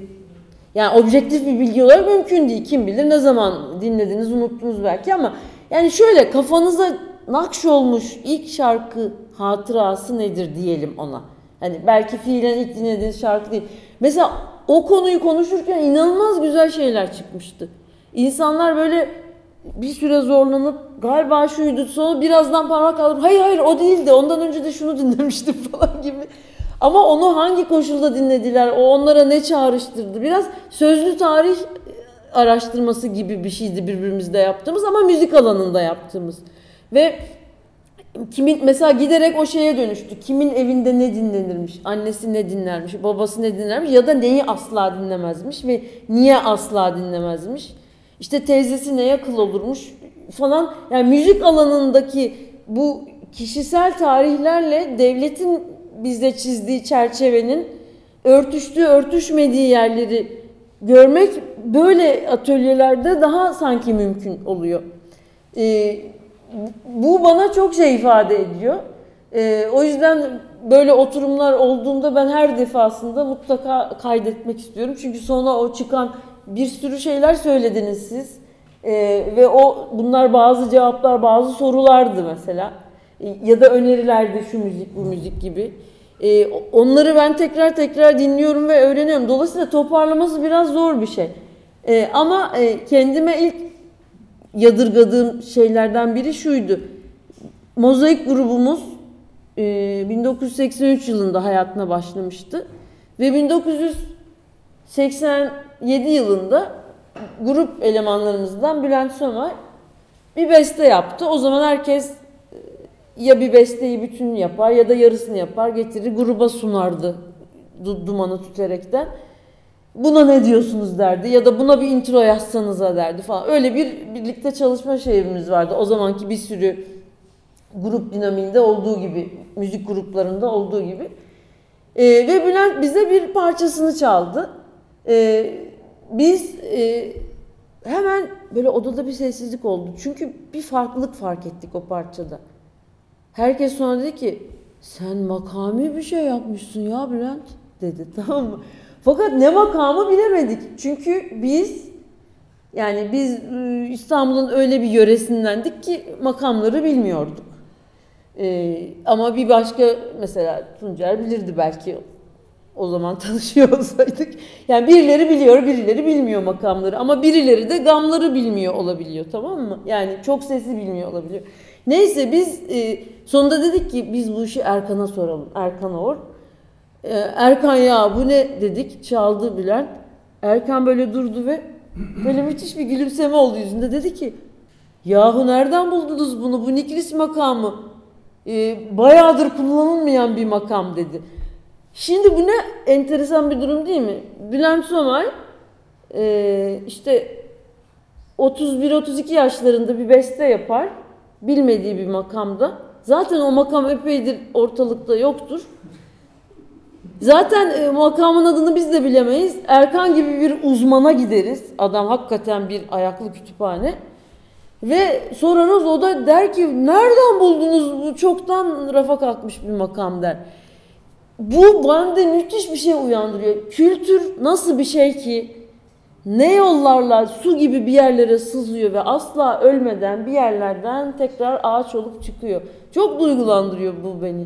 yani objektif bir bilgi olarak mümkün değil. Kim bilir ne zaman dinlediniz, unuttunuz belki ama yani şöyle kafanıza nakş olmuş ilk şarkı hatırası nedir diyelim ona. Hani belki fiilen ilk dinlediğiniz şarkı değil. Mesela o konuyu konuşurken inanılmaz güzel şeyler çıkmıştı. İnsanlar böyle bir süre zorlanıp galiba şuydu sonra birazdan parmak kaldırıp hayır hayır o değildi ondan önce de şunu dinlemiştim falan gibi. Ama onu hangi koşulda dinlediler, o onlara ne çağrıştırdı? Biraz sözlü tarih araştırması gibi bir şeydi birbirimizde yaptığımız ama müzik alanında yaptığımız. Ve kimin mesela giderek o şeye dönüştü. Kimin evinde ne dinlenirmiş, annesi ne dinlermiş, babası ne dinlermiş ya da neyi asla dinlemezmiş ve niye asla dinlemezmiş. İşte teyzesi neye kıl olurmuş falan. Yani müzik alanındaki bu kişisel tarihlerle devletin bizde çizdiği çerçevenin örtüştüğü, örtüşmediği yerleri görmek böyle atölyelerde daha sanki mümkün oluyor. Ee, bu bana çok şey ifade ediyor. Ee, o yüzden böyle oturumlar olduğunda ben her defasında mutlaka kaydetmek istiyorum. Çünkü sonra o çıkan bir sürü şeyler söylediniz siz. Ee, ve o bunlar bazı cevaplar, bazı sorulardı mesela. Ee, ya da önerilerdi şu müzik, bu müzik gibi. Ee, onları ben tekrar tekrar dinliyorum ve öğreniyorum. Dolayısıyla toparlaması biraz zor bir şey. Ee, ama e, kendime ilk yadırgadığım şeylerden biri şuydu. Mozaik grubumuz e, 1983 yılında hayatına başlamıştı. Ve 1987 yılında grup elemanlarımızdan Bülent Sömer bir beste yaptı. O zaman herkes ya bir besteyi bütün yapar ya da yarısını yapar getirir gruba sunardı du- dumanı tüterekten. Buna ne diyorsunuz derdi ya da buna bir intro yazsanıza derdi falan. Öyle bir birlikte çalışma şeyimiz vardı. O zamanki bir sürü grup dinamiğinde olduğu gibi, müzik gruplarında olduğu gibi. Ee, ve Bülent bize bir parçasını çaldı. Ee, biz e, hemen böyle odada bir sessizlik oldu. Çünkü bir farklılık fark ettik o parçada. Herkes sonra dedi ki sen makami bir şey yapmışsın ya Bülent dedi tamam mı? Fakat ne makamı bilemedik. Çünkü biz yani biz e, İstanbul'un öyle bir yöresindendik ki makamları bilmiyorduk. Ee, ama bir başka mesela Tuncer bilirdi belki o zaman tanışıyor olsaydık. Yani birileri biliyor, birileri bilmiyor makamları ama birileri de gamları bilmiyor olabiliyor tamam mı? Yani çok sesi bilmiyor olabiliyor. Neyse biz e, sonunda dedik ki biz bu işi Erkan'a soralım. Erkan Or. E, Erkan ya bu ne dedik çaldı Bülent. Erkan böyle durdu ve böyle müthiş bir gülümseme oldu yüzünde. Dedi ki yahu nereden buldunuz bunu bu Nikris makamı? E, bayağıdır kullanılmayan bir makam dedi. Şimdi bu ne enteresan bir durum değil mi? Bülent Somay e, işte 31-32 yaşlarında bir beste yapar. Bilmediği bir makamda. Zaten o makam epeydir ortalıkta yoktur. Zaten e, makamın adını biz de bilemeyiz. Erkan gibi bir uzmana gideriz. Adam hakikaten bir ayaklı kütüphane. Ve sorarız o da der ki nereden buldunuz bu çoktan rafa kalkmış bir makam der. Bu bende müthiş bir şey uyandırıyor. Kültür nasıl bir şey ki ne yollarla su gibi bir yerlere sızıyor ve asla ölmeden bir yerlerden tekrar ağaç olup çıkıyor. Çok duygulandırıyor bu beni.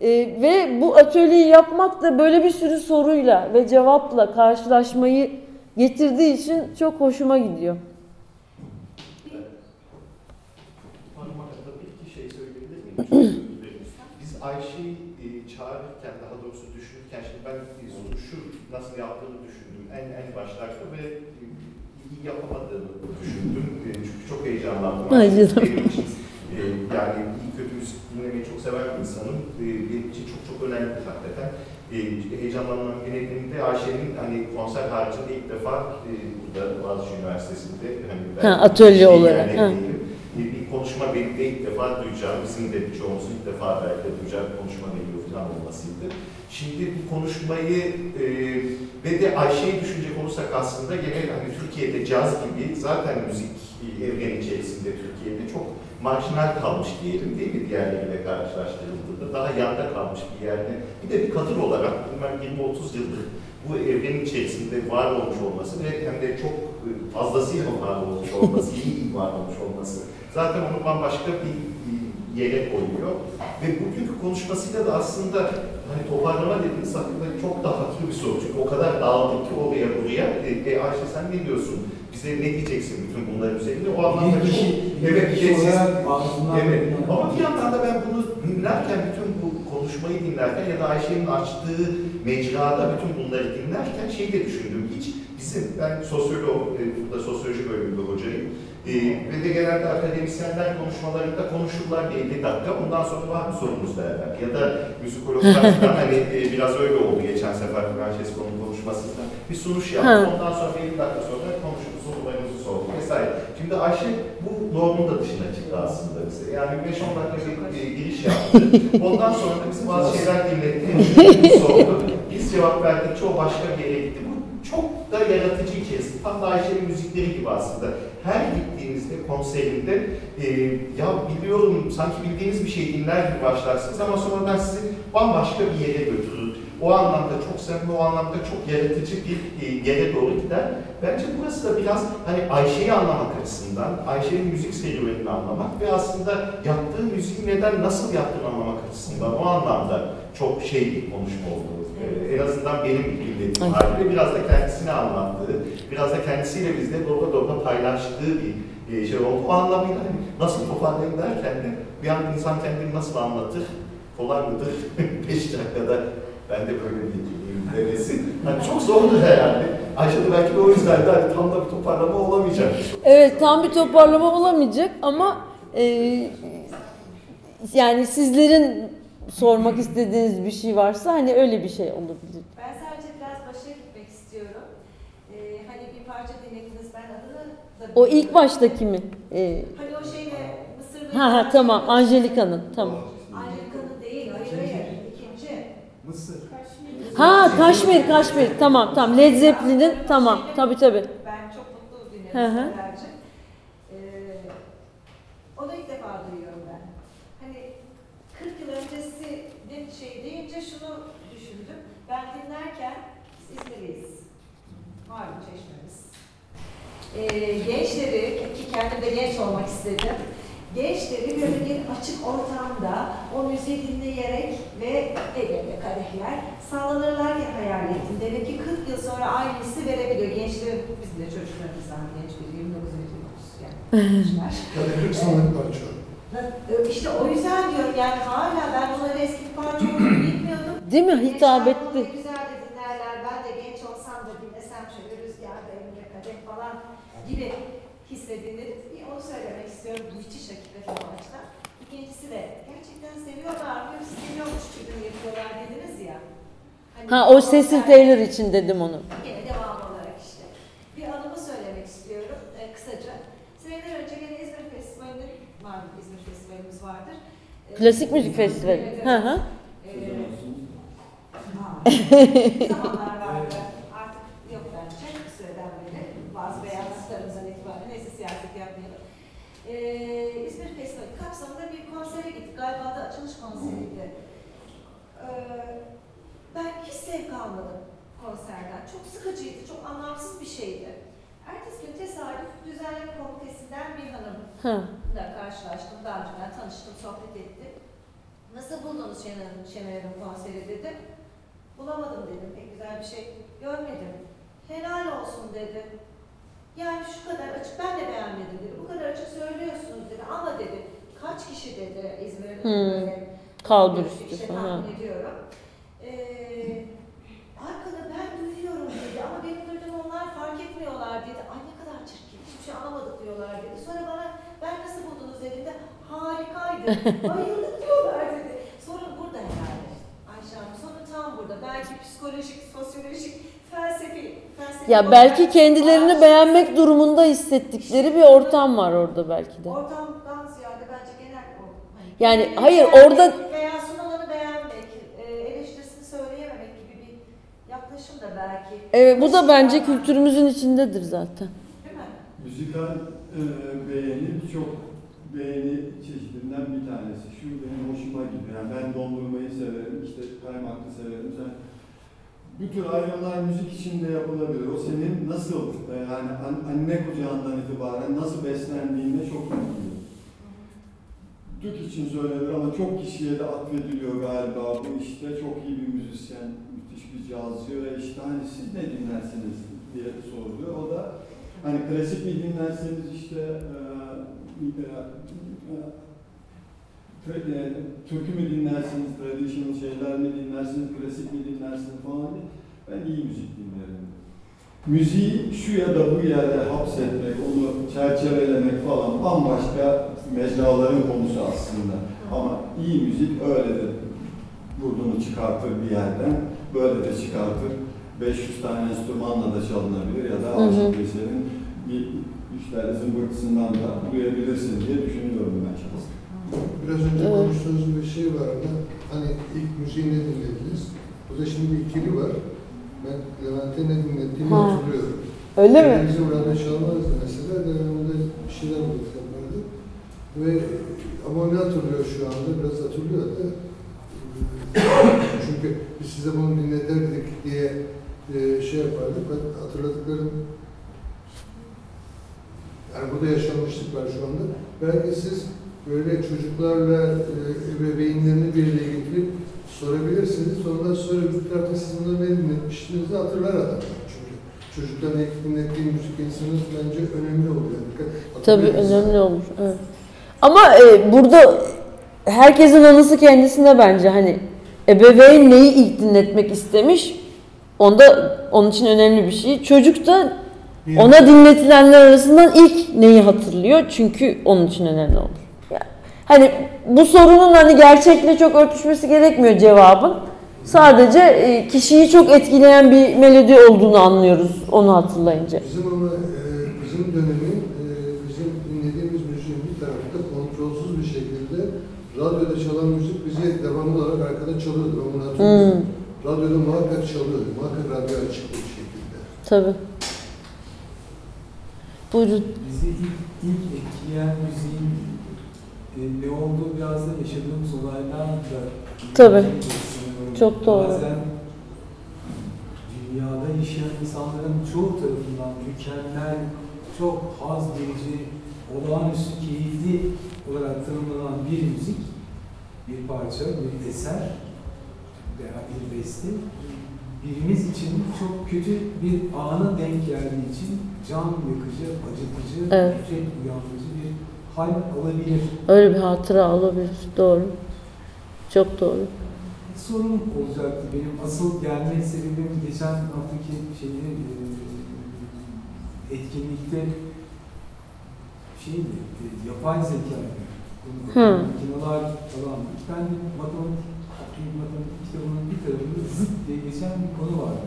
Ee, ve bu atölyeyi yapmak da böyle bir sürü soruyla ve cevapla karşılaşmayı getirdiği için çok hoşuma gidiyor. Şey. Biz Ayşe'yi e, çağırırken, daha doğrusu düşünürken, şimdi ben e, sunuşu nasıl yaptığını düşündüm en en başlarda ve e, iyi yapamadığını düşündüm. E, çünkü çok heyecanlandım. Ay canım. E, yani dinlemeyi çok seven bir insanım. E, benim için çok çok önemli hakikaten. E, heyecanlanmam nedeni de Ayşe'nin hani konser haricinde ilk defa e, burada Boğaziçi Üniversitesi'nde hani Ha, atölye şey olarak, yani ha. değilim. bir, bir konuşma benim de ilk defa duyacağım, bizim de birçoğumuzun ilk defa belki de duyacağı bir konuşma geliyor falan olmasıydı. Şimdi bu konuşmayı e, ve de Ayşe'yi düşünecek olursak aslında gene hani Türkiye'de caz gibi zaten müzik evreni içerisinde Türkiye'de çok marjinal kalmış diyelim değil mi diğerleriyle karşılaştırıldığında daha yanda kalmış bir yerde. Bir de bir kadın olarak ben 20-30 yıldır bu evrenin içerisinde var olmuş olması ve hem de çok e, fazlasıyla var olmuş olması, iyi var olmuş olması zaten onu bambaşka bir bir yere koyuyor. Ve bugünkü konuşmasıyla da aslında hani toparlama dediğiniz hakkında çok da haklı bir soru. Çünkü o kadar dağıldık ki oraya buraya. E, e, Ayşe sen ne diyorsun? Bize ne diyeceksin bütün bunların üzerinde? O anlamda Bir kişi, çok- bir evet, kişi siz- olarak Evet. Ama bir yandan da ben bunu dinlerken, bütün bu konuşmayı dinlerken ya da Ayşe'nin açtığı mecrada bütün bunları dinlerken şey de düşündüm. Hiç bizim, ben sosyolog, e, burada sosyoloji bölümünde hocayım. E, ve de genelde akademisyenler konuşmalarında konuşurlar bir 50 dakika. Ondan sonra var mı sorunuz derler. Ya da müzikologlar hani e, biraz öyle oldu geçen sefer Francesco'nun konuşmasında. Bir sunuş yaptı. Ha. Ondan sonra 50 dakika sonra konuşup sorularınızı sordu vesaire. Şimdi Ayşe bu normun da dışına çıktı aslında bize. Yani 5-10 dakika bir e, giriş yaptı. Ondan sonra da bizi bazı şeyler dinletti. Sordu. Biz cevap verdikçe o başka bir yere gitti. Bu çok da yaratıcı içerisinde. Tam da Ayşe'nin müzikleri gibi aslında. Her gittiğinizde konserinde e, ya biliyorum sanki bildiğiniz bir şey dinler gibi başlarsınız ama sonradan sizi bambaşka bir yere götürür. O anlamda çok samimi, o anlamda çok yaratıcı bir e, yere doğru gider. Bence burası da biraz hani Ayşe'yi anlamak açısından, Ayşe'nin müzik serüvenini anlamak ve aslında yaptığı müziği neden, nasıl yaptığını anlamak açısından o anlamda çok şey bir konuşma oldu. Ee, en azından benim bildiğim haliyle biraz da kendisini anlattığı, biraz da kendisiyle bizle doğru doğru paylaştığı bir e, şey oldu. O anlamıyla hani nasıl toparlayayım derken de bir an insan kendini nasıl anlatır, kolay mıdır? Beş dakikada ben de böyle bir demesi. Hani çok zordur herhalde. Ayşe de belki de o yüzden de hani tam da bir toparlama olamayacak. Evet tam bir toparlama olamayacak ama e, yani sizlerin sormak istediğiniz bir şey varsa hani öyle bir şey olabilir. Ben sadece biraz başa gitmek istiyorum. Ee, hani bir parça dinlediniz ben adını da O ilk baştaki mi? E, Hani o şeyle Mısır'da... ha ha tamam Angelika'nın tamam. Angelika'nın değil, hayır hayır. İkinci. Mısır. Ha Kaşmir Kaşmir tamam tamam Led Zeppelin'in tamam tabi tabi. Ben çok mutlu dinledim Hı. Ee, onu ilk defa duyuyorum ben. Hani 40 yıl öncesinin şey deyince şunu düşündüm. Ben dinlerken biz İzmir'iyiz. Malum çeşmemiz. Ee, gençleri, ki kendim de genç olmak istedim. gençleri böyle bir açık ortamda o müziği dinleyerek ve ellerinde kadehler sallanırlarken hayal ettim. Demek ki 40 yıl sonra aynı hissi verebiliyor. Gençlerin, bizim de çocuklarımızdan genç bir 29 29 yani gençler. Yani 40 sanatlık parça. İşte o yüzden diyorum yani hala ben onları eski parça olduğunu bilmiyordum. Değil mi? Hitap etti. bunu Güzel de dinlerler. Ben de genç olsam da dinlesem şöyle rüzgarda elimde kadeh falan gibi hissedildi. Bir onu söylemek istiyorum. Müthiş hakikaten o açıdan. İkincisi de gerçekten seviyorlar? Seviyormuş gibi yapıyorlar dediniz ya. Hani Ha o Cecil Taylor için dedim onu. Yine devam olarak işte. Bir anımı söylemek istiyorum e, kısaca. Seneler önce gene İzmir Festivali'nin vardı, İzmir Festivalimiz vardır. E, Klasik müzik festivali. Hı hı. E, zamanlar. Artık yok bence bir süreden beri. Bazı beyanatlarımızdan itibaren neyse siyaset yapmayalım. Ee, İzmir Festivali kapsamında bir konsere gittik. Galiba da açılış konseriydi. Ee, ben hiç zevk almadım konserden. Çok sıkıcıydı, çok anlamsız bir şeydi. Ertesi gün tesadüf düzenleme komitesinden bir hanımla karşılaştım. Daha önceden tanıştım, sohbet ettik. Nasıl buldunuz Şener Hanım, Şener Hanım konseri dedim. Bulamadım dedim, pek güzel bir şey görmedim. Helal olsun dedi. Yani şu kadar açık, ben de beğenmedim dedi. Bu kadar açık söylüyorsunuz dedi. Ama dedi, kaç kişi dedi İzmir'in Hmm. böyle Kalbur işte üstü. Hı. tahmin ediyorum. Ee, arkada ben duyuyorum dedi ama benim duyduğum onlar fark etmiyorlar dedi. Ay ne kadar çirkin, hiçbir şey anlamadık diyorlar dedi. Sonra bana ben nasıl buldunuz dediğimde harikaydı, bayıldık diyorlar dedi. Sorun burada herhalde Ayşe Hanım, sorun tam burada. Belki psikolojik, sosyolojik, felsefi, felsefi Ya belki kendilerini beğenmek durumunda hissettikleri bir ortam var orada belki de. Ortamdan ziyade bence genel o. Hani Yani kendini hayır, beğenmek orada- veya sunulanı beğenmek, e, eleştirisini söyleyememek gibi bir yaklaşım da belki. Evet bu da bence kültürümüzün içindedir zaten. Değil mi? Müzikal e, beğeni birçok beğeni çeşidinden bir tanesi. Şu benim hoşuma gidiyor. Yani ben dondurmayı severim, işte kaymaklı severim. Sen, bu tür ayrımlar müzik içinde yapılabilir. O senin nasıl, e, yani an- anne kucağından itibaren nasıl beslendiğinde çok önemli. Türk için söylenir ama çok kişiye de atfediliyor galiba bu işte. Çok iyi bir müzisyen, müthiş bir cazcı ve işte hani siz ne dinlersiniz diye soruluyor. O da Hani klasik mi dinlerseniz işte e, e, türkü mü dinlersiniz, traditional şeyler mi dinlersiniz, klasik mi dinlersiniz falan diye. Ben iyi müzik dinlerim. Müziği şu ya da bu yerde hapsetmek, onu çerçevelemek falan bambaşka mecraların konusu aslında. Ama iyi müzik öyledir. Burnunu çıkartır bir yerden, böyle de çıkartır. 500 tane enstrümanla da çalınabilir ya da. Aşık Veysel'in bir üçler zımbırtısından da duyabilirsin diye düşünüyorum ben. Biraz önce Evet. konuştuğunuz bir şey vardı. Hani ilk müziği ne dinlediniz? Burada şimdi bir ikili var. Ben Levent'e ne dinlettiğimi Ha. hatırlıyorum. Öyle mi? Bizim radyo çalmazdı mesela. Devamında bir şeyler yapardı. Ve ama ne hatırlıyor şu anda? Biraz hatırlıyor da. Çünkü biz size bunu dinletirdik diye e, şey yapardık. Ben hatırladıklarım yani burada yaşanmışlık var şu anda. Belki siz böyle çocuklarla e, ebeveynlerini bir araya getirip sorabilirsiniz. Ondan sonra tarafta siz bunları ne dinletmiştinizi hatırlar adamlar çünkü. Çocukların dinlettiği müzik insanın bence önemli oluyor. Tabii önemli olur. Evet. Ama e, burada herkesin anısı kendisinde bence hani ebeveyn neyi ilk dinletmek istemiş onda onun için önemli bir şey. Çocuk da ona dinletilenler arasından ilk neyi hatırlıyor çünkü onun için önemli olur. Hani bu sorunun hani gerçekle çok örtüşmesi gerekmiyor cevabın. Sadece e, kişiyi çok etkileyen bir melodi olduğunu anlıyoruz onu hatırlayınca. Bizim ama e, bizim dönemin e, bizim dinlediğimiz müziğin bir tarafta kontrolsüz bir şekilde radyoda çalan müzik bizi devamlı olarak arkada çalıyordu. Ben bunu hatırlıyorum. Hmm, Radyoda muhakkak çalıyordu. Muhakkak radyo açık bir şekilde. tabii. Buyurun. Bizi ilk, ilk etkileyen müziğin e, ne olduğu biraz da yaşadığımız olaylar da Tabii. sanıyorum. Çok doğru. Bazen dünyada yaşayan insanların çoğu tarafından mükemmel, çok haz verici olağanüstü keyifli olarak tanımlanan bir müzik, bir parça, bir eser veya bir beste birimiz için çok kötü bir ana denk geldiği için can yakıcı, acıtıcı, Evet. nefret uyandırıcı hal alabilir. Öyle bir hatıra olabilir. Doğru. Çok doğru. Bir sorum olacaktı benim. Asıl gelme sebebim geçen haftaki şeyde etkinlikte şeydi, e, yapay zeka. Hı. Falan. Ben matematik, matematik kitabının bir tarafında zıt diye geçen bir konu vardı.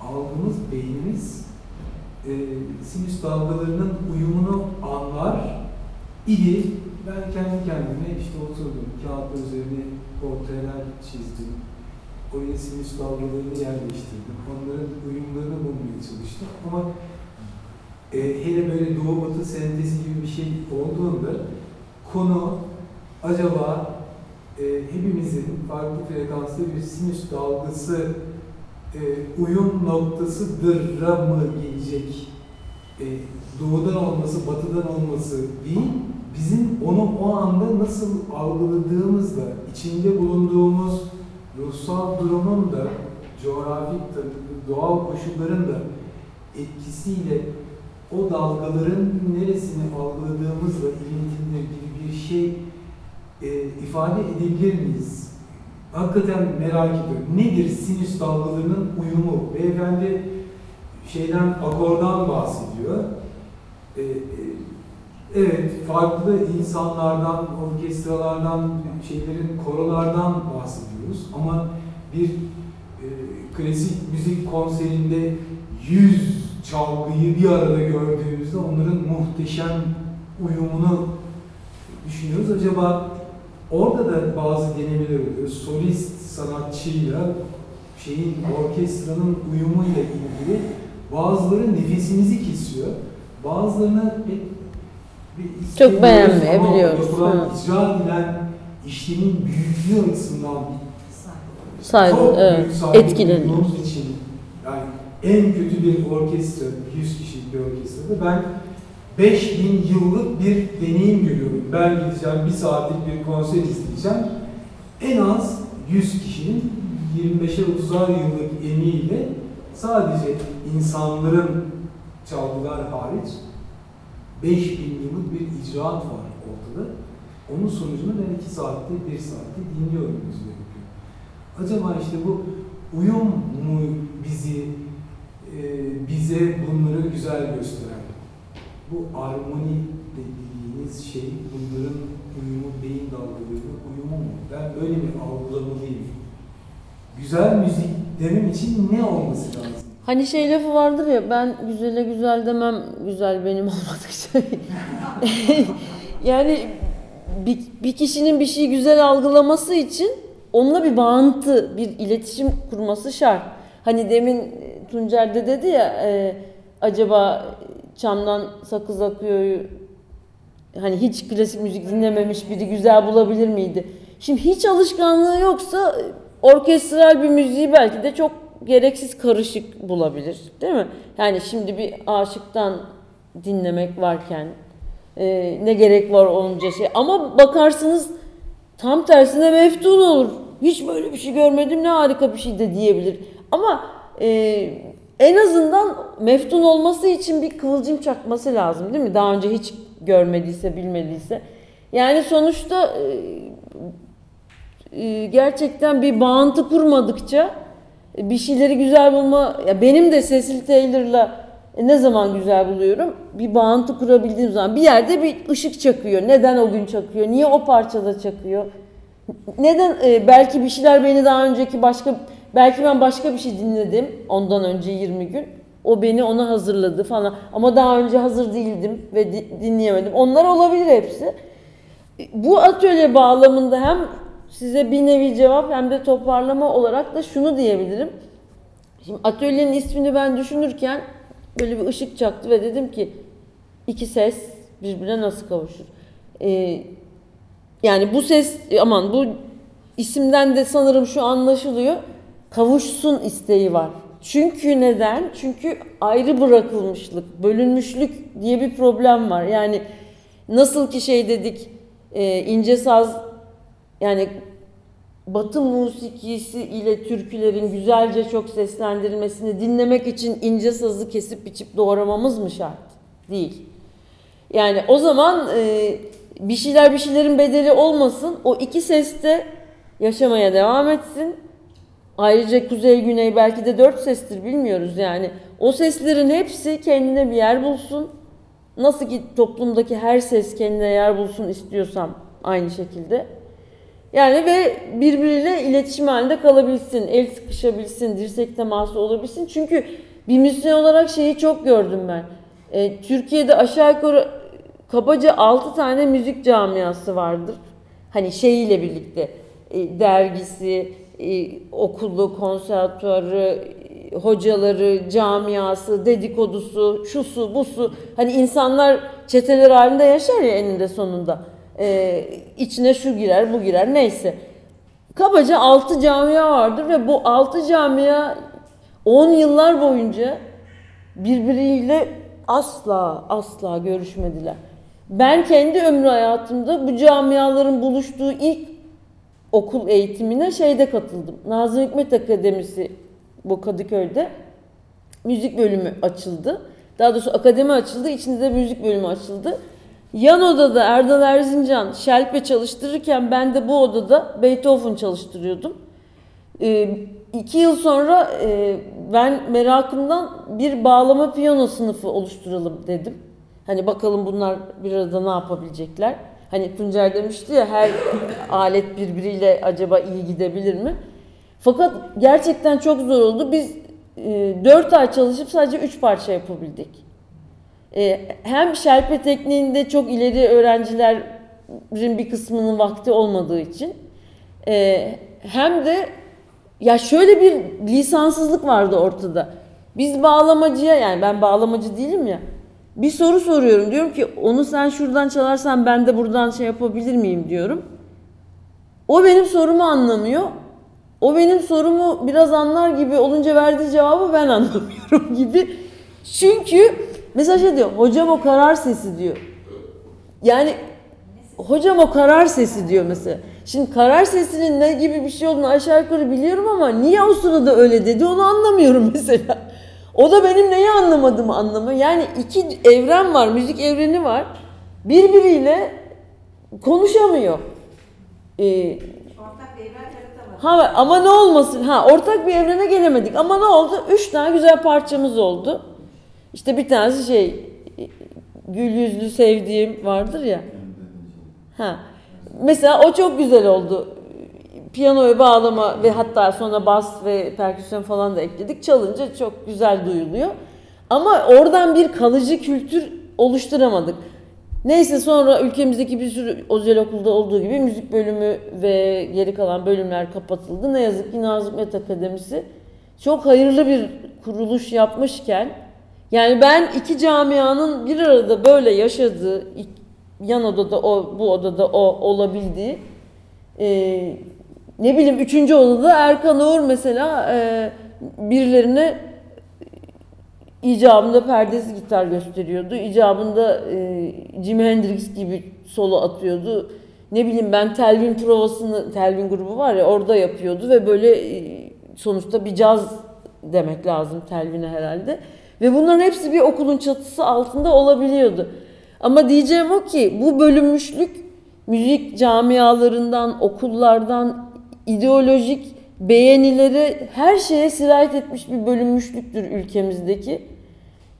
Algımız, beynimiz e, sinüs dalgalarının uyumunu anlar idi. Ben kendi kendime işte oturdum, kağıtlar üzerine portreler çizdim. Oraya sinüs dalgalarını yerleştirdim. Onların uyumlarını bulmaya çalıştım. Ama e, hele böyle doğu batı sentezi gibi bir şey olduğunda konu acaba e, hepimizin farklı frekansta bir sinüs dalgası e, uyum noktasıdır mı gelecek? E, doğudan olması, batıdan olması değil, bizim onu o anda nasıl algıladığımızla, içinde bulunduğumuz ruhsal durumun da, coğrafik doğal koşulların da etkisiyle o dalgaların neresini algıladığımızla ilintili gibi bir şey e, ifade edebilir miyiz? Hakikaten merak ediyorum. Nedir sinüs dalgalarının uyumu? Beyefendi şeyden, akordan bahsediyor. E, e, evet, farklı insanlardan, orkestralardan, şeylerin, korolardan bahsediyoruz. Ama bir e, klasik müzik konserinde yüz çalgıyı bir arada gördüğümüzde onların muhteşem uyumunu düşünüyoruz. Acaba orada da bazı denemeler oluyor. Solist sanatçıyla şeyin orkestranın uyumuyla ilgili bazıları nefesimizi kesiyor. Bazılarına pek bir istemiyoruz beğenmeyebiliyoruz. icra edilen işlemin büyüklüğü açısından Saygı, çok evet. büyük saygı Etkileniyor. duyduğumuz için yani en kötü bir orkestra, 100 kişilik bir orkestrada ben 5000 yıllık bir deneyim görüyorum. Ben gideceğim, bir saatlik bir konser izleyeceğim. En az 100 kişinin 25'e 30'ar yıllık emeğiyle sadece insanların çalgılar hariç 5000 yıllık bir icraat var ortada. Onun sonucunu ben 2 saatte, 1 saatte dinliyorum bakıyorum. Acaba işte bu uyum mu bizi e, bize bunları güzel gösteren? Bu armoni dediğiniz şey bunların uyumu, beyin dalgalarının uyumu mu? Ben böyle mi algılamalıyım? Güzel müzik demem için ne olması lazım? Hani şey lafı vardır ya ben güzele güzel demem güzel benim olmadıkça. yani bir, bir kişinin bir şeyi güzel algılaması için onunla bir bağıntı, bir iletişim kurması şart. Hani demin Tuncer de dedi ya e, acaba çamdan sakız akıyor hani hiç klasik müzik dinlememiş biri güzel bulabilir miydi? Şimdi hiç alışkanlığı yoksa orkestral bir müziği belki de çok gereksiz karışık bulabilir. Değil mi? Yani şimdi bir aşıktan dinlemek varken e, ne gerek var onca şey. Ama bakarsınız tam tersine meftun olur. Hiç böyle bir şey görmedim ne harika bir şey de diyebilir. Ama e, en azından meftun olması için bir kıvılcım çakması lazım değil mi? Daha önce hiç görmediyse, bilmediyse. Yani sonuçta e, e, gerçekten bir bağıntı kurmadıkça e, bir şeyleri güzel bulma... Ya benim de Cecil Taylor'la ne zaman güzel buluyorum? Bir bağıntı kurabildiğim zaman. Bir yerde bir ışık çakıyor. Neden o gün çakıyor? Niye o parçada çakıyor? Neden belki bir şeyler beni daha önceki başka belki ben başka bir şey dinledim ondan önce 20 gün. O beni ona hazırladı falan. Ama daha önce hazır değildim ve di- dinleyemedim. Onlar olabilir hepsi. Bu atölye bağlamında hem size bir nevi cevap hem de toparlama olarak da şunu diyebilirim. Şimdi atölyenin ismini ben düşünürken böyle bir ışık çaktı ve dedim ki iki ses birbirine nasıl kavuşur? Ee, yani bu ses aman bu isimden de sanırım şu anlaşılıyor. Kavuşsun isteği var Çünkü neden? Çünkü ayrı bırakılmışlık, bölünmüşlük diye bir problem var. Yani nasıl ki şey dedik, e, ince saz yani Batı musikisi ile türkülerin güzelce çok seslendirilmesini dinlemek için ince sazı kesip biçip doğramamız mı şart? Değil. Yani o zaman e, bir şeyler bir şeylerin bedeli olmasın. O iki ses de yaşamaya devam etsin. Ayrıca kuzey güney belki de dört sestir bilmiyoruz yani. O seslerin hepsi kendine bir yer bulsun. Nasıl ki toplumdaki her ses kendine yer bulsun istiyorsam aynı şekilde. Yani ve birbiriyle iletişim halinde kalabilsin, el sıkışabilsin, dirsek teması olabilsin. Çünkü bir müzisyen olarak şeyi çok gördüm ben. E, Türkiye'de aşağı yukarı kabaca 6 tane müzik camiası vardır. Hani şeyiyle birlikte e, dergisi, okulu, konservatuarı, e, hocaları, camiası, dedikodusu, şusu, busu. Hani insanlar çeteler halinde yaşar ya eninde sonunda. E, içine şu girer, bu girer neyse. Kabaca 6 camia vardır ve bu 6 camia 10 yıllar boyunca birbiriyle asla asla görüşmediler. Ben kendi ömrü hayatımda bu camiaların buluştuğu ilk okul eğitimine şeyde katıldım. Nazım Hikmet Akademisi bu Kadıköy'de müzik bölümü açıldı. Daha doğrusu akademi açıldı, içinde de müzik bölümü açıldı. Yan odada Erdal Erzincan şelpe çalıştırırken ben de bu odada Beethoven çalıştırıyordum. Ee, iki yıl sonra e, ben merakımdan bir bağlama piyano sınıfı oluşturalım dedim. Hani bakalım bunlar bir arada ne yapabilecekler. Hani Tuncer demişti ya her alet birbiriyle acaba iyi gidebilir mi? Fakat gerçekten çok zor oldu. Biz e, 4 ay çalışıp sadece 3 parça yapabildik. E, hem şerpe tekniğinde çok ileri öğrencilerin bir kısmının vakti olmadığı için e, hem de ya şöyle bir lisansızlık vardı ortada. Biz bağlamacıya yani ben bağlamacı değilim ya. Bir soru soruyorum. Diyorum ki onu sen şuradan çalarsan ben de buradan şey yapabilir miyim diyorum. O benim sorumu anlamıyor. O benim sorumu biraz anlar gibi olunca verdiği cevabı ben anlamıyorum gibi. Çünkü mesela şey diyor hocam o karar sesi diyor. Yani hocam o karar sesi diyor mesela. Şimdi karar sesinin ne gibi bir şey olduğunu aşağı yukarı biliyorum ama niye o sırada öyle dedi onu anlamıyorum mesela. O da benim neyi anlamadığımı anlamıyor. Yani iki evren var, müzik evreni var. Birbiriyle konuşamıyor. Ee, Ortak bir evren ha, ama ne olmasın? Ha ortak bir evrene gelemedik. Ama ne oldu? Üç tane güzel parçamız oldu. İşte bir tanesi şey gül yüzlü sevdiğim vardır ya. Ha. Mesela o çok güzel oldu. Piyano ve bağlama ve hatta sonra bas ve perküsyon falan da ekledik. Çalınca çok güzel duyuluyor. Ama oradan bir kalıcı kültür oluşturamadık. Neyse sonra ülkemizdeki bir sürü özel okulda olduğu gibi müzik bölümü ve geri kalan bölümler kapatıldı. Ne yazık ki Nazım Hikmet Akademisi çok hayırlı bir kuruluş yapmışken yani ben iki camianın bir arada böyle yaşadığı, yan odada o, bu odada o olabildiği, e, ne bileyim üçüncü odada Erkan Uğur mesela e, birilerine icabında perdesi gitar gösteriyordu. İcabında e, Jimi Hendrix gibi solo atıyordu. Ne bileyim ben Telvin provasını, Telvin grubu var ya orada yapıyordu ve böyle e, sonuçta bir caz demek lazım Telvin'e herhalde. Ve bunların hepsi bir okulun çatısı altında olabiliyordu. Ama diyeceğim o ki bu bölünmüşlük müzik camialarından, okullardan, ideolojik beğenileri her şeye sirayet etmiş bir bölünmüşlüktür ülkemizdeki.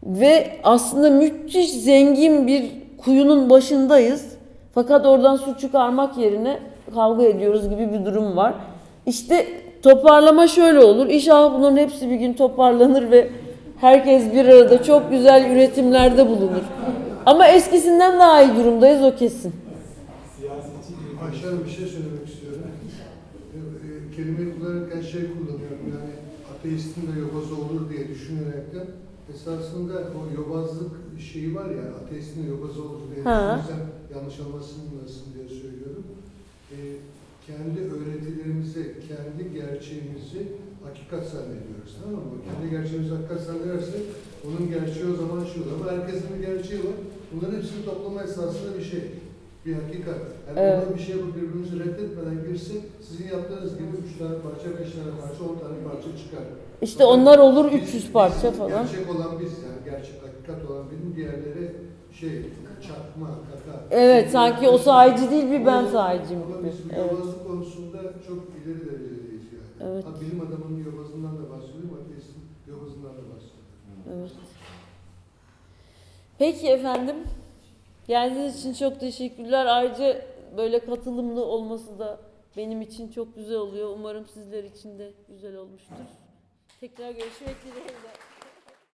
Ve aslında müthiş zengin bir kuyunun başındayız. Fakat oradan su çıkarmak yerine kavga ediyoruz gibi bir durum var. İşte toparlama şöyle olur. İnşallah bunların hepsi bir gün toparlanır ve herkes bir arada çok güzel üretimlerde bulunur. Ama eskisinden daha iyi durumdayız o kesin. Hanım bir şey söylemek e, Kelimeyi kullanırken şey kullanıyorum yani ateistin de yobaz olur diye düşünerekten esasında o yobazlık şeyi var ya ateistin de yobaz olur diye düşünürsem yanlış anlaşılmasın diye söylüyorum. E, kendi öğretilerimizi, kendi gerçeğimizi hakikat zannediyoruz tamam mı? Kendi gerçeğimizi hakikat zannedersek onun gerçeği o zaman şu ama herkesin bir gerçeği var. Bunların hepsini toplama esasında bir şey. Bir hakikat. Yani Evet. bir şey yapıp birbirimizi reddetmeden girsek sizin yaptığınız gibi üç tane parça, beş tane parça, on tane parça çıkar. İşte onlar olur Biz- 300 biz- parça falan. Gerçek olan biz yani gerçek hakikat olan bizim diğerleri şey çarpma, kaka. Evet Şey, sanki o sahici değil bir ben sahiciyim Ama biz bu Evet. yobazlık konusunda çok ileri derecedeyiz yani. Evet. Ha, bilim adamının yobazından da bahsediyorum, ateistin yobazından da bahsediyorum. Evet. Peki efendim. Geldiğiniz için çok teşekkürler. Ayrıca böyle katılımlı olması da benim için çok güzel oluyor. Umarım sizler için de güzel olmuştur. Tekrar görüşmek dileğiyle.